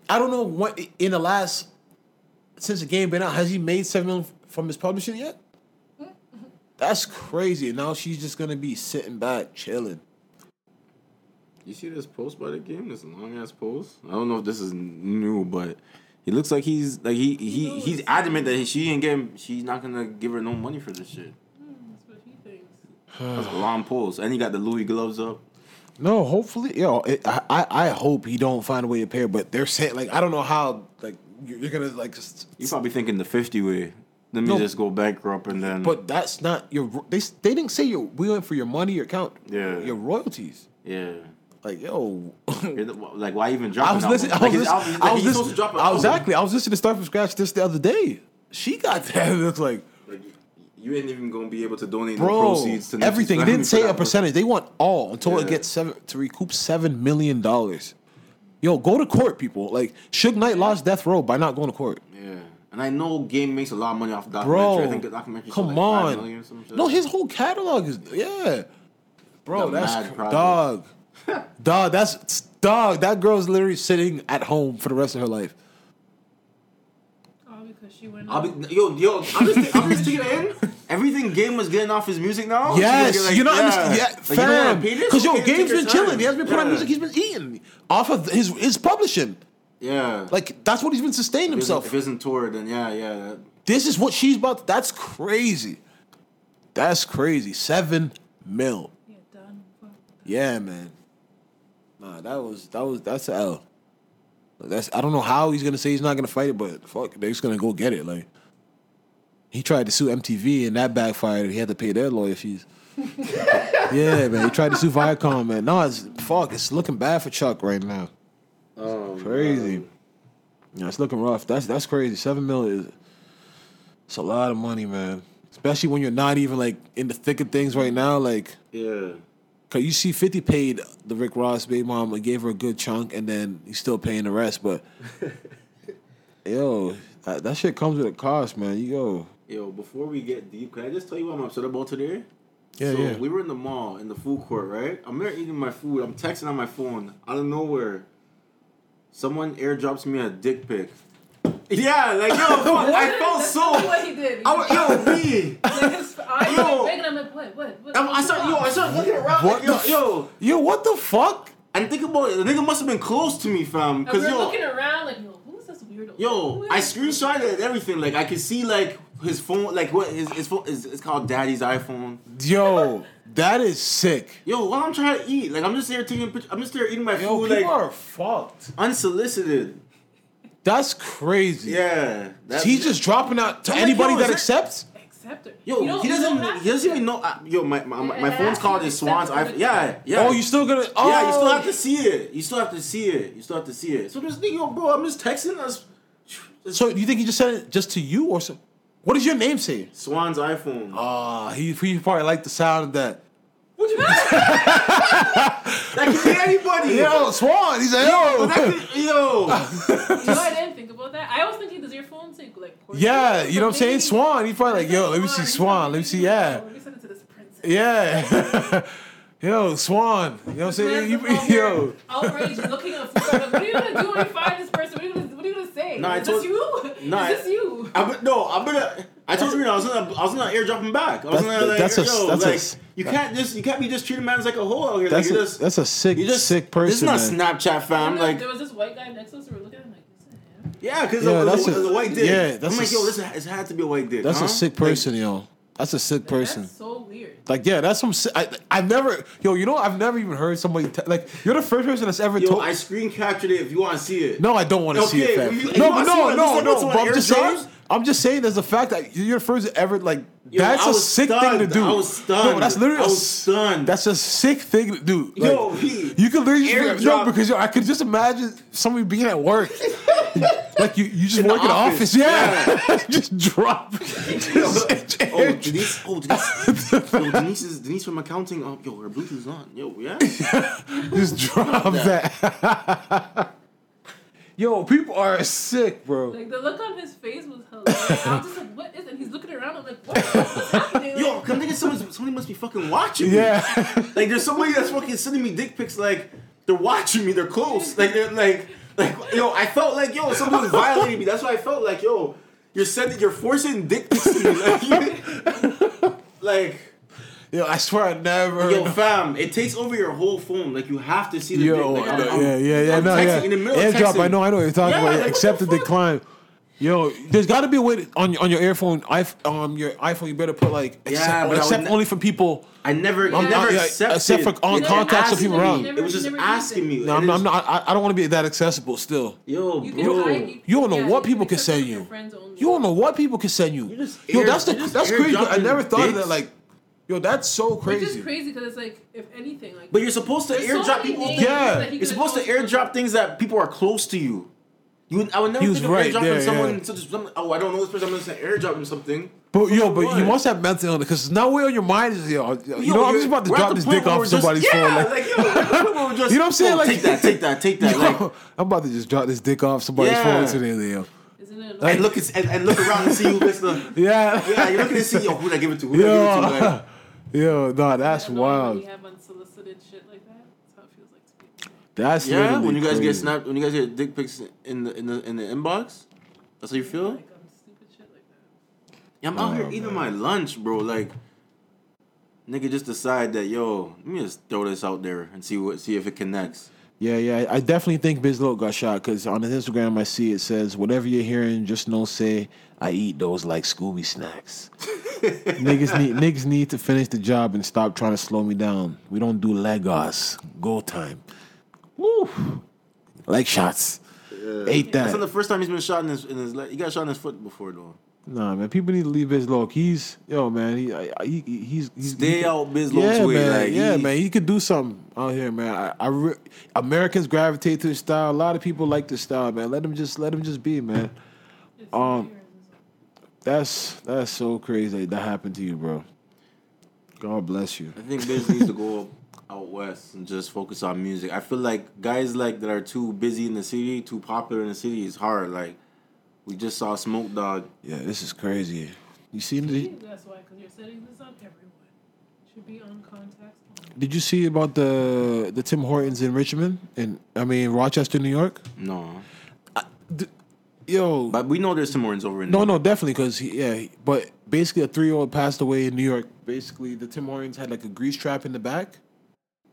I don't know what in the last since the game been out has he made seven million from his publishing yet? Mm-hmm. That's crazy. Now she's just gonna be sitting back chilling. You see this post by the game? This long ass post. I don't know if this is new, but he looks like he's like he he knows. he's adamant that she ain't getting. She's not gonna give her no money for this shit. Hmm, that's what he thinks. That's a long post, and he got the Louis gloves up. No, hopefully, yo, it, I, I I hope he don't find a way to pay her. But they're saying like I don't know how like you're, you're gonna like. s- You probably thinking the fifty way. Let me No. just go bankrupt and then. But that's not your. They they didn't say you're willing for your money, your account, Yeah. your royalties. yeah. Like yo, (laughs) Like why even drop? I was listening. I Like, was listening. album- I was listening. to drop I was album. exactly. I was listening to start from scratch this the other day. She got (laughs) that. It looks like Like, you ain't even gonna be able to donate bro, proceeds to everything. It family didn't say a percentage. They want all until it gets seven to recoup seven million dollars. Yo, go to court, people. Like Suge Knight lost death row by not going to court. Yeah, and I know Game makes a lot of money off the documentary. Bro, I think the documentary come like on. million or some. No, his whole catalog is yeah, bro. The that's cr- dog, (laughs) dog. That's dog. That girl's literally sitting at home for the rest of her life. All because went. I'll be yo yo. I'm just I'm just (laughs) taking it in. Everything Game was getting off his music now. Yes, She's like, you're not yeah. understand. Yeah, Like, you fam. pay this? Because yo, Game's been chilling. He hasn't been putting out music. He's been eating off of his his publishing. Yeah. Like that's what he's been sustaining if himself. if it isn't toured, then yeah, yeah. This is what she's about. That's crazy. That's crazy. Seven mil. Yeah, done. Yeah, man. Nah, that was that was that's a L. That's I don't know how he's gonna say he's not gonna fight it, but fuck, they're just gonna go get it. Like he tried to sue MTV and that backfired. He had to pay their lawyer fees. (laughs) yeah, man. He tried to sue Viacom, man. No, it's fuck. It's looking bad for Chuck right now. Oh, Crazy. man. Yeah, it's looking rough. That's that's crazy. Seven mil is it's a lot of money, man. Especially when you're not even like in the thick of things right now. Like, Yeah. Cause you see, Fifty paid the Rick Ross baby mom and gave her a good chunk, and then he's still paying the rest. But (laughs) yo, that, that shit comes with a cost, man. You go, Yo, before we get deep, can I just tell you what I'm upset about today? yeah, so yeah. we were in the mall in the food court, right? I'm there eating my food. I'm texting on my phone. Out of nowhere, someone airdrops me a dick pic. Yeah, like yo, (laughs) fuck, I felt That's so. what he did. I, wa- yo, (laughs) me. like his eyes Yo. were big, and I'm like, what, what, what? I, I started, yo, I started looking around. What Like, yo, f- yo, Yo, what the fuck? and think about it. The nigga must have been close to me, fam. And Cause we're yo, looking around like, yo, who's this weirdo? Yo, I is- screenshotted everything. Like I could see like his phone, like what his his phone is. It's called Daddy's iPhone. Yo, that is sick. Yo, while I'm trying to eat, like I'm just there taking pictures. I'm just there eating my Yo, food, people like are fucked. unsolicited. That's crazy. Yeah, that- He's just dropping out to I'm like, anybody yo, that is accepts. Accept her. Yo, You don't- he doesn't. He doesn't even know. Uh, yo, my my, my, my phone's called be his Swan's accepted iPhone. Yeah, yeah. Oh, you still gonna? Oh, Yeah, you still have to see it. You still have to see it. You still have to see it. So I'm just thinking, yo, bro, I'm just texting us. So you think he just said it just to you, or so? What does your name say? Swan's iPhone. Ah, he he probably liked the sound of that. What you That could be anybody. Yo, Swan. He's like, Yo, that yo. could, yo. You know, I didn't think about that. I was thinking, does your phone say like? Yeah, you know what I'm saying? Swan. He probably like, yo, let me see Swan. Let me see, yeah, Let me send it to this princess. yeah. (laughs) yo, Swan. You know what I'm saying? You, yo, here outraged, looking at food. Like, what are you gonna do when you find this person? What are you gonna, what are you gonna say? Nah, I Is told- this you? Nah, Is this you? I'm, no, I'm gonna. I told you I was gonna. I was gonna airdrop him back. I was That's- gonna like, that's a- yo, that's a- you can't just you can't be just treating man as like a hoe out here. that's like, a, just, that's a sick, you just sick person, This is man. not Snapchat, fam. And Like there was this white guy next to us. We were looking at him like, is it him? yeah, because Yeah, the, that's the, a- white dick. yeah, that's I'm like, yo, this it had to be a white dick. That's huh? a sick Like, person, yo. That's a sick person. That's so weird. Like, yeah, that's some. si- I, I've never, yo, you know, I've never even heard somebody te- like you're the first person that's ever yo, told. I screen captured it. If you want to see it. no, I don't want to see it, Okay, fam. well, you- you no, see no, no, no. But I'm just saying. I'm just saying. There's a fact that you're the first ever like. Yo, that's I a sick thing to do. I was stunned. No, that's literally. I a was s- stunned. That's a sick thing to do. Like, Yo, he- you could literally just, no, because yo, I could just imagine somebody being at work. (laughs) like you, you just In the work in the office, office, yeah. (laughs) just drop. (laughs) Oh, Denise! Oh, Denise! yo, Denise is Denise from accounting. Oh, yo, her Bluetooth's on. Yo, yeah. Just drop that. Yo, people are sick, bro. Like the look on his face was hilarious. I was just like, what is? And he's looking around. I'm like, what? What's happening? Yo, Like, come think someone somebody must be fucking watching me. Yeah. (laughs) Like there's somebody that's fucking sending me dick pics. Like they're watching me. They're close. Like they're like like yo. I felt like yo. Someone violating me. That's why I felt like yo. You're sending. You're forcing dick pics to me. (laughs) Like, you- (laughs) like Yo, I swear I never. yo, fam. It takes over your whole phone. Like you have to see the Yo, dick. Like, yeah, yeah, yeah, yeah, I'm no, texting yeah. in the middle of Airdrop, texting. I know, I know what you're talking Yeah, about. like, what Accept the the decline. Yo, there's got to be a way to, on on your earphone, iPhone, um, your iPhone. You better put like accept, Yeah, but accept ne- only for people. I never, Yeah. I never Yeah, accepted. except for on contacts of people me. around. It was just asking me. No, I'm not. I'm not I, I don't want to be that accessible. Still, Yo, You bro. can hide- you don't know yeah, what people can send you. You don't know what people can send you. You just Yo, that's the that's crazy. I never thought of that. Like, yo, that's so Which is crazy. crazy because it's like, if anything, like. But you're supposed to there's so airdrop people. names Yeah. that You're supposed to told you. airdrop things that people are close to you. You, would- I would never He think of right airdropping there, someone. yeah. Such some- oh, I don't know this person. I'm gonna say airdrop him something. But yo, but you must have mental illness because now where on your mind is yo. You Yo, know, I'm you're- just about to we're drop this dick off we're just- somebody's yeah, phone. Like, like, yo, we're at the point where we're (laughs) just, You know what I'm saying? oh, Like- take that, take that, take that. (laughs) Yo, Like, I'm about to just drop this dick off somebody's Yeah. phone today, Leo. Isn't it? Like- and look and, and look around and see who gets the. (laughs) Yeah. Yeah, you're looking to see, yo, who did I give it to? Who did I give it to? Like, yo, nah, that's annoying When wild. you have unsolicited shit like that, that's how it feels like to be. That's yeah, when you guys get snapped, when you guys get dick pics in the in the in the inbox, that's how you feel. Like um, stupid shit like that. Yeah, I'm out here Oh, eating my lunch, bro. Like, nigga, just decide that, yo, let me just throw this out there and see what, see if it connects. Yeah, yeah, I definitely think Bizlo got shot because on his Instagram I see it says whatever you're hearing, just know say I eat those like Scooby snacks. (laughs) niggas need niggas need to finish the job and stop trying to slow me down. We don't do Legos. Go time. Woo. Leg shots. Ate that. That's not the first time he's been shot in his in his leg. He got shot in his foot before though. Nah, man. People need to leave Biz low. He's yo, man. He, he he's he's Stay he- out Biz Yeah, way. man. Like, yeah, man. He could do something out here, man. I, I re- Americans gravitate to his style. A lot of people like this style, man. Let him just let him just be, man. Um. That's that's so crazy that happened to you, bro. God bless you. I think Biz needs to go out west and just focus on music. I feel like guys like that are too busy in the city, too popular in the city is hard. Like we just saw Smoke Dawg. Yeah, this is crazy. You see the? That's why, because you're setting this up, everyone. Should be on contacts. Did you see about the the Tim Hortons in Richmond and I mean Rochester, New York? No, Yo, but we know there's Tim Hortons over in. no, no, definitely because yeah, but basically a three year old passed away in New York. Basically, the Tim Hortons had like a grease trap in the back.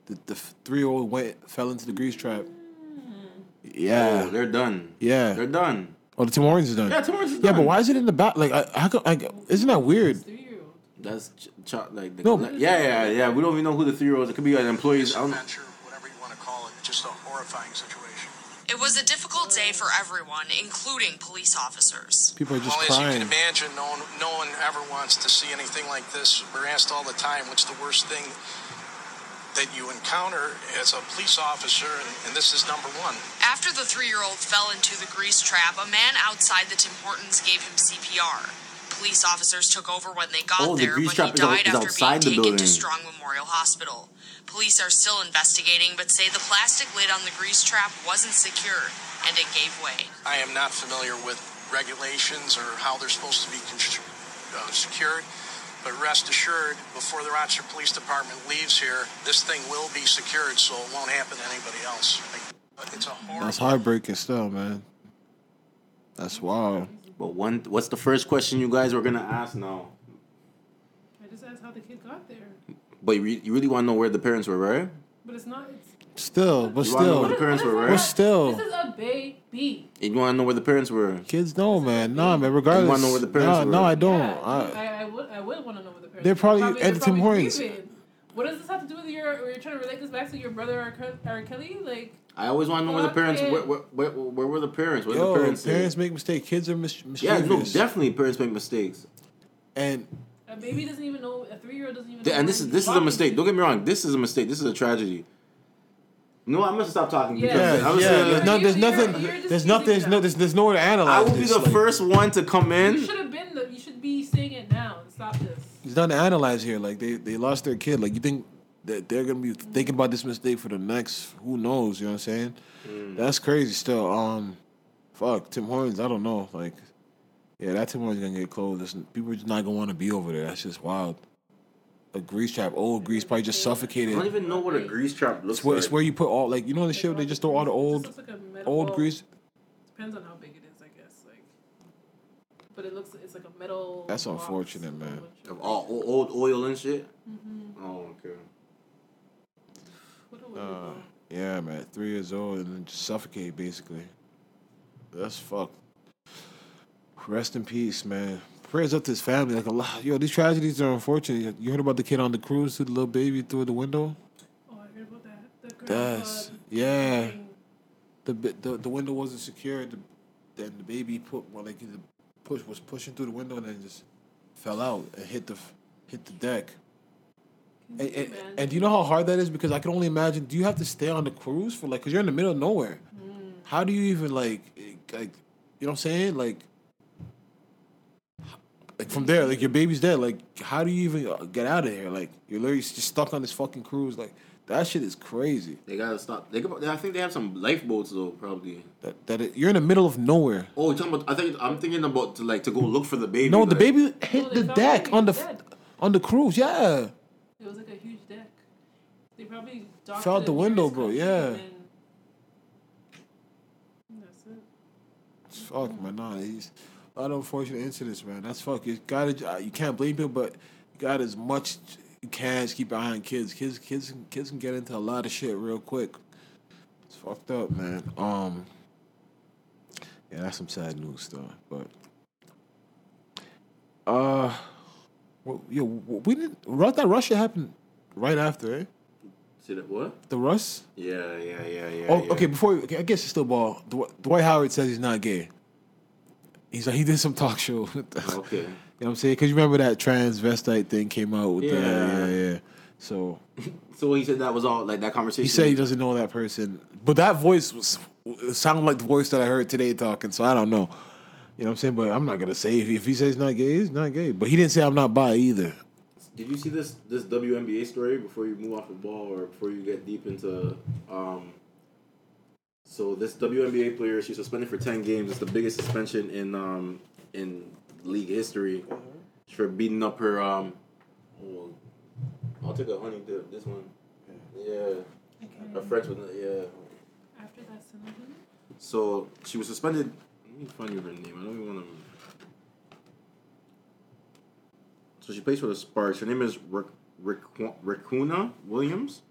The the three year old went fell into the grease trap. Hmm. Oh, yeah, Oh, they're done. yeah. They're done. Oh, the Tim Hortons is done. Yeah, Tim Hortons is Yeah, but why is it in the back? Like, I, how come? Like, isn't that weird? Three-year-old. That's ch- ch- like the, No. like- yeah, yeah, yeah. We don't even know who the three year olds. It could be like employees. I don't, Adventure, whatever you want to call it, just a horrifying situation. It was a difficult day for everyone, including police officers. People are just well, as you can imagine, no one, no one ever wants to see anything like this. We're asked all the time, what's the worst thing that you encounter as a police officer, and, and this is number one. After the three year old fell into the grease trap, a man outside the Tim Hortons gave him CPR. Police officers took over when they got Oh, there, grease but he trap out- died after outside the being taken to. Strong Memorial Hospital. Police are still investigating, but say the plastic lid on the grease trap wasn't secure and it gave way. I am not familiar with regulations or how they're supposed to be uh, secured, but rest assured, before the Rochester Police Department leaves here, this thing will be secured so it won't happen to anybody else. It's a horrible. That's heartbreaking still, man. That's wild. but one, what's the first question you guys were gonna ask now? I just asked how the kid got there. But you, re- you really want to know where the parents were, right? But it's not. It's, Still, but You wanna know where the still, parents were, right? is but still, this is a baby. You want to know where the parents were? kids know, man. Nah, man. Regardless, know where the parents nah, were? no, I don't. Yeah, I, I, I would I would want to know where the parents. They're were. probably at the Tim Hortons. What does this have to do with your? You're trying to relate this back to your brother R. Ke- Kelly? Like, I always want to know where the parents. Where, where, where, where were the parents? Where did yo, the parents, parents, say? make mistakes. Kids are mis- Yeah, no, definitely parents make mistakes. And a baby doesn't even know. A three year old doesn't even. Th- know And this is this is a mistake. Don't get me wrong. This is a mistake. This is a tragedy. No, I'm gonna stop talking Yeah. because yeah, I'm yeah. gonna There's say, no, there's You're- nothing. you're just There's nothing. There's no. that. There's, there's nowhere to analyze. I will be this. the like, first one to come in. You should have been. The, you should be saying it now and stop this. There's nothing to analyze here. Like they, they lost their kid. Like you think that they're gonna be thinking about this mistake for the next who knows, you know what I'm saying? That's crazy still. Um fuck, Tim Hortons, I don't know. Like yeah, that Tim Hortons gonna get closed. Listen, people are just not gonna wanna be over there. That's just wild. A grease trap, old grease probably just suffocated. I don't even know what a grease trap looks It's where, like. it's where you put all like you know the shit they just throw all the This old looks like a metal old grease. Depends on how big it is, I guess. Like, but it looks. It's like a metal. That's box unfortunate, man. bunch of of- all old oil and shit. Mm-hmm. Oh, okay. What a weird Uh, yeah, man, three years old and then just suffocate basically. That's fucked. Rest in peace, man. Prayers up to his family. Like a lot, yo, these tragedies are unfortunate. You heard about the kid on the cruise who the little baby through the window. Oh, I heard about that. The uh, yeah. thing. The the, the window wasn't secured. The, then the baby put well, like the push was pushing through the window and then just fell out and hit the hit the deck. And, and, and do you know how hard that is? Because I can only imagine. Do you have to stay on the cruise for like? Cause you're in the middle of nowhere. Mm. How do you even like, eh, like, you know what I'm saying? Like, like from there, like your baby's dead. Like, how do you even uh, get out of here? Like, you're literally just stuck on this fucking cruise. Like, that shit is crazy. They gotta stop. They, could- I think they have some lifeboats though, probably. That that it, you're in the middle of nowhere. Oh, you're talking about? I think I'm thinking about to like to go look for the baby. No, the baby hit No, the deck the on the dead. on the cruise. Yeah, It was like a huge deck. They probably docked Fell out the window, bro, yeah. That's it. fuck man. Nah, he's a lot of unfortunate incidents, man. That's fuck. You gotta you can't blame people, but you got as much you can to keep an eye on kids. Kids, kids, kids can get into a lot of shit real quick. It's fucked up, man. Um, yeah, that's some sad news stuff. But uh, Well, yo, we didn't. Ru- That Russia happened right after, eh? See that what? The Russ. Yeah, yeah, yeah, yeah. Oh, yeah. okay. Before okay, I guess it's still ball. Dw- Dwight Howard says he's not gay. He's like he did some talk show. with the- Okay. (laughs) You know what I'm saying? Because you remember that transvestite thing came out with the Yeah. yeah yeah. So (laughs) So he said that was all like that conversation. he said he doesn't know that person, but that voice was sounded like the voice that I heard today talking. So I don't know. You know what I'm saying? But I'm not gonna say if he, if he says not gay, he's not gay. But he didn't say I'm not bi either. Did you see this this WNBA story before you move off the ball or before you get deep into um so this WNBA player she's suspended for 10 games. It's the biggest suspension in um in league history for beating up her um oh, I'll take a honey dip this one. Yeah. Okay. A French one yeah. After that, Cinnamon. So she was suspended. Let me find you her name. I don't even want to. So she plays for the Sparks. Her name is Rick, Rick, Riquna Williams,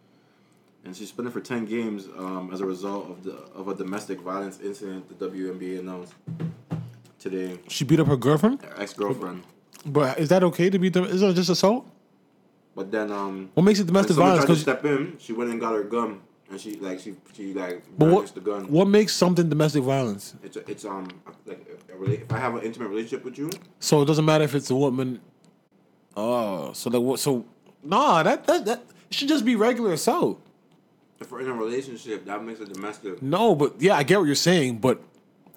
and she's suspended for ten games um, as a result of the of a domestic violence incident. The WNBA announced today. She beat up her girlfriend. Her ex girlfriend. But is that okay to beat them? Is it just assault? But then um, What makes it domestic violence? tried to 'Cause- step in, she went and got her gun, and she like she she like what the gun. what makes something domestic violence? It's a, it's um like a, a rela- if I have an intimate relationship with you, So it doesn't matter if it's a woman. Oh, so like what? So nah, that that that should just be regular assault. If we're in a relationship, that makes it domestic. No, but yeah, I get what you're saying. But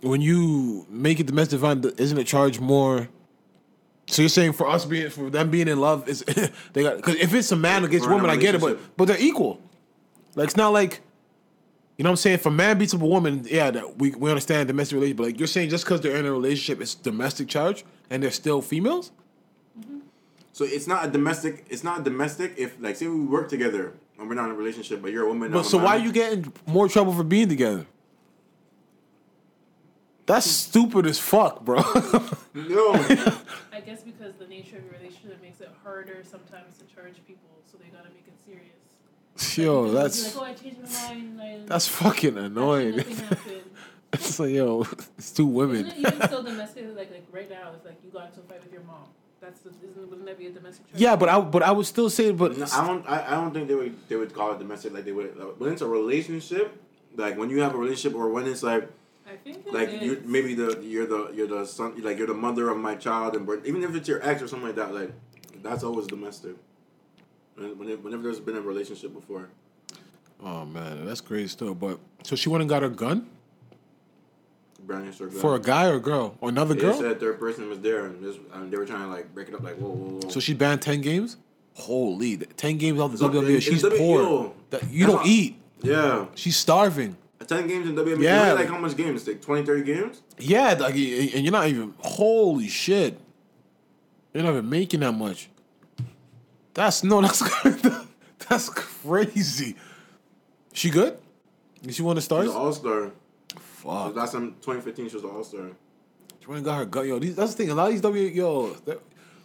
when you make it domestic violence, isn't it charged more? So you're saying for us being for them being in love is (laughs) they got because if it's a man against We're woman, I get it, but but they're equal. Like it's not like. You know what I'm saying? If a man beats up a woman, yeah, that we, we understand domestic relationship. But like you're saying, just because they're in a relationship, it's domestic charge, and they're still females. Mm-hmm. So it's not a domestic. It's not a domestic if like say we work together and we're not in a relationship, but you're a woman. But I'm so why are you getting more trouble for being together? That's stupid as fuck, bro. (laughs) No, I guess because the nature of your relationship makes it harder sometimes to charge people, so they gotta make it serious. (laughs) yo, Like, that's like, oh, I changed my mind. I, (laughs) that's fucking annoying. Nothing happened. it's like, yo, it's two women. Isn't it even still domestic? Like, like right now, it's like you got into a fight with your mom. That's the, isn't wouldn't that be a domestic? charge? Yeah, but I but I would still say, but No, I don't. I, I don't think they would. They would call it domestic like they would when it's a relationship. Like when you have a relationship, or when it's like I think it like is. you maybe the you're the you're the son like you're the mother of my child and birth- even if it's your ex or something like that like that's always domestic. When- when Whenever there's been a relationship before, oh man, that's crazy still. But so she went and got her gun or for a guy or a girl or another They girl. said third person was there and, this, and they were trying to like break it up like whoa whoa whoa. So she banned ten games. Holy, ten games out the So, WNBA. in She's poor. That, you that's don't how- eat. yeah, She's starving. 10 games in WNBA. Yeah. Like how much games? Like 20, 30 games. Yeah, like, and you're not even. Holy shit! You're not even making that much. That's no, (laughs) that's that's crazy. She good? Did she won the She's stars? an all star. Fuck. Last time, 2015, she was an all star. She went and got her gun. Yo, these, that's the thing. A lot of these W, yo,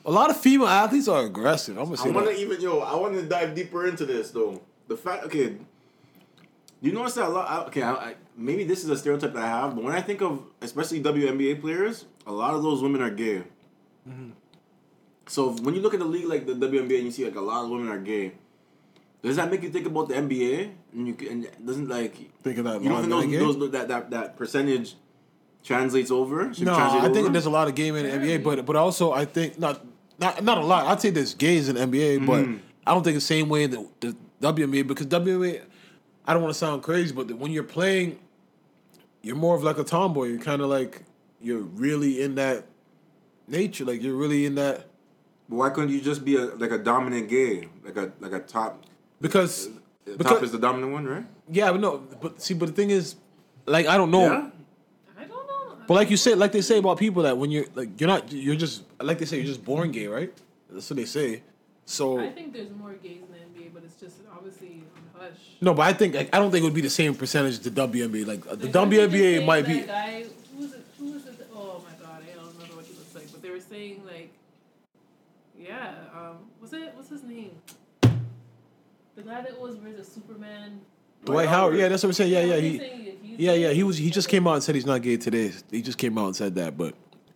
a lot of female athletes are aggressive. I'm gonna I say want to that. even yo. I want to dive deeper into this though. The fact, okay, you notice that a lot. I, okay, I, I, maybe this is a stereotype that I have, but when I think of especially WNBA players, a lot of those women are gay. Mm-hmm. So when you look at the league like the WNBA and you see like a lot of women are gay, does that make you think about the NBA? And you can- and it doesn't like Think of that. you don't think those, those that, that that percentage translates over? Should No, translate I think over? there's a lot of gay men in the NBA, but but also I think not not not a lot. I'd say there's gays in the NBA, but Mm-hmm. I don't think the same way that the WNBA because WNBA. I don't want to sound crazy, but when you're playing, you're more of like a tomboy. You're kind of like you're really in that nature, like you're really in that But why couldn't you just be a like a dominant gay, like a like a top? because The top because is the dominant one, right? yeah, but no, but see, but the thing is, like I don't know. Yeah. I don't know. But like you said, like they say about people that when you're like you're not you're just like they say you're just born gay, right? That's what they say. So I think there's more gays in the NBA, but it's just obviously on hush. no, but I think like, I don't think it would be the same percentage the WNBA. Like uh, the Like, aren't just WNBA might that be. Guy, who was it? Who was it? Oh my god, I don't remember what he looks like. But they were saying like, yeah, um, was it? What's his name? The guy that was where's it? Superman. Dwight Howard. Yeah, that's what I'm saying. Yeah, yeah, he. Yeah, yeah. He was. He just came out and said he's not gay today. He just came out and said that, but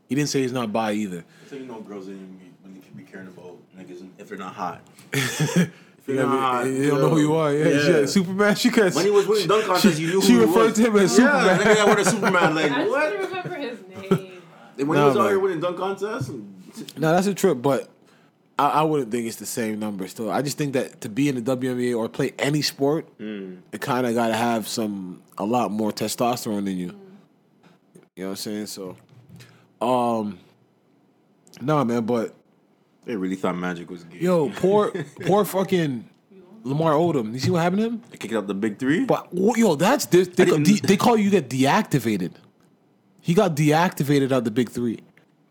he didn't say he's not bi either. So you know, girls didn't even really should be caring about niggas if they're not hot. (laughs) You, know, you don't know who you are. Yeah, yeah. Superman. She could. When he was winning dunk contests, you knew she who he referred was. to him as Yeah, Superman. nigga got with a Superman. Like (laughs) I what? don't remember his name. When Nah, he was out man. here winning dunk contests, No, that's a trip, but I, I wouldn't think it's the same number. Still, I just think that to be in the WNBA or play any sport, it kind of got to have some a lot more testosterone in you. You know what I'm saying? So, um, no, man, but they really thought Magic was gay. yo, poor, (laughs) poor fucking Lamar Odom. You see what happened to him? They kicked out the big three. But yo, that's this, they, de- they call you get deactivated. He got deactivated out the big three.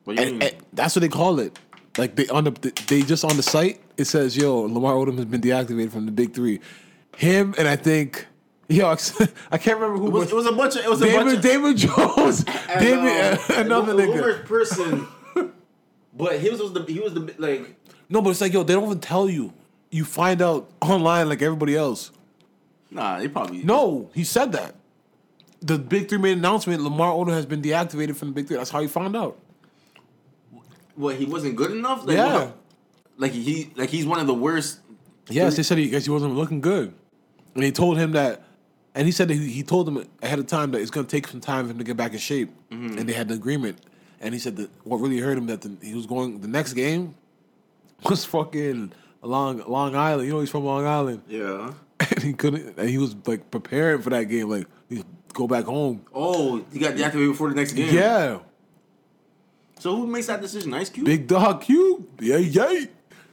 What do you And, mean? and that's what they call it. Like they on the they just on the site it says yo Lamar Odom has been deactivated from the big three. Him and I think yo (laughs) I can't remember who It was, was, it was a bunch of it was a bunch David of David Jones (laughs) and, David uh, another one nigga. person. (laughs) But he was, was the he was the like No, but it's like yo they don't even tell you. You find out online like everybody else. nah they probably No, he said that. The big three made an announcement. Lamar Odom has been deactivated from the big three. That's how he found out. What he wasn't good enough. Like, Yeah. what? like he like he's one of the worst. Yes, they said he, guess he wasn't looking good, and they told him that, and he said that he, he told them ahead of time that it's going to take some time for him to get back in shape, Mm-hmm. and they had the agreement. And he said that what really hurt him that the, he was going the next game (laughs) was fucking Long Long Island. You know he's from Long Island, Yeah. (laughs) and he couldn't. And he was like preparing for that game, like he go back home. Oh, he got deactivated before the next game. Yeah, So who makes that decision? Ice Cube. big dog Cube. yay yay.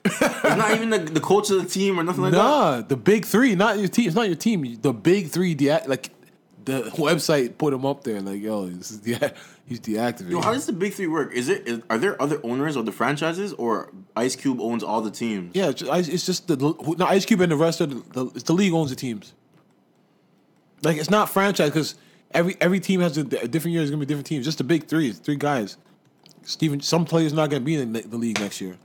It's not even the, the coach of the team or nothing like that. Nah, the big three, not your team. It's not your team. The big three, dea- like the website put him up there. Like, yo, is de- he's deactivated. Yo, how does the big three work? Is it is, are there other owners of the franchises or Ice Cube owns all the teams? yeah, it's just, it's just the no, Ice Cube and the rest of the, the it's the league owns the teams. Like, it's not franchise because every every team has a, a different year. Is gonna be different teams. Just the big three, three guys. Steven, some players not gonna be in the, the league next year.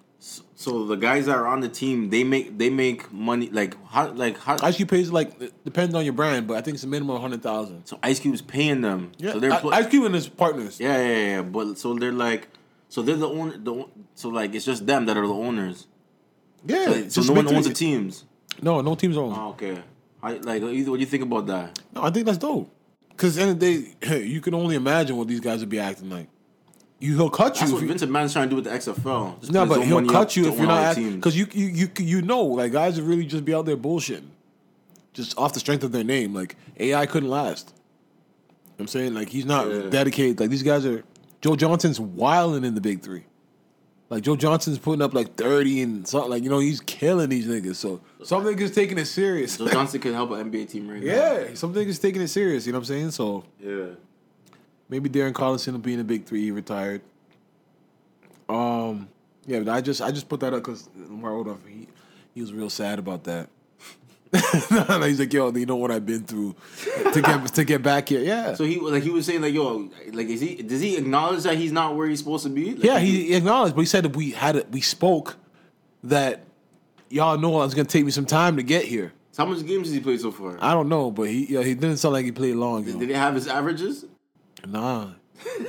So the guys that are on the team, they make they make money like how like how Ice Cube pays like it depends on your brand, but I think it's a minimum of hundred thousand. so Ice Cube's paying them. Yeah, So they're I- pl- Ice Cube and his partners. yeah, yeah, yeah, yeah. But so they're like so they're the owner the so like it's just them that are the owners. yeah. So, so no one owns the teams. No, no teams own. Oh, okay. I, like either what do you think about that? No, I think that's dope. Because at the end of the day, (laughs) you can only imagine what these guys would be acting like. You, he'll cut you. That's what Vince McMahon's trying to do with the XFL. Just no, but he'll cut you if you're not because you, you you you know like guys would really just be out there bullshitting, just off the strength of their name. Like AI couldn't last. I'm saying like he's not Yeah. dedicated. Like these guys are. Joe Johnson's wilding in the big three. Like Joe Johnson's putting up like 30 and something. Like you know he's killing these niggas. So some niggas taking it serious. So Johnson (laughs) could help an NBA team right now. yeah, some niggas taking it serious. You know what I'm saying? So. Yeah. Maybe Darren Collison will be in the big three. He retired. Um, yeah, but I just I just put that up because Lamar Odom he he was real sad about that. (laughs) He's like, yo, you know what I've been through to get (laughs) to get back here. Yeah, So he like he was saying like yo like is he does he acknowledge that he's not where he's supposed to be? Like, yeah, he acknowledged, but he said that we had it, we spoke that y'all know it's gonna take me some time to get here. So how much games has he played so far? I don't know, but he yeah, he didn't sound like he played long. yo. Did he have his averages? Nah.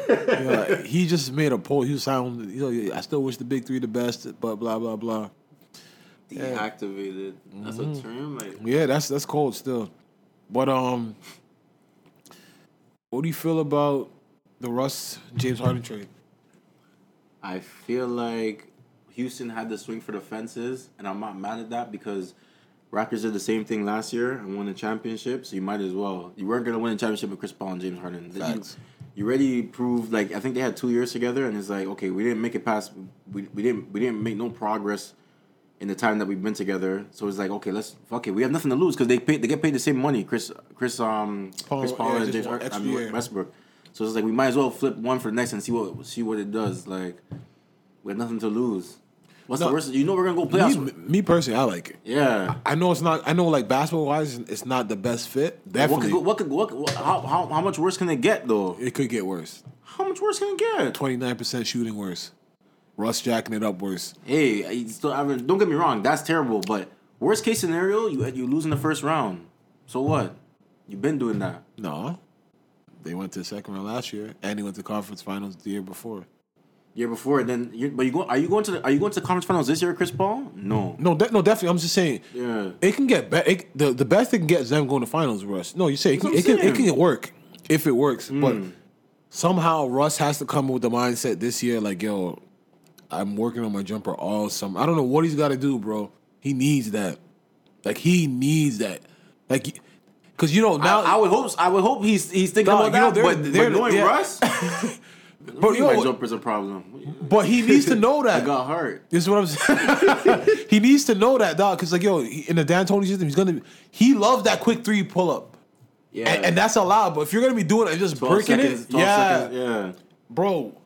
Yeah, he just made a post. He was sound. You know, I still wish the big three the best, but blah blah blah. Deactivated. That's Mm-hmm. a term. Like Yeah, that's that's cold still. But um, what do you feel about the Russ James Harden trade? I feel like Houston had to swing for the fences, and I'm not mad at that because Raptors did the same thing last year and won the championship. So you might as well. You weren't gonna win a championship with Chris Paul and James Harden. You- Facts. You, already proved like I think they had two years together, and it's like okay, we didn't make it past. We, we didn't we didn't make no progress in the time that we've been together. So it's like okay, let's fuck it. We have nothing to lose because they pay they get paid the same money. Chris Chris um Paul, Chris Paul yeah, and James Harden, I mean. Westbrook. So it's like we might as well flip one for the next and see what see what it does. Like we have nothing to lose. What's No. the worst? You know we're gonna go playoffs. Me, me personally, I like it. yeah. I know it's not. I know like basketball wise, it's not the best fit. Definitely, what could what, could- what how, how how much worse can it get though? it could get worse. How much worse can it get? Twenty nine percent shooting worse. Russ jacking it up worse. Hey, still haven't. Don't get me wrong. That's terrible. But worst case scenario, you you lose in the first round. So what? You've been doing that. No, they went to the second round last year, and they went to conference finals the year before. Year before, and then you but you go. Are you going to the, Are you going to the conference finals this year, Chris Paul? No. No, de- no, definitely. I'm just saying. Yeah. It can get better. The the best it can get is them going to finals, Russ. No, you say it can, it can it can work if it works, but mm. somehow Russ has to come with the mindset this year, like yo, I'm working on my jumper all summer. I don't know what he's got to do, bro. He needs that. Like he needs that. Like, because you know now I, I would hope. I would hope he's he's thinking Dog, about you know, that. they're- but, they're- but knowing. Russ, (laughs) But yo, jumper's a problem. but he needs to know that. (laughs) I got hurt. This is what I'm saying. (laughs) he needs to know that, dog. Because like, yo, in the D'Antoni system, he's gonna. He loves that quick three pull up, Yeah, and, and that's allowed. But if you're gonna be doing it and just 12 breaking seconds, it, yeah, seconds, yeah. bro.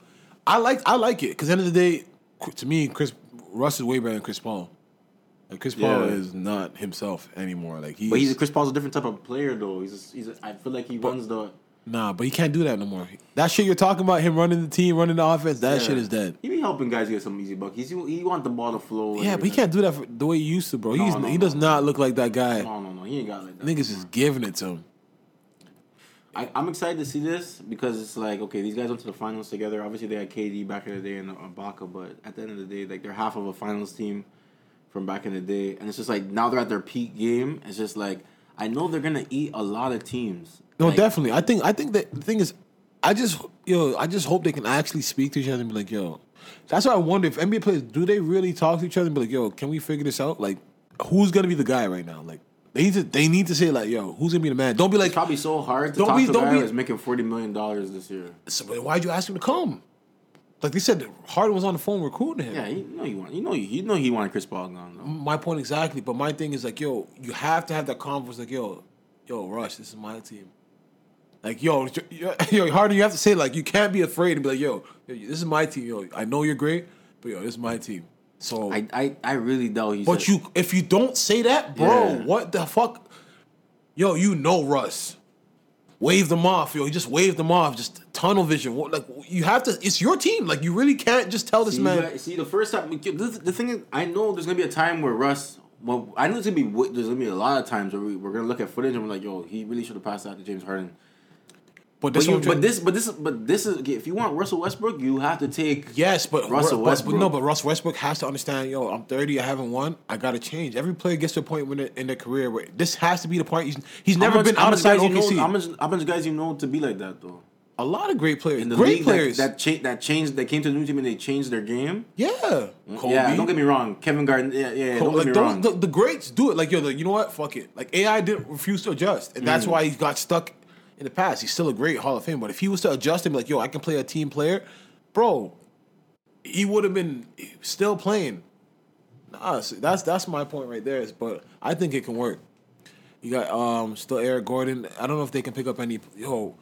I like I like it because at the end of the day, to me, Chris Russ is way better than Chris Paul. Like Chris Paul Yeah. is not himself anymore. Like he's, But he's Chris Paul's a different type of player, though. He's a, he's. A, I feel like he runs the. Nah, but he can't do that no more. That shit you're talking about, him running the team, running the offense, that shit is dead. He be helping guys get some easy buckets. He he want the ball to flow. Yeah, but he can't do that for, the way he used to, bro. He's, no, he no, does no. not look like that guy. No, no, no. He ain't got like that. Niggas is giving it to him. I, I'm excited to see this because it's like okay, these guys went to the finals together. Obviously, they had KD back in the day and Ibaka, but at the end of the day, like they're half of a finals team from back in the day, and it's just like now they're at their peak game. It's just like I know they're gonna eat a lot of teams. No, Like, definitely. I think I think that the thing is, I just yo, I just hope they can actually speak to each other and be like, yo. That's why I wonder if NBA players do they really talk to each other and be like, yo, can we figure this out? Like, who's gonna be the guy right now? Like, they need to they need to say like, yo, who's gonna be the man? Don't be like, It's probably so hard to Don't talk be- to don't guy be- that's making forty million dollars this year. so, why'd you ask him to come? Like they said, Harden was on the phone recruiting him. Yeah, you know you want, you know, you know he wanted Chris Paul gone though. My point exactly. But my thing is like, yo, you have to have that conference. Like, yo, yo, Russ, this is my team. Like, (laughs) yo, yo, Harden, you have to say like, you can't be afraid and be like, yo, this is my team. Yo, I know you're great, but yo, this is my team. So, I, I, I really doubt he's. but you, if you don't say that, bro, Yeah. what the fuck? Yo, you know Russ. Wave them off, yo. You just wave them off. Just tunnel vision. Like you have to. It's your team. Like you really can't just tell this See, man. see, the first time, the, the thing is, I know there's gonna be a time where Russ. Well, I know there's gonna be there's gonna be a lot of times where we, we're gonna look at footage and we're like, yo, he really should have passed that to James Harden. But But, this, you, what but this, but this, but this is if you want Russell Westbrook, you have to take. Yes, but Russell but- Westbrook. But, no, but Russ Westbrook has to understand. Yo, I'm 30. I haven't won. I got to change. Every player gets to a point when in their career where this has to be the point. He's, he's never much- been outside guys you OKC. know? How much, how much guys you know to be like that though? a lot of great players, In the great league players. that that, cha- that changed, that came to the new team and they changed their game. yeah, Kobe. Yeah, don't get me wrong, Kevin Garnett. Yeah, yeah, Kobe, don't get like me wrong. the, the greats do it. Like yo, the, you know what? Fuck it. Like AI didn't refuse to adjust, and Mm. that's why he got stuck in the past. He's still a great Hall of Fame, but if he was to adjust be like, yo, I can play a team player, bro, he would have been still playing. Nah, that's that's my point right there. Is but I think it can work. You got um still Eric Gordon. I don't know if they can pick up any. Yo,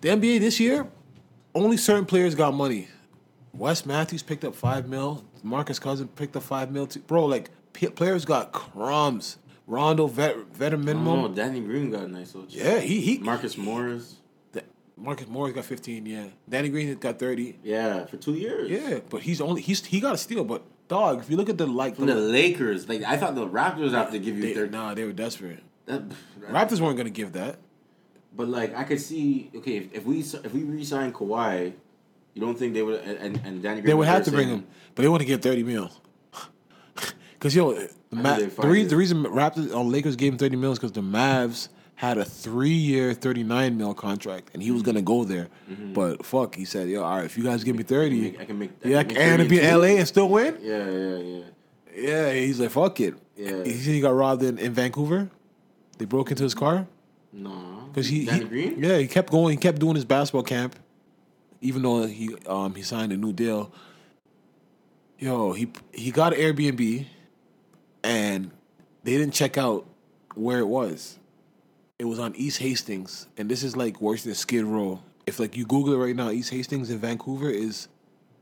the NBA this year, only certain players got money. Wes Matthews picked up five mil. Marcus Cousins picked up five mil. Too. Bro, like p- players got crumbs. Rondo vet veteran minimum. Oh, Danny Green got a nice little. check. Yeah, he he. Marcus Morris. Th- Marcus Morris got fifteen. Yeah, Danny Green got thirty. Yeah, for two years. Yeah, but he's only he's he got a steal. But dog, if you look at the like From the Lakers, like I thought the Raptors have to give you they, their. nah, they were desperate. That, Raptors weren't gonna give that. But like I could see, okay, if, if we if we re-sign Kawhi, you don't think they would and and Danny Green They would have to bring him, but they want to give thirty mil. Cause yo, the, Ma- the, re- the reason Raptors on Lakers gave him thirty mil is because the Mavs had a three-year, thirty-nine mil contract, and he Mm-hmm. was gonna go there. But fuck, he said, "Yo, all right, if you guys give me 30, make- I can make- I yeah, can make and 30 be in. LA and still win." Yeah, yeah, yeah. Yeah, he's like, "Fuck it." Yeah. He said he got robbed in, in Vancouver. They broke into his car. No, Because he, he- yeah, he kept going. He kept doing his basketball camp, even though he um he signed a new deal. Yo, he he got an Airbnb, and they didn't check out where it was. It was on East Hastings, and this is like worse than Skid Row. If like you Google it right now, East Hastings in Vancouver is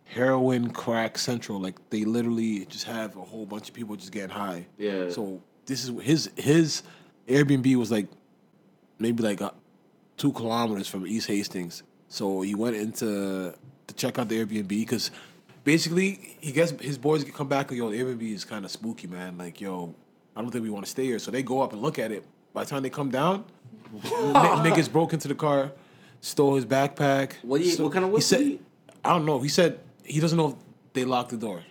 heroin crack central. Like they literally just have a whole bunch of people just getting high. Yeah. So this is his his Airbnb was like maybe like uh, two kilometers from East Hastings. So he went into to check out the Airbnb because basically he gets his boys can come back and yo the Airbnb is kind of spooky man. Like yo, I don't think we want to stay here. So they go up and look at it. By the time they come down, (laughs) n- niggas broke into the car, stole his backpack. What you- So- what kind of he whiskey? said? I don't know. He said he doesn't know if they locked the door.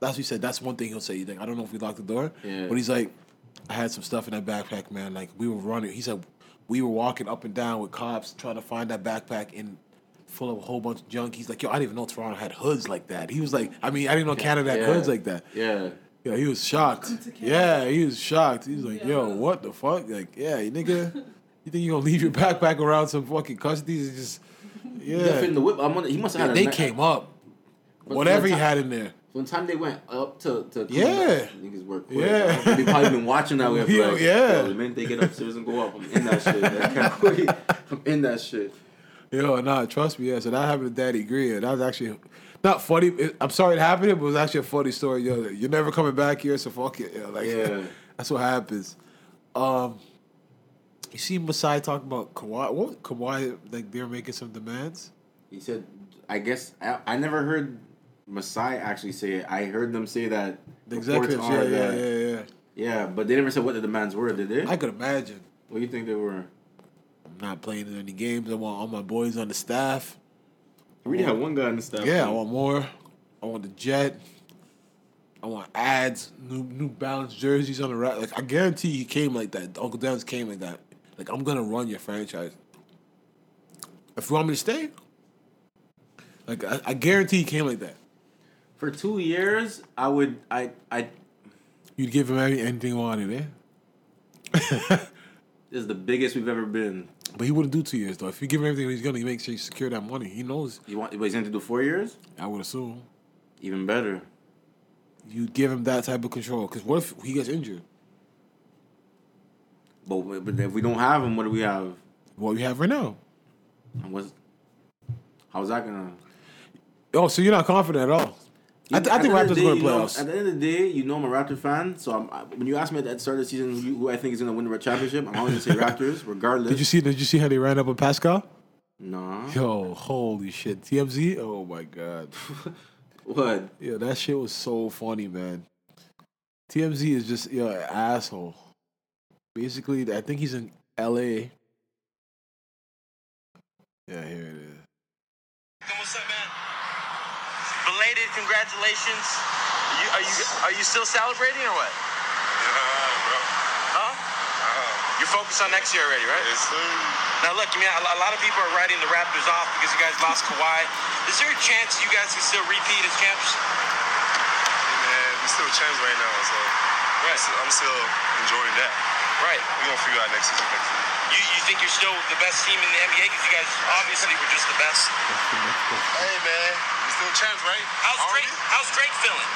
That's what he said. That's one thing he'll say. He's like, I don't know if we locked the door. Yeah. But he's like, I had some stuff in that backpack, man. Like we were running. He said we were walking up and down with cops trying to find that backpack in full of a whole bunch of junk. He's like, yo, I didn't even know Toronto had hoods like that. He was like, I mean, I didn't know Canada had Yeah. hoods like that. Yeah. Yeah, he was shocked. Yeah, he was shocked. He was like, yo, what the fuck? Like, yeah, you nigga, you think you gonna leave your backpack around some fucking custodies? It's just, He fit in yeah. the whip. I'm wondering, he must have had. They a came up. But Whatever he one had in there. One time they went up to to Yeah. niggas work quick. Yeah. they probably been watching that way. for (laughs) Yeah, like, yeah. the minute they get upstairs and go up, I'm in that shit. (laughs) I can't. I'm in that shit. Yo, nah, trust me, yeah. So that happened to Danny Green. That was actually not funny. It- I'm sorry it happened, but it was actually a funny story. Yo, you're never coming back here, so fuck it. Yo, like, Yeah. (laughs) that's what happens. Um, you see Masai talking about Kawhi. What Kawhi? Like they're making some demands. He said, I guess I, I never heard Masai actually say it. I heard them say that The executives, yeah, yeah, yeah, yeah. yeah, but they never said what the demands were, did they? I could imagine. what do you think they were? Not playing in any games. I want all my boys on the staff. We really had one guy in the staff. Yeah, I want more. I want the jet. I want ads, new New Balance jerseys on the rack. Like I guarantee he came like that. Uncle Dennis came like that. Like I'm gonna run your franchise. If you want me to stay, like I, I guarantee he came like that. For two years, I would I I You'd give him any, anything he wanted, eh? (laughs) this is the biggest we've ever been. But he wouldn't do two years though. If you give him everything he's gonna, he make sure you secure that money. He knows. You want? But he's going to do four years. I would assume Even better. you give him that type of control. Because what if he gets injured? But but if we don't have him, what do we have? What we have right now? And what's how's that gonna? Oh, so you're not confident at all? I, th- I At think the end Raptors of the going day, to you know- playoffs. At the end of the day, you know I'm a Raptor fan. So I'm, I, when you ask me at the start of the season who, who I think is gonna win the championship, I'm always gonna say (laughs) Raptors, regardless. Did you see? Did you see how they ran up on Pascal? No. Yo, holy shit! TMZ. Oh my god. (laughs) What? Yeah, that shit was so funny, man. TMZ is just yo an asshole. Basically, I think he's in L.A. Yeah, here it is. What's up, man? Belated congratulations. Are you are you are you still celebrating or what? Yeah, bro. Huh? Uh-huh. You're focused on next year already, right? Yes, sir. Now look, I mean, a a lot of people are writing the Raptors off because you guys lost Kawhi. Is there a chance you guys can still repeat as champs? Hey, man, we still champs right now, so Right. I'm still, I'm still enjoying that. Right. We're gonna figure out next season. Next season. You you think you're still the best team in the NBA because you guys obviously were just the best. (laughs) Hey, man, we still champs, right? How's Drake? we? How's Drake feeling?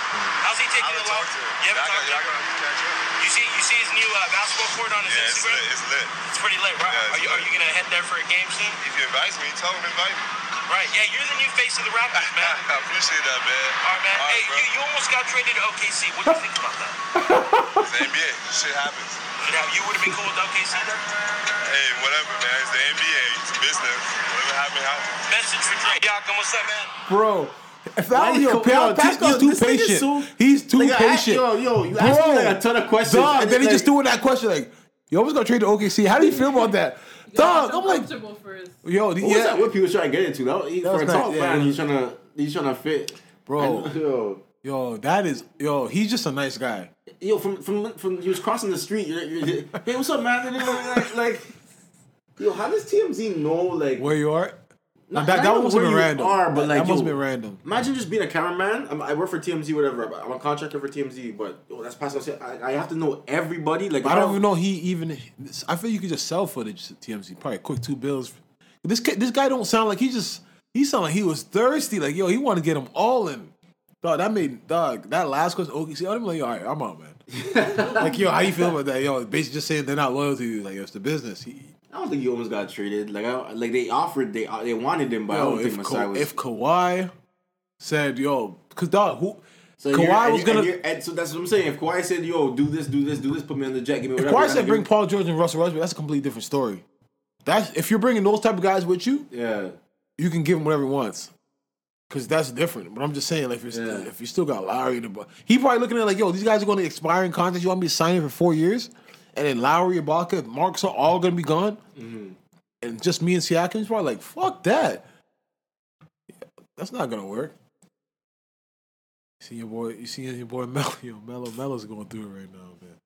How's he taking haven't the love? talked to him. You haven't talked to him? y'all gotta catch up. You see you see his new uh, basketball court on his Yeah, it's Instagram. lit. It's lit. It's pretty lit, right? Yeah, are you lit. are you gonna head there for a game soon? If you invite me, tell him to invite me. Right. Yeah, you're the new face of the Raptors, (laughs) man. I appreciate that, man. All right, man. All hey, bro. you, you almost got traded to OKC. What do you think about that? It's the NBA. Shit happens. You, know, you would have been cool with OKC. Hey, whatever, man. It's the NBA. It's business. Whatever happens, happens. Message for Drake. Yakum, what's up, man? Bro, if that Why was your pal, yo, Pa- Pascal's too patient. so- He's too Like, I- patient. yo, yo, you asked me, like, a ton of questions, Dog, and then he just like- doing that question like, "Yo, I was gonna trade to OKC. How do you feel about that?" (laughs) Dog, I'm like, comfortable first. yo, What yeah, was that? What people trying to get into? That, was, he, That for a top nice, yeah. fan, he's trying to he's trying to fit. bro, And, yo, yo, that is, yo, he's just a nice guy. yo, from from from he was crossing the street. You're, you're, hey, what's up, man? like, like, yo, how does TMZ know like Where you are? Not- that that even must have been random. are, but, that, like, that must yo, been random. Imagine just being a cameraman. I'm, I work for TMZ, whatever. I'm a contractor for TMZ, but yo, that's Pascal. I, I have to know everybody. Like I don't even know he even. I feel you could just sell footage to TMZ. Probably quick two bills. This guy, this guy don't sound like he just. He sound like he was thirsty. Like yo, he want to get them all in. Dog, that made dog that last question. Okay, see, I'm like, all right, I'm out, man. (laughs) like yo, how you feel about that? Yo, basically just saying they're not loyal to you. Like it's the business. He, I don't think he almost got traded. Like I, like they offered, they uh, they wanted him, but I don't think if, Masai Ka- was. if Kawhi said, yo, because dog, who so Kawhi was gonna. and so that's what I'm saying. If Kawhi said, "Yo, do this, do this, do this, put me on the jet, give me If whatever," Kawhi said bring Paul George and Russell Westbrook, that's a completely different story. That's if you're bringing those type of guys with you, yeah, you can give him whatever he wants. Cause that's different. But I'm just saying, like, if, you're Yeah. still, if you still got Larry, he probably looking at it like, yo, these guys are going to expire in contracts. You want me to sign it for four years, and then Lowry, Ibaka, Marks are all going to be gone, Mm-hmm. and just me and Siakam. is probably like, fuck that. That's not gonna work. See your boy. You see your boy (laughs) Melo. Yo, Melo. Melo's going through it right now, man.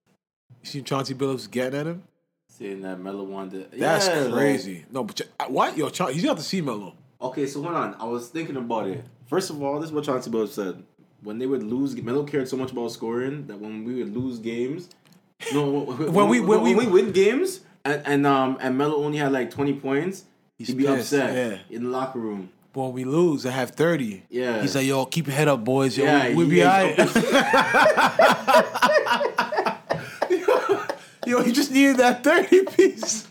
You see Chauncey Billups getting at him? Seeing that Melo wanted. That's Yeah, like- crazy. no, but uh, what? Yo, Cha- he's got to see Melo. Okay, so hold on. I was thinking about it. First of all, this is what Chauncey Billups said. When they would lose, Melo cared so much about scoring that when we would lose games, no, when, When we- when we- win games, and, and um and Melo only had like twenty points, he'd be pissed, upset yeah. in the locker room. When we lose, I have thirty. Yeah. He's like, yo, keep your head up, boys. Yo, Yeah, we'll be alright. (laughs) yo, he just needed that thirty piece.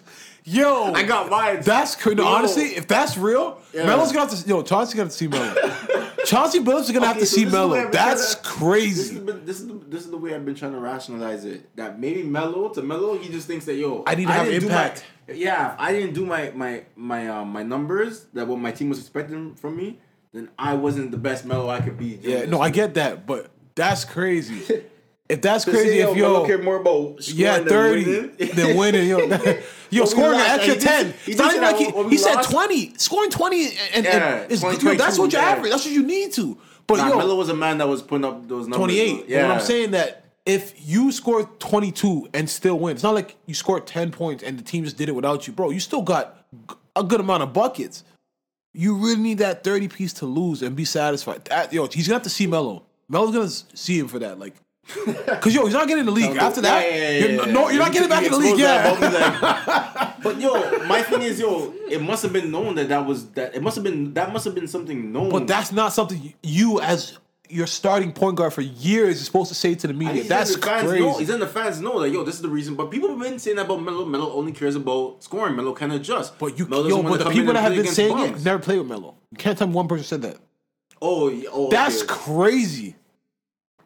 Yo, I got mine. That's crazy. Yo. honestly, if that's real, Yeah. Melo's gonna have to. Yo, Chauncey gonna have to see Melo. (laughs) Chauncey Billups is gonna have to so see this is the way Melo. That's to- This is, crazy. this is the this is the way I've been trying to rationalize it. That maybe Melo to Melo, he just thinks that yo, I need to have didn't do impact. my- yeah, if I didn't do my my my um my numbers that what my team was expecting from me, then I wasn't the best Melo I could be. Yeah, no, I get that, but that's crazy. (laughs) If that's crazy, yo, if Melo yo, cared more about scoring yeah, than thirty, winning. then winning, yo, (laughs) (laughs) yo, scoring an extra ten. he It's not like he, he said twenty, scoring twenty, and, and, Yeah, and it's, 20, yo, that's what you 22, yeah. average. That's what you need to. But Nah, yo, Melo was a man that was putting up those numbers. twenty eight. Yeah, I'm saying that if you score twenty two and still win, it's not like you scored ten points and the team just did it without you, bro. You still got a good amount of buckets. You really need that thirty piece to lose and be satisfied. That, yo, he's gonna have to see Melo. Melo's gonna see him for that, like. (laughs) Cause yo, he's not getting in the league after that. Yeah, yeah, yeah, you're, no, you're not getting back in the league. Yeah, (laughs) but yo, my thing is, yo, it must have been known that that was that. It must have been that must have been something known. but that's not something you, as your starting point guard for years, is supposed to say to the media. That's the fans crazy. Know, he's in the fans know that yo, this is the reason. But people have been saying that about Melo. Melo only cares about scoring. Melo can adjust. But you, Melo yo, but the people that have been saying it never played with Melo. You can't tell me one person said that. Oh, oh That's okay. crazy.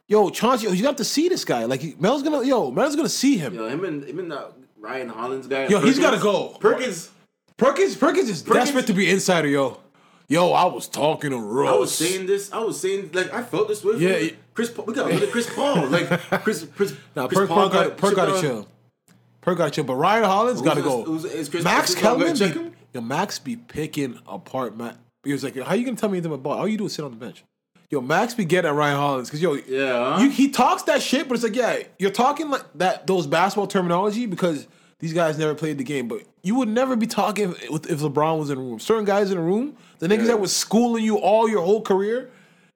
Yo, Chauncey, yo, you have to see this guy. Like Mel's gonna, yo, Mel's gonna see him. Yo, him and him and that Ryan Hollins guy. Yo, he's Perkins- gotta go. Perkins. Perkins, Perkins is Perkins- desperate to be insider, yo. Yo, I was talking to Russ. I was saying this. I was saying like I felt this way. Yeah. Chris. Paul- We got rid of Chris Paul. Like (laughs) Chris. Chris. Nah, Chris Perk, Paul Perk, got, Perk gotta chill. Perk gotta chill. But Ryan Hollins gotta go. who's- is Chris- Max Kellerman, be, yo, Max be picking apart Matt. He was like, how you gonna tell me anything about ball? All you do is sit on the bench. Yo, Max be getting at Ryan Hollins because yo, Yeah, you, he talks that shit, but it's like, yeah, you're talking like that those basketball terminology because these guys never played the game. But you would never be talking with, if LeBron was in the room. Certain guys in the room, the niggas Yeah. that was schooling you all your whole career,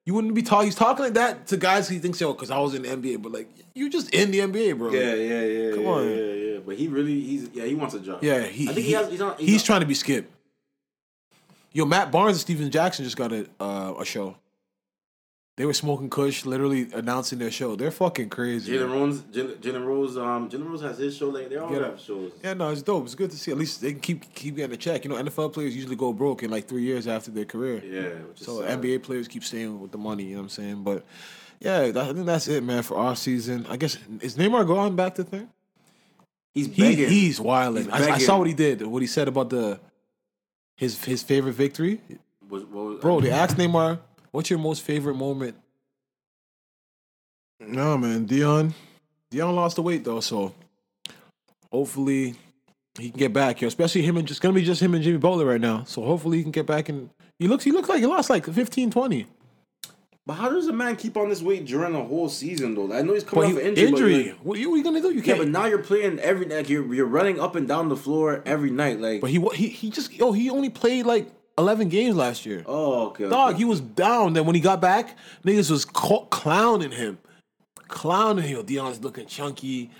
you wouldn't be talking. He's talking like that to guys he thinks, yo, because I was in the NBA. But like, you just in the NBA, bro. Yeah, yeah, yeah. Come yeah, on. Yeah, yeah. But he really, he's yeah, he wants a job. Yeah, he, I think he, he- has. He's on. He's, he's on- trying to be Skip. Yo, Matt Barnes and Stephen Jackson just got a uh, a show. They were smoking Kush, literally announcing their show. They're fucking crazy. Jalen. Rose, Jalen Rose, um, Jalen Rose has his show. Like they all Get have shows. Yeah, no, it's dope. It's good to see. At least they can keep keep getting a check. You know, NFL players usually go broke in like three years after their career. Yeah, So sad. NBA players keep staying with the money. You know what I'm saying? But yeah, that, I think that's it, man, for our season. I guess is Neymar going back to thing? He's He, he's wilding. He's I, I saw what he did. What he said about the his his favorite victory. Was- what was- Bro, they asked Neymar, "What's your most favorite moment?" No, man, Dion. Dion lost the weight though, so hopefully he can get back. Yo, especially him and just gonna be just him and Jimmy Butler right now. So hopefully he can get back and he looks he looks like he lost like 15, 20. But how does a man keep on this weight during the whole season though? I know he's But coming he, off an injury. injury. But like, what, are you, what you gonna do? You can't. but now you're playing every like you're you're running up and down the floor every night. Like but he wa- he he just yo he only played like eleven games last year. oh okay, Dog, okay. he was down. Then when he got back, niggas was clowning him, clowning him. Dion's looking chunky.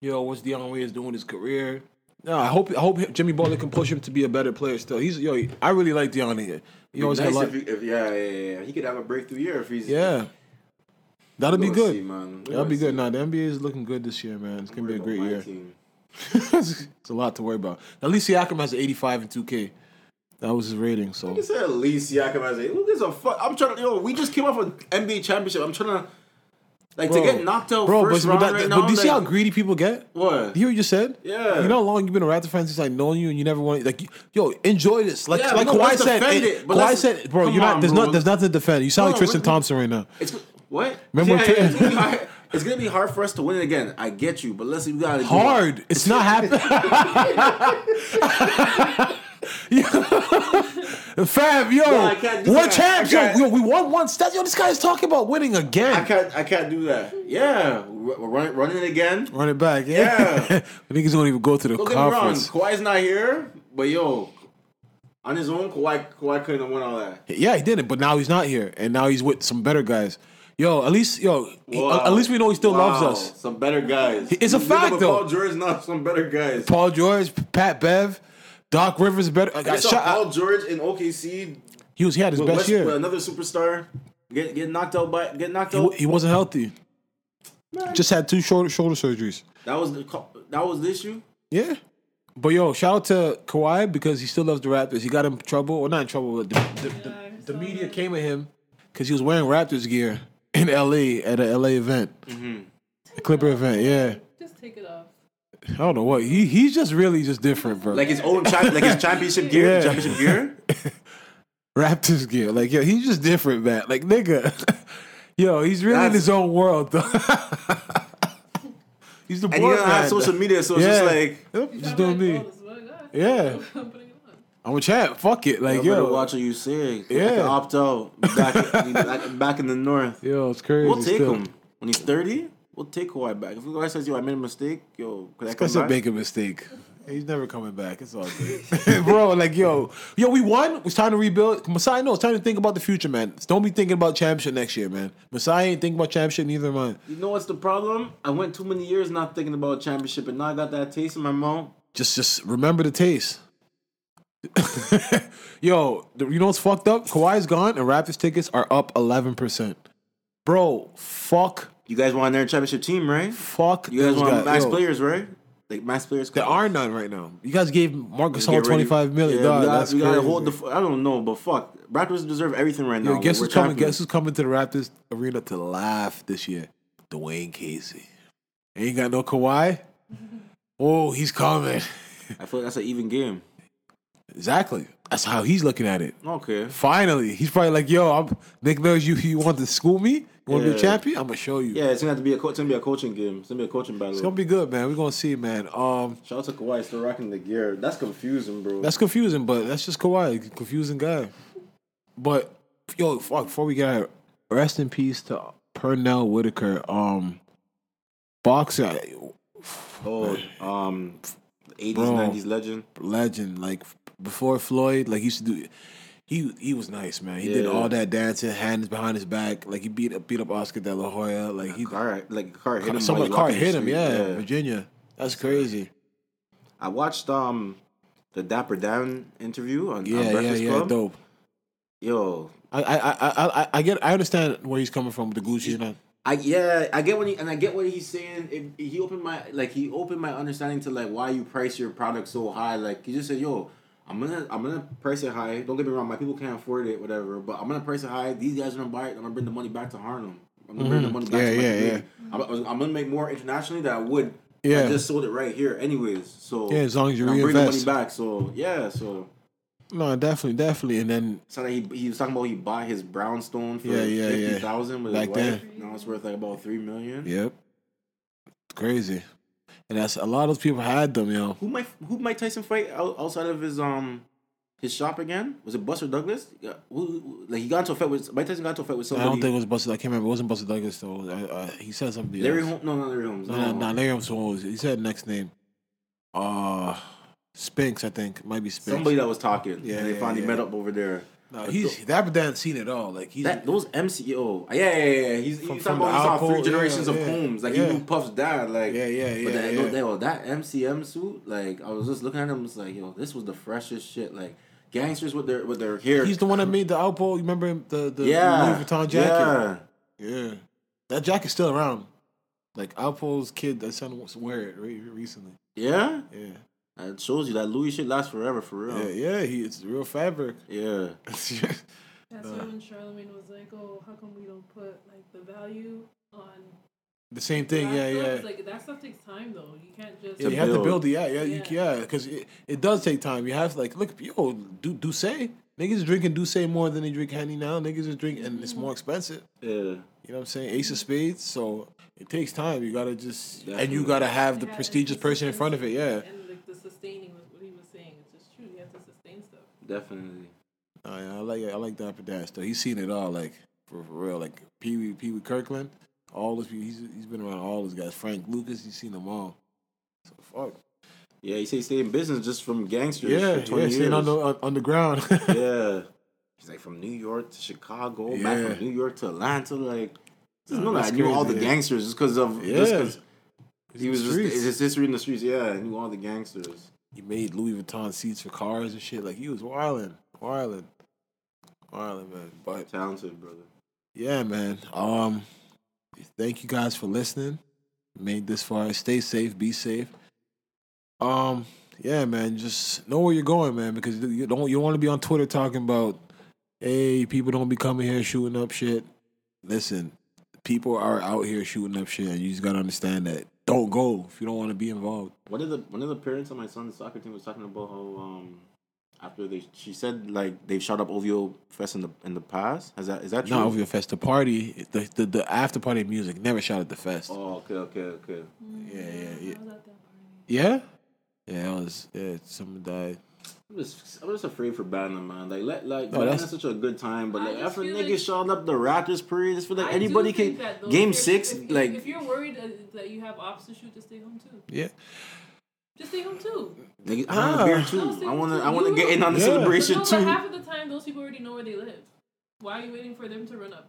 Yo, what's Dion Waiters doing his career? No, I hope I hope Jimmy Butler can push him to be a better player. Still, he's yo. I really like Dion here. He always nice if, he, if yeah, yeah, yeah. He could have a breakthrough year if he's Yeah, that'll be good. see, man. That'll be good. Now Nah, the NBA is looking good this year, man. It's gonna be a great year. (laughs) it's a lot to worry about. At least Siakam has an 85 and 2K. That was his rating. So You said at least Siakam has a who gives a fuck? I'm trying to yo. We just came off an NBA championship. I'm trying to like Bro, to get knocked out bro, first but, round but, that, right but now. do you see how greedy people get? what? You hear what you just said? Yeah. You know how long you've been a Raptor fan since like knowing you and you never want like yo enjoy this like Yeah, like no, Kawhi said. eh, it, but Kawhi said, bro, you're not. on, There's bro. not. There's nothing to defend. You sound like Tristan Thompson right now. It's what? Remember yeah, it's, gonna be hard, it's gonna be hard for us to win it again. I get you, but let's see. We gotta go. Hard. It's not (laughs) happening. (laughs) (laughs) (laughs) Fam, yo, I can't do we're that. champs. Yo, yo, we won once. That, yo, this guy's talking about winning again. I can't. I can't do that. Yeah, we're running, running it again. Run it back, yeah. Yeah. (laughs) the niggas don't even go to the Don't get me wrong. conference. Kawhi's not here, but yo, on his own, Kawhi, Kawhi couldn't have won all that. Yeah, he didn't, but now he's not here, and now he's with some better guys. Yo, at least, yo, Wow. at least we know he still Wow, loves us. Some better guys. It's a fact, though. Paul George, not some better guys. Paul George, Pat Bev, Doc Rivers, is better. I saw shot- Paul George in OKC he was he had his best West, year. another superstar. Get get knocked out by get knocked He, out. he wasn't healthy. Just had two shoulder shoulder surgeries. that was the that was the issue. Yeah. But yo, shout out to Kawhi because he still loves the Raptors. He got in trouble, or not in trouble, but the, the, the, the media came at him because he was wearing Raptors gear in LA at a LA event, mm-hmm. a Clipper event. Yeah, Just take it off. I don't know what he he's just really just different, bro. Like his own champ, like his championship gear, Yeah. championship gear. (laughs) Raptors gear, like yo, he's just different, man. Like nigga, (laughs) yo, he's really in his own world, though. (laughs) he's the And he board doesn't have social media, so it's just like Yep, just doing me. like, this is what I got. Yeah. I'm putting on. I'm a champ. Fuck it, like you better yo, watch what you say. Yeah. can opt out. Back, back, back in the north. yo, it's crazy. We'll take still. him when he's thirty. We'll take Kawhi back. If Kawhi says, "Yo, I made a mistake," yo, could I This come back? make a mistake. He's never coming back. It's all good, (laughs) bro. Like yo, yo, we won. It's time to rebuild. Masai, no, it's time to think about the future, man. Don't be thinking about championship next year, man. Masai ain't thinking about championship. Neither man. You know what's the problem? I went too many years not thinking about championship, and now I got that taste in my mouth. Just, just remember the taste. (laughs) yo, you know what's fucked up? Kawhi's gone, and Raptors tickets are up eleven percent. Bro, fuck, You guys want their championship team, right? fuck. You guys want guys. max Yo, players, right? Like max players. There are none right now. You guys gave Marcus Get Hall twenty five million. Yeah, Dog, we gotta, that's we gotta crazy. hold the. f- I don't know, but fuck, Raptors deserve everything right now. Yo, guess We're who's coming? champions. Guess who's coming to the Raptors arena to laugh this year? Dwane Casey. Ain't got no Kawhi. (laughs) Oh, he's coming. I feel like that's an even game. Exactly. That's how he's looking at it. Okay. Finally, he's probably like, "Yo, I'm Nick Nurse. You you want to school me? Want to be a champion? I'm gonna show you. Yeah, it's gonna have to be a. It's gonna be a coaching game. It's gonna be a coaching battle. It's gonna be good, man. We're gonna see, man. Um, Shout out to Kawhi, still rocking the gear. That's confusing, bro. that's confusing, but that's just Kawhi, confusing guy. But yo, fuck. Before we get out, rest in peace to Pernell Whitaker. Um, boxer. oh, um, eighties, nineties legend. legend. Like before Floyd, like he used to do. He he was nice, man. He did all that dancing, hands behind his back. Like he beat up beat up Oscar De La Hoya. Like he Car, like car hit him. someone car hit him. street. Yeah, Virginia. That's crazy. I watched um the Dapper Dan interview on, on Yeah, yeah, Breakfast yeah. Club. Dope. Yo, I I, I I I get. I understand where he's coming from with the Gucci. and. I yeah, I get what he and I get what he's saying. It, he opened my like he opened my understanding to like why you price your product so high. Like he just said, "Yo, I'm gonna I'm gonna price it high. Don't get me wrong, my people can't afford it, whatever. But I'm gonna price it high. These guys are gonna buy it. I'm gonna bring the money back to Harlem. I'm gonna bring the money back Mm-hmm. Yeah, to yeah, community. I'm, I'm gonna make more internationally than I would. Yeah. I just sold it right here, anyways. So Yeah, as long as you I'm bringing the money back. So yeah, so No, definitely, definitely. And then so he he was talking about he bought his brownstone for Yeah, yeah, yeah. fifty thousand with his Back wife. then. Now it's worth like about three million. yep, it's crazy. And that's a lot of those people had them, yo. Who might who Mike Tyson fight outside of his um his shop again? Was it Buster Douglas? Yeah, who, like he got into a fight with Mike Tyson got into a fight with somebody. I don't think it was Buster. I can't remember. It wasn't Buster Douglas though. I, I, he said something. Larry else. Holmes. No, not Larry Holmes. No, no, no. Larry Holmes was. He said next name. Uh, Spinks, I think. Might be Spinks. Somebody that was talking. Yeah, and they yeah, finally yeah. met up over there. No, But he's th- that Dan seen it all. Like he's that those MCO. Oh, yeah, yeah, yeah. yeah. He's, From- he's talking about he saw three generations yeah, of. Holmes. Like Yeah. he knew Puff's dad. Like Yeah, yeah, But yeah, that, yeah. yo, that MCM suit, like I was just looking at him. It's like, yo, this was the freshest shit. Like gangsters with their with their hair. he's the one that made the Alpo. You remember him? The the yeah, Louis Vuitton jacket. Yeah. Yeah, that jacket's still around. Like Alpo's kid, that son wear it re- recently. Yeah, Yeah, it shows you that Louis shit lasts forever for real. yeah, yeah. He it's real fabric. Yeah. (laughs) That's why when Charlamagne was like, "Oh, how come we don't put like the value on?" the same thing. Yeah, stuff? yeah. It's Like that stuff takes time though. You can't just. Yeah, you have to build. build it. Yeah, yeah, you, Yeah. yeah, because it, it does take time. You have to like look. Yo, do do say Niggas is drinking D'ussé more than they drink Henny now. Niggas is drinking, and it's mm-hmm. more expensive. Yeah. You know what I'm saying? Ace of Spades. So it takes time. You gotta just and you gotta have the Yeah, prestigious person in front of it. Yeah. And like the sustaining was what he was saying. It's just true. You have to sustain stuff. Definitely. Oh, yeah, I like I like Dapper Dan still. He's seen it all, like for, for real. Like Pee Wee Pee Wee Kirkland, all those people. He's he's been around all those guys. Frank Lucas, he's seen them all. So fuck. Yeah, he say stay in business just from gangsters. Yeah, for 20 yeah, uh, staying on the underground. (laughs) yeah. He's like from New York to Chicago, back from New York to Atlanta. Like, just Nah, know that I knew all the gangsters just because of Yeah. just because he was just his history in the streets. Yeah, I knew all the gangsters. He made Louis Vuitton seats for cars and shit. Like he was wilding, wilding, wilding, man. But Talented brother. yeah, man. Um, thank you guys for listening. Made this far. Stay safe. Be safe. Um, yeah, man. Just know where you're going, man, because you don't you want to be on Twitter talking about, hey, people don't be coming here shooting up shit. Listen, people are out here shooting up shit, and you just gotta understand that. Don't go if you don't want to be involved. One of the one of the parents of my son's soccer team was talking about how um after they she said like they've shot up OVO Fest in the in the past. Is that is that true? Not over your fest. The party, the, the the after party music never shot at the fest. Oh, okay, okay, okay. Yeah, yeah, yeah. I was at that party. Yeah, yeah. It was. Yeah, someone died. I'm just I'm just afraid for Bannon, man. Like let like No, man, that's- that's such a good time, but like after feel niggas like- shot up the Raptors parade, just feel like I anybody can though, game if six if, if- like if you're worried that you have ops to shoot, just stay home too. Yeah. Just stay home too. nigga, I want a beer Ah. too. No, I wanna. I wanna get in on the Yeah. celebration no, too. but half of the time, those people already know where they live. Why are you waiting for them to run up?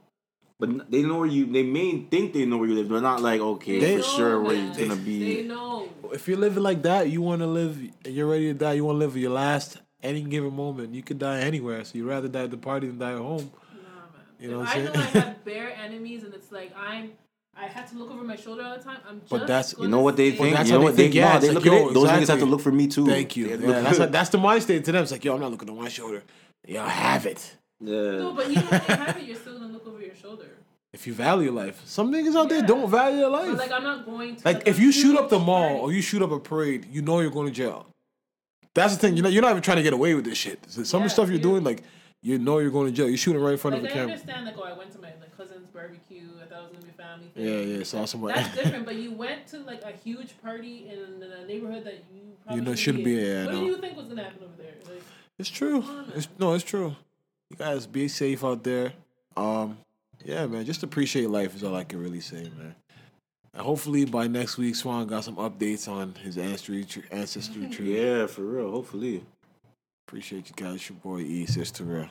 But they know where you. They may think they know where you live. They're not like okay They for know, sure where man. you're gonna be. They know. If you're living like that, you want to live. and You're ready to die. You want to live your last any given moment. You could die anywhere. So you'd rather die at the party than die at home. Nah, man. You know If what I'm I know saying? I have (laughs) bare enemies, and it's like I'm. I had to look over my shoulder all the time. I'm just. But that's- You know what they think? stay- that's you know what they they think, yeah, nah, it's they like, look yo, at it. Those niggas have to look for me too. Thank you. They Yeah, look- that's (laughs) that's the mind state to them. It's like, yo, I'm not looking on my shoulder. Yo, have it. yeah. No, but even if you have it, you're still gonna look over your shoulder. If you value life, some niggas out there don't value their life. But like, I'm not going to. Like if you shoot up the mall party. or you shoot up a parade, you know you're going to jail. That's the thing. You know, you're not even trying to get away with this shit. Some of the stuff you're yeah. doing, like you know you're going to jail. You're shooting right in front Like of I the camera. understand, like, oh, I went to my like cousin's barbecue. I thought it was gonna be family thing. Yeah, yeah. Saw somebody. That's (laughs) different, but you went to like a huge party in a neighborhood that you probably know, shouldn't be, yeah, What know. do you think was gonna happen over there? Like, It's true. It's, no, it's true. You guys be safe out there. Um, yeah, man. Just appreciate life is all I can really say, man. And hopefully by next week, Swan got some updates on his ancestry tr- ancestry tree. Yeah, for real. Hopefully. Appreciate you guys. Your boy E, Sister Real.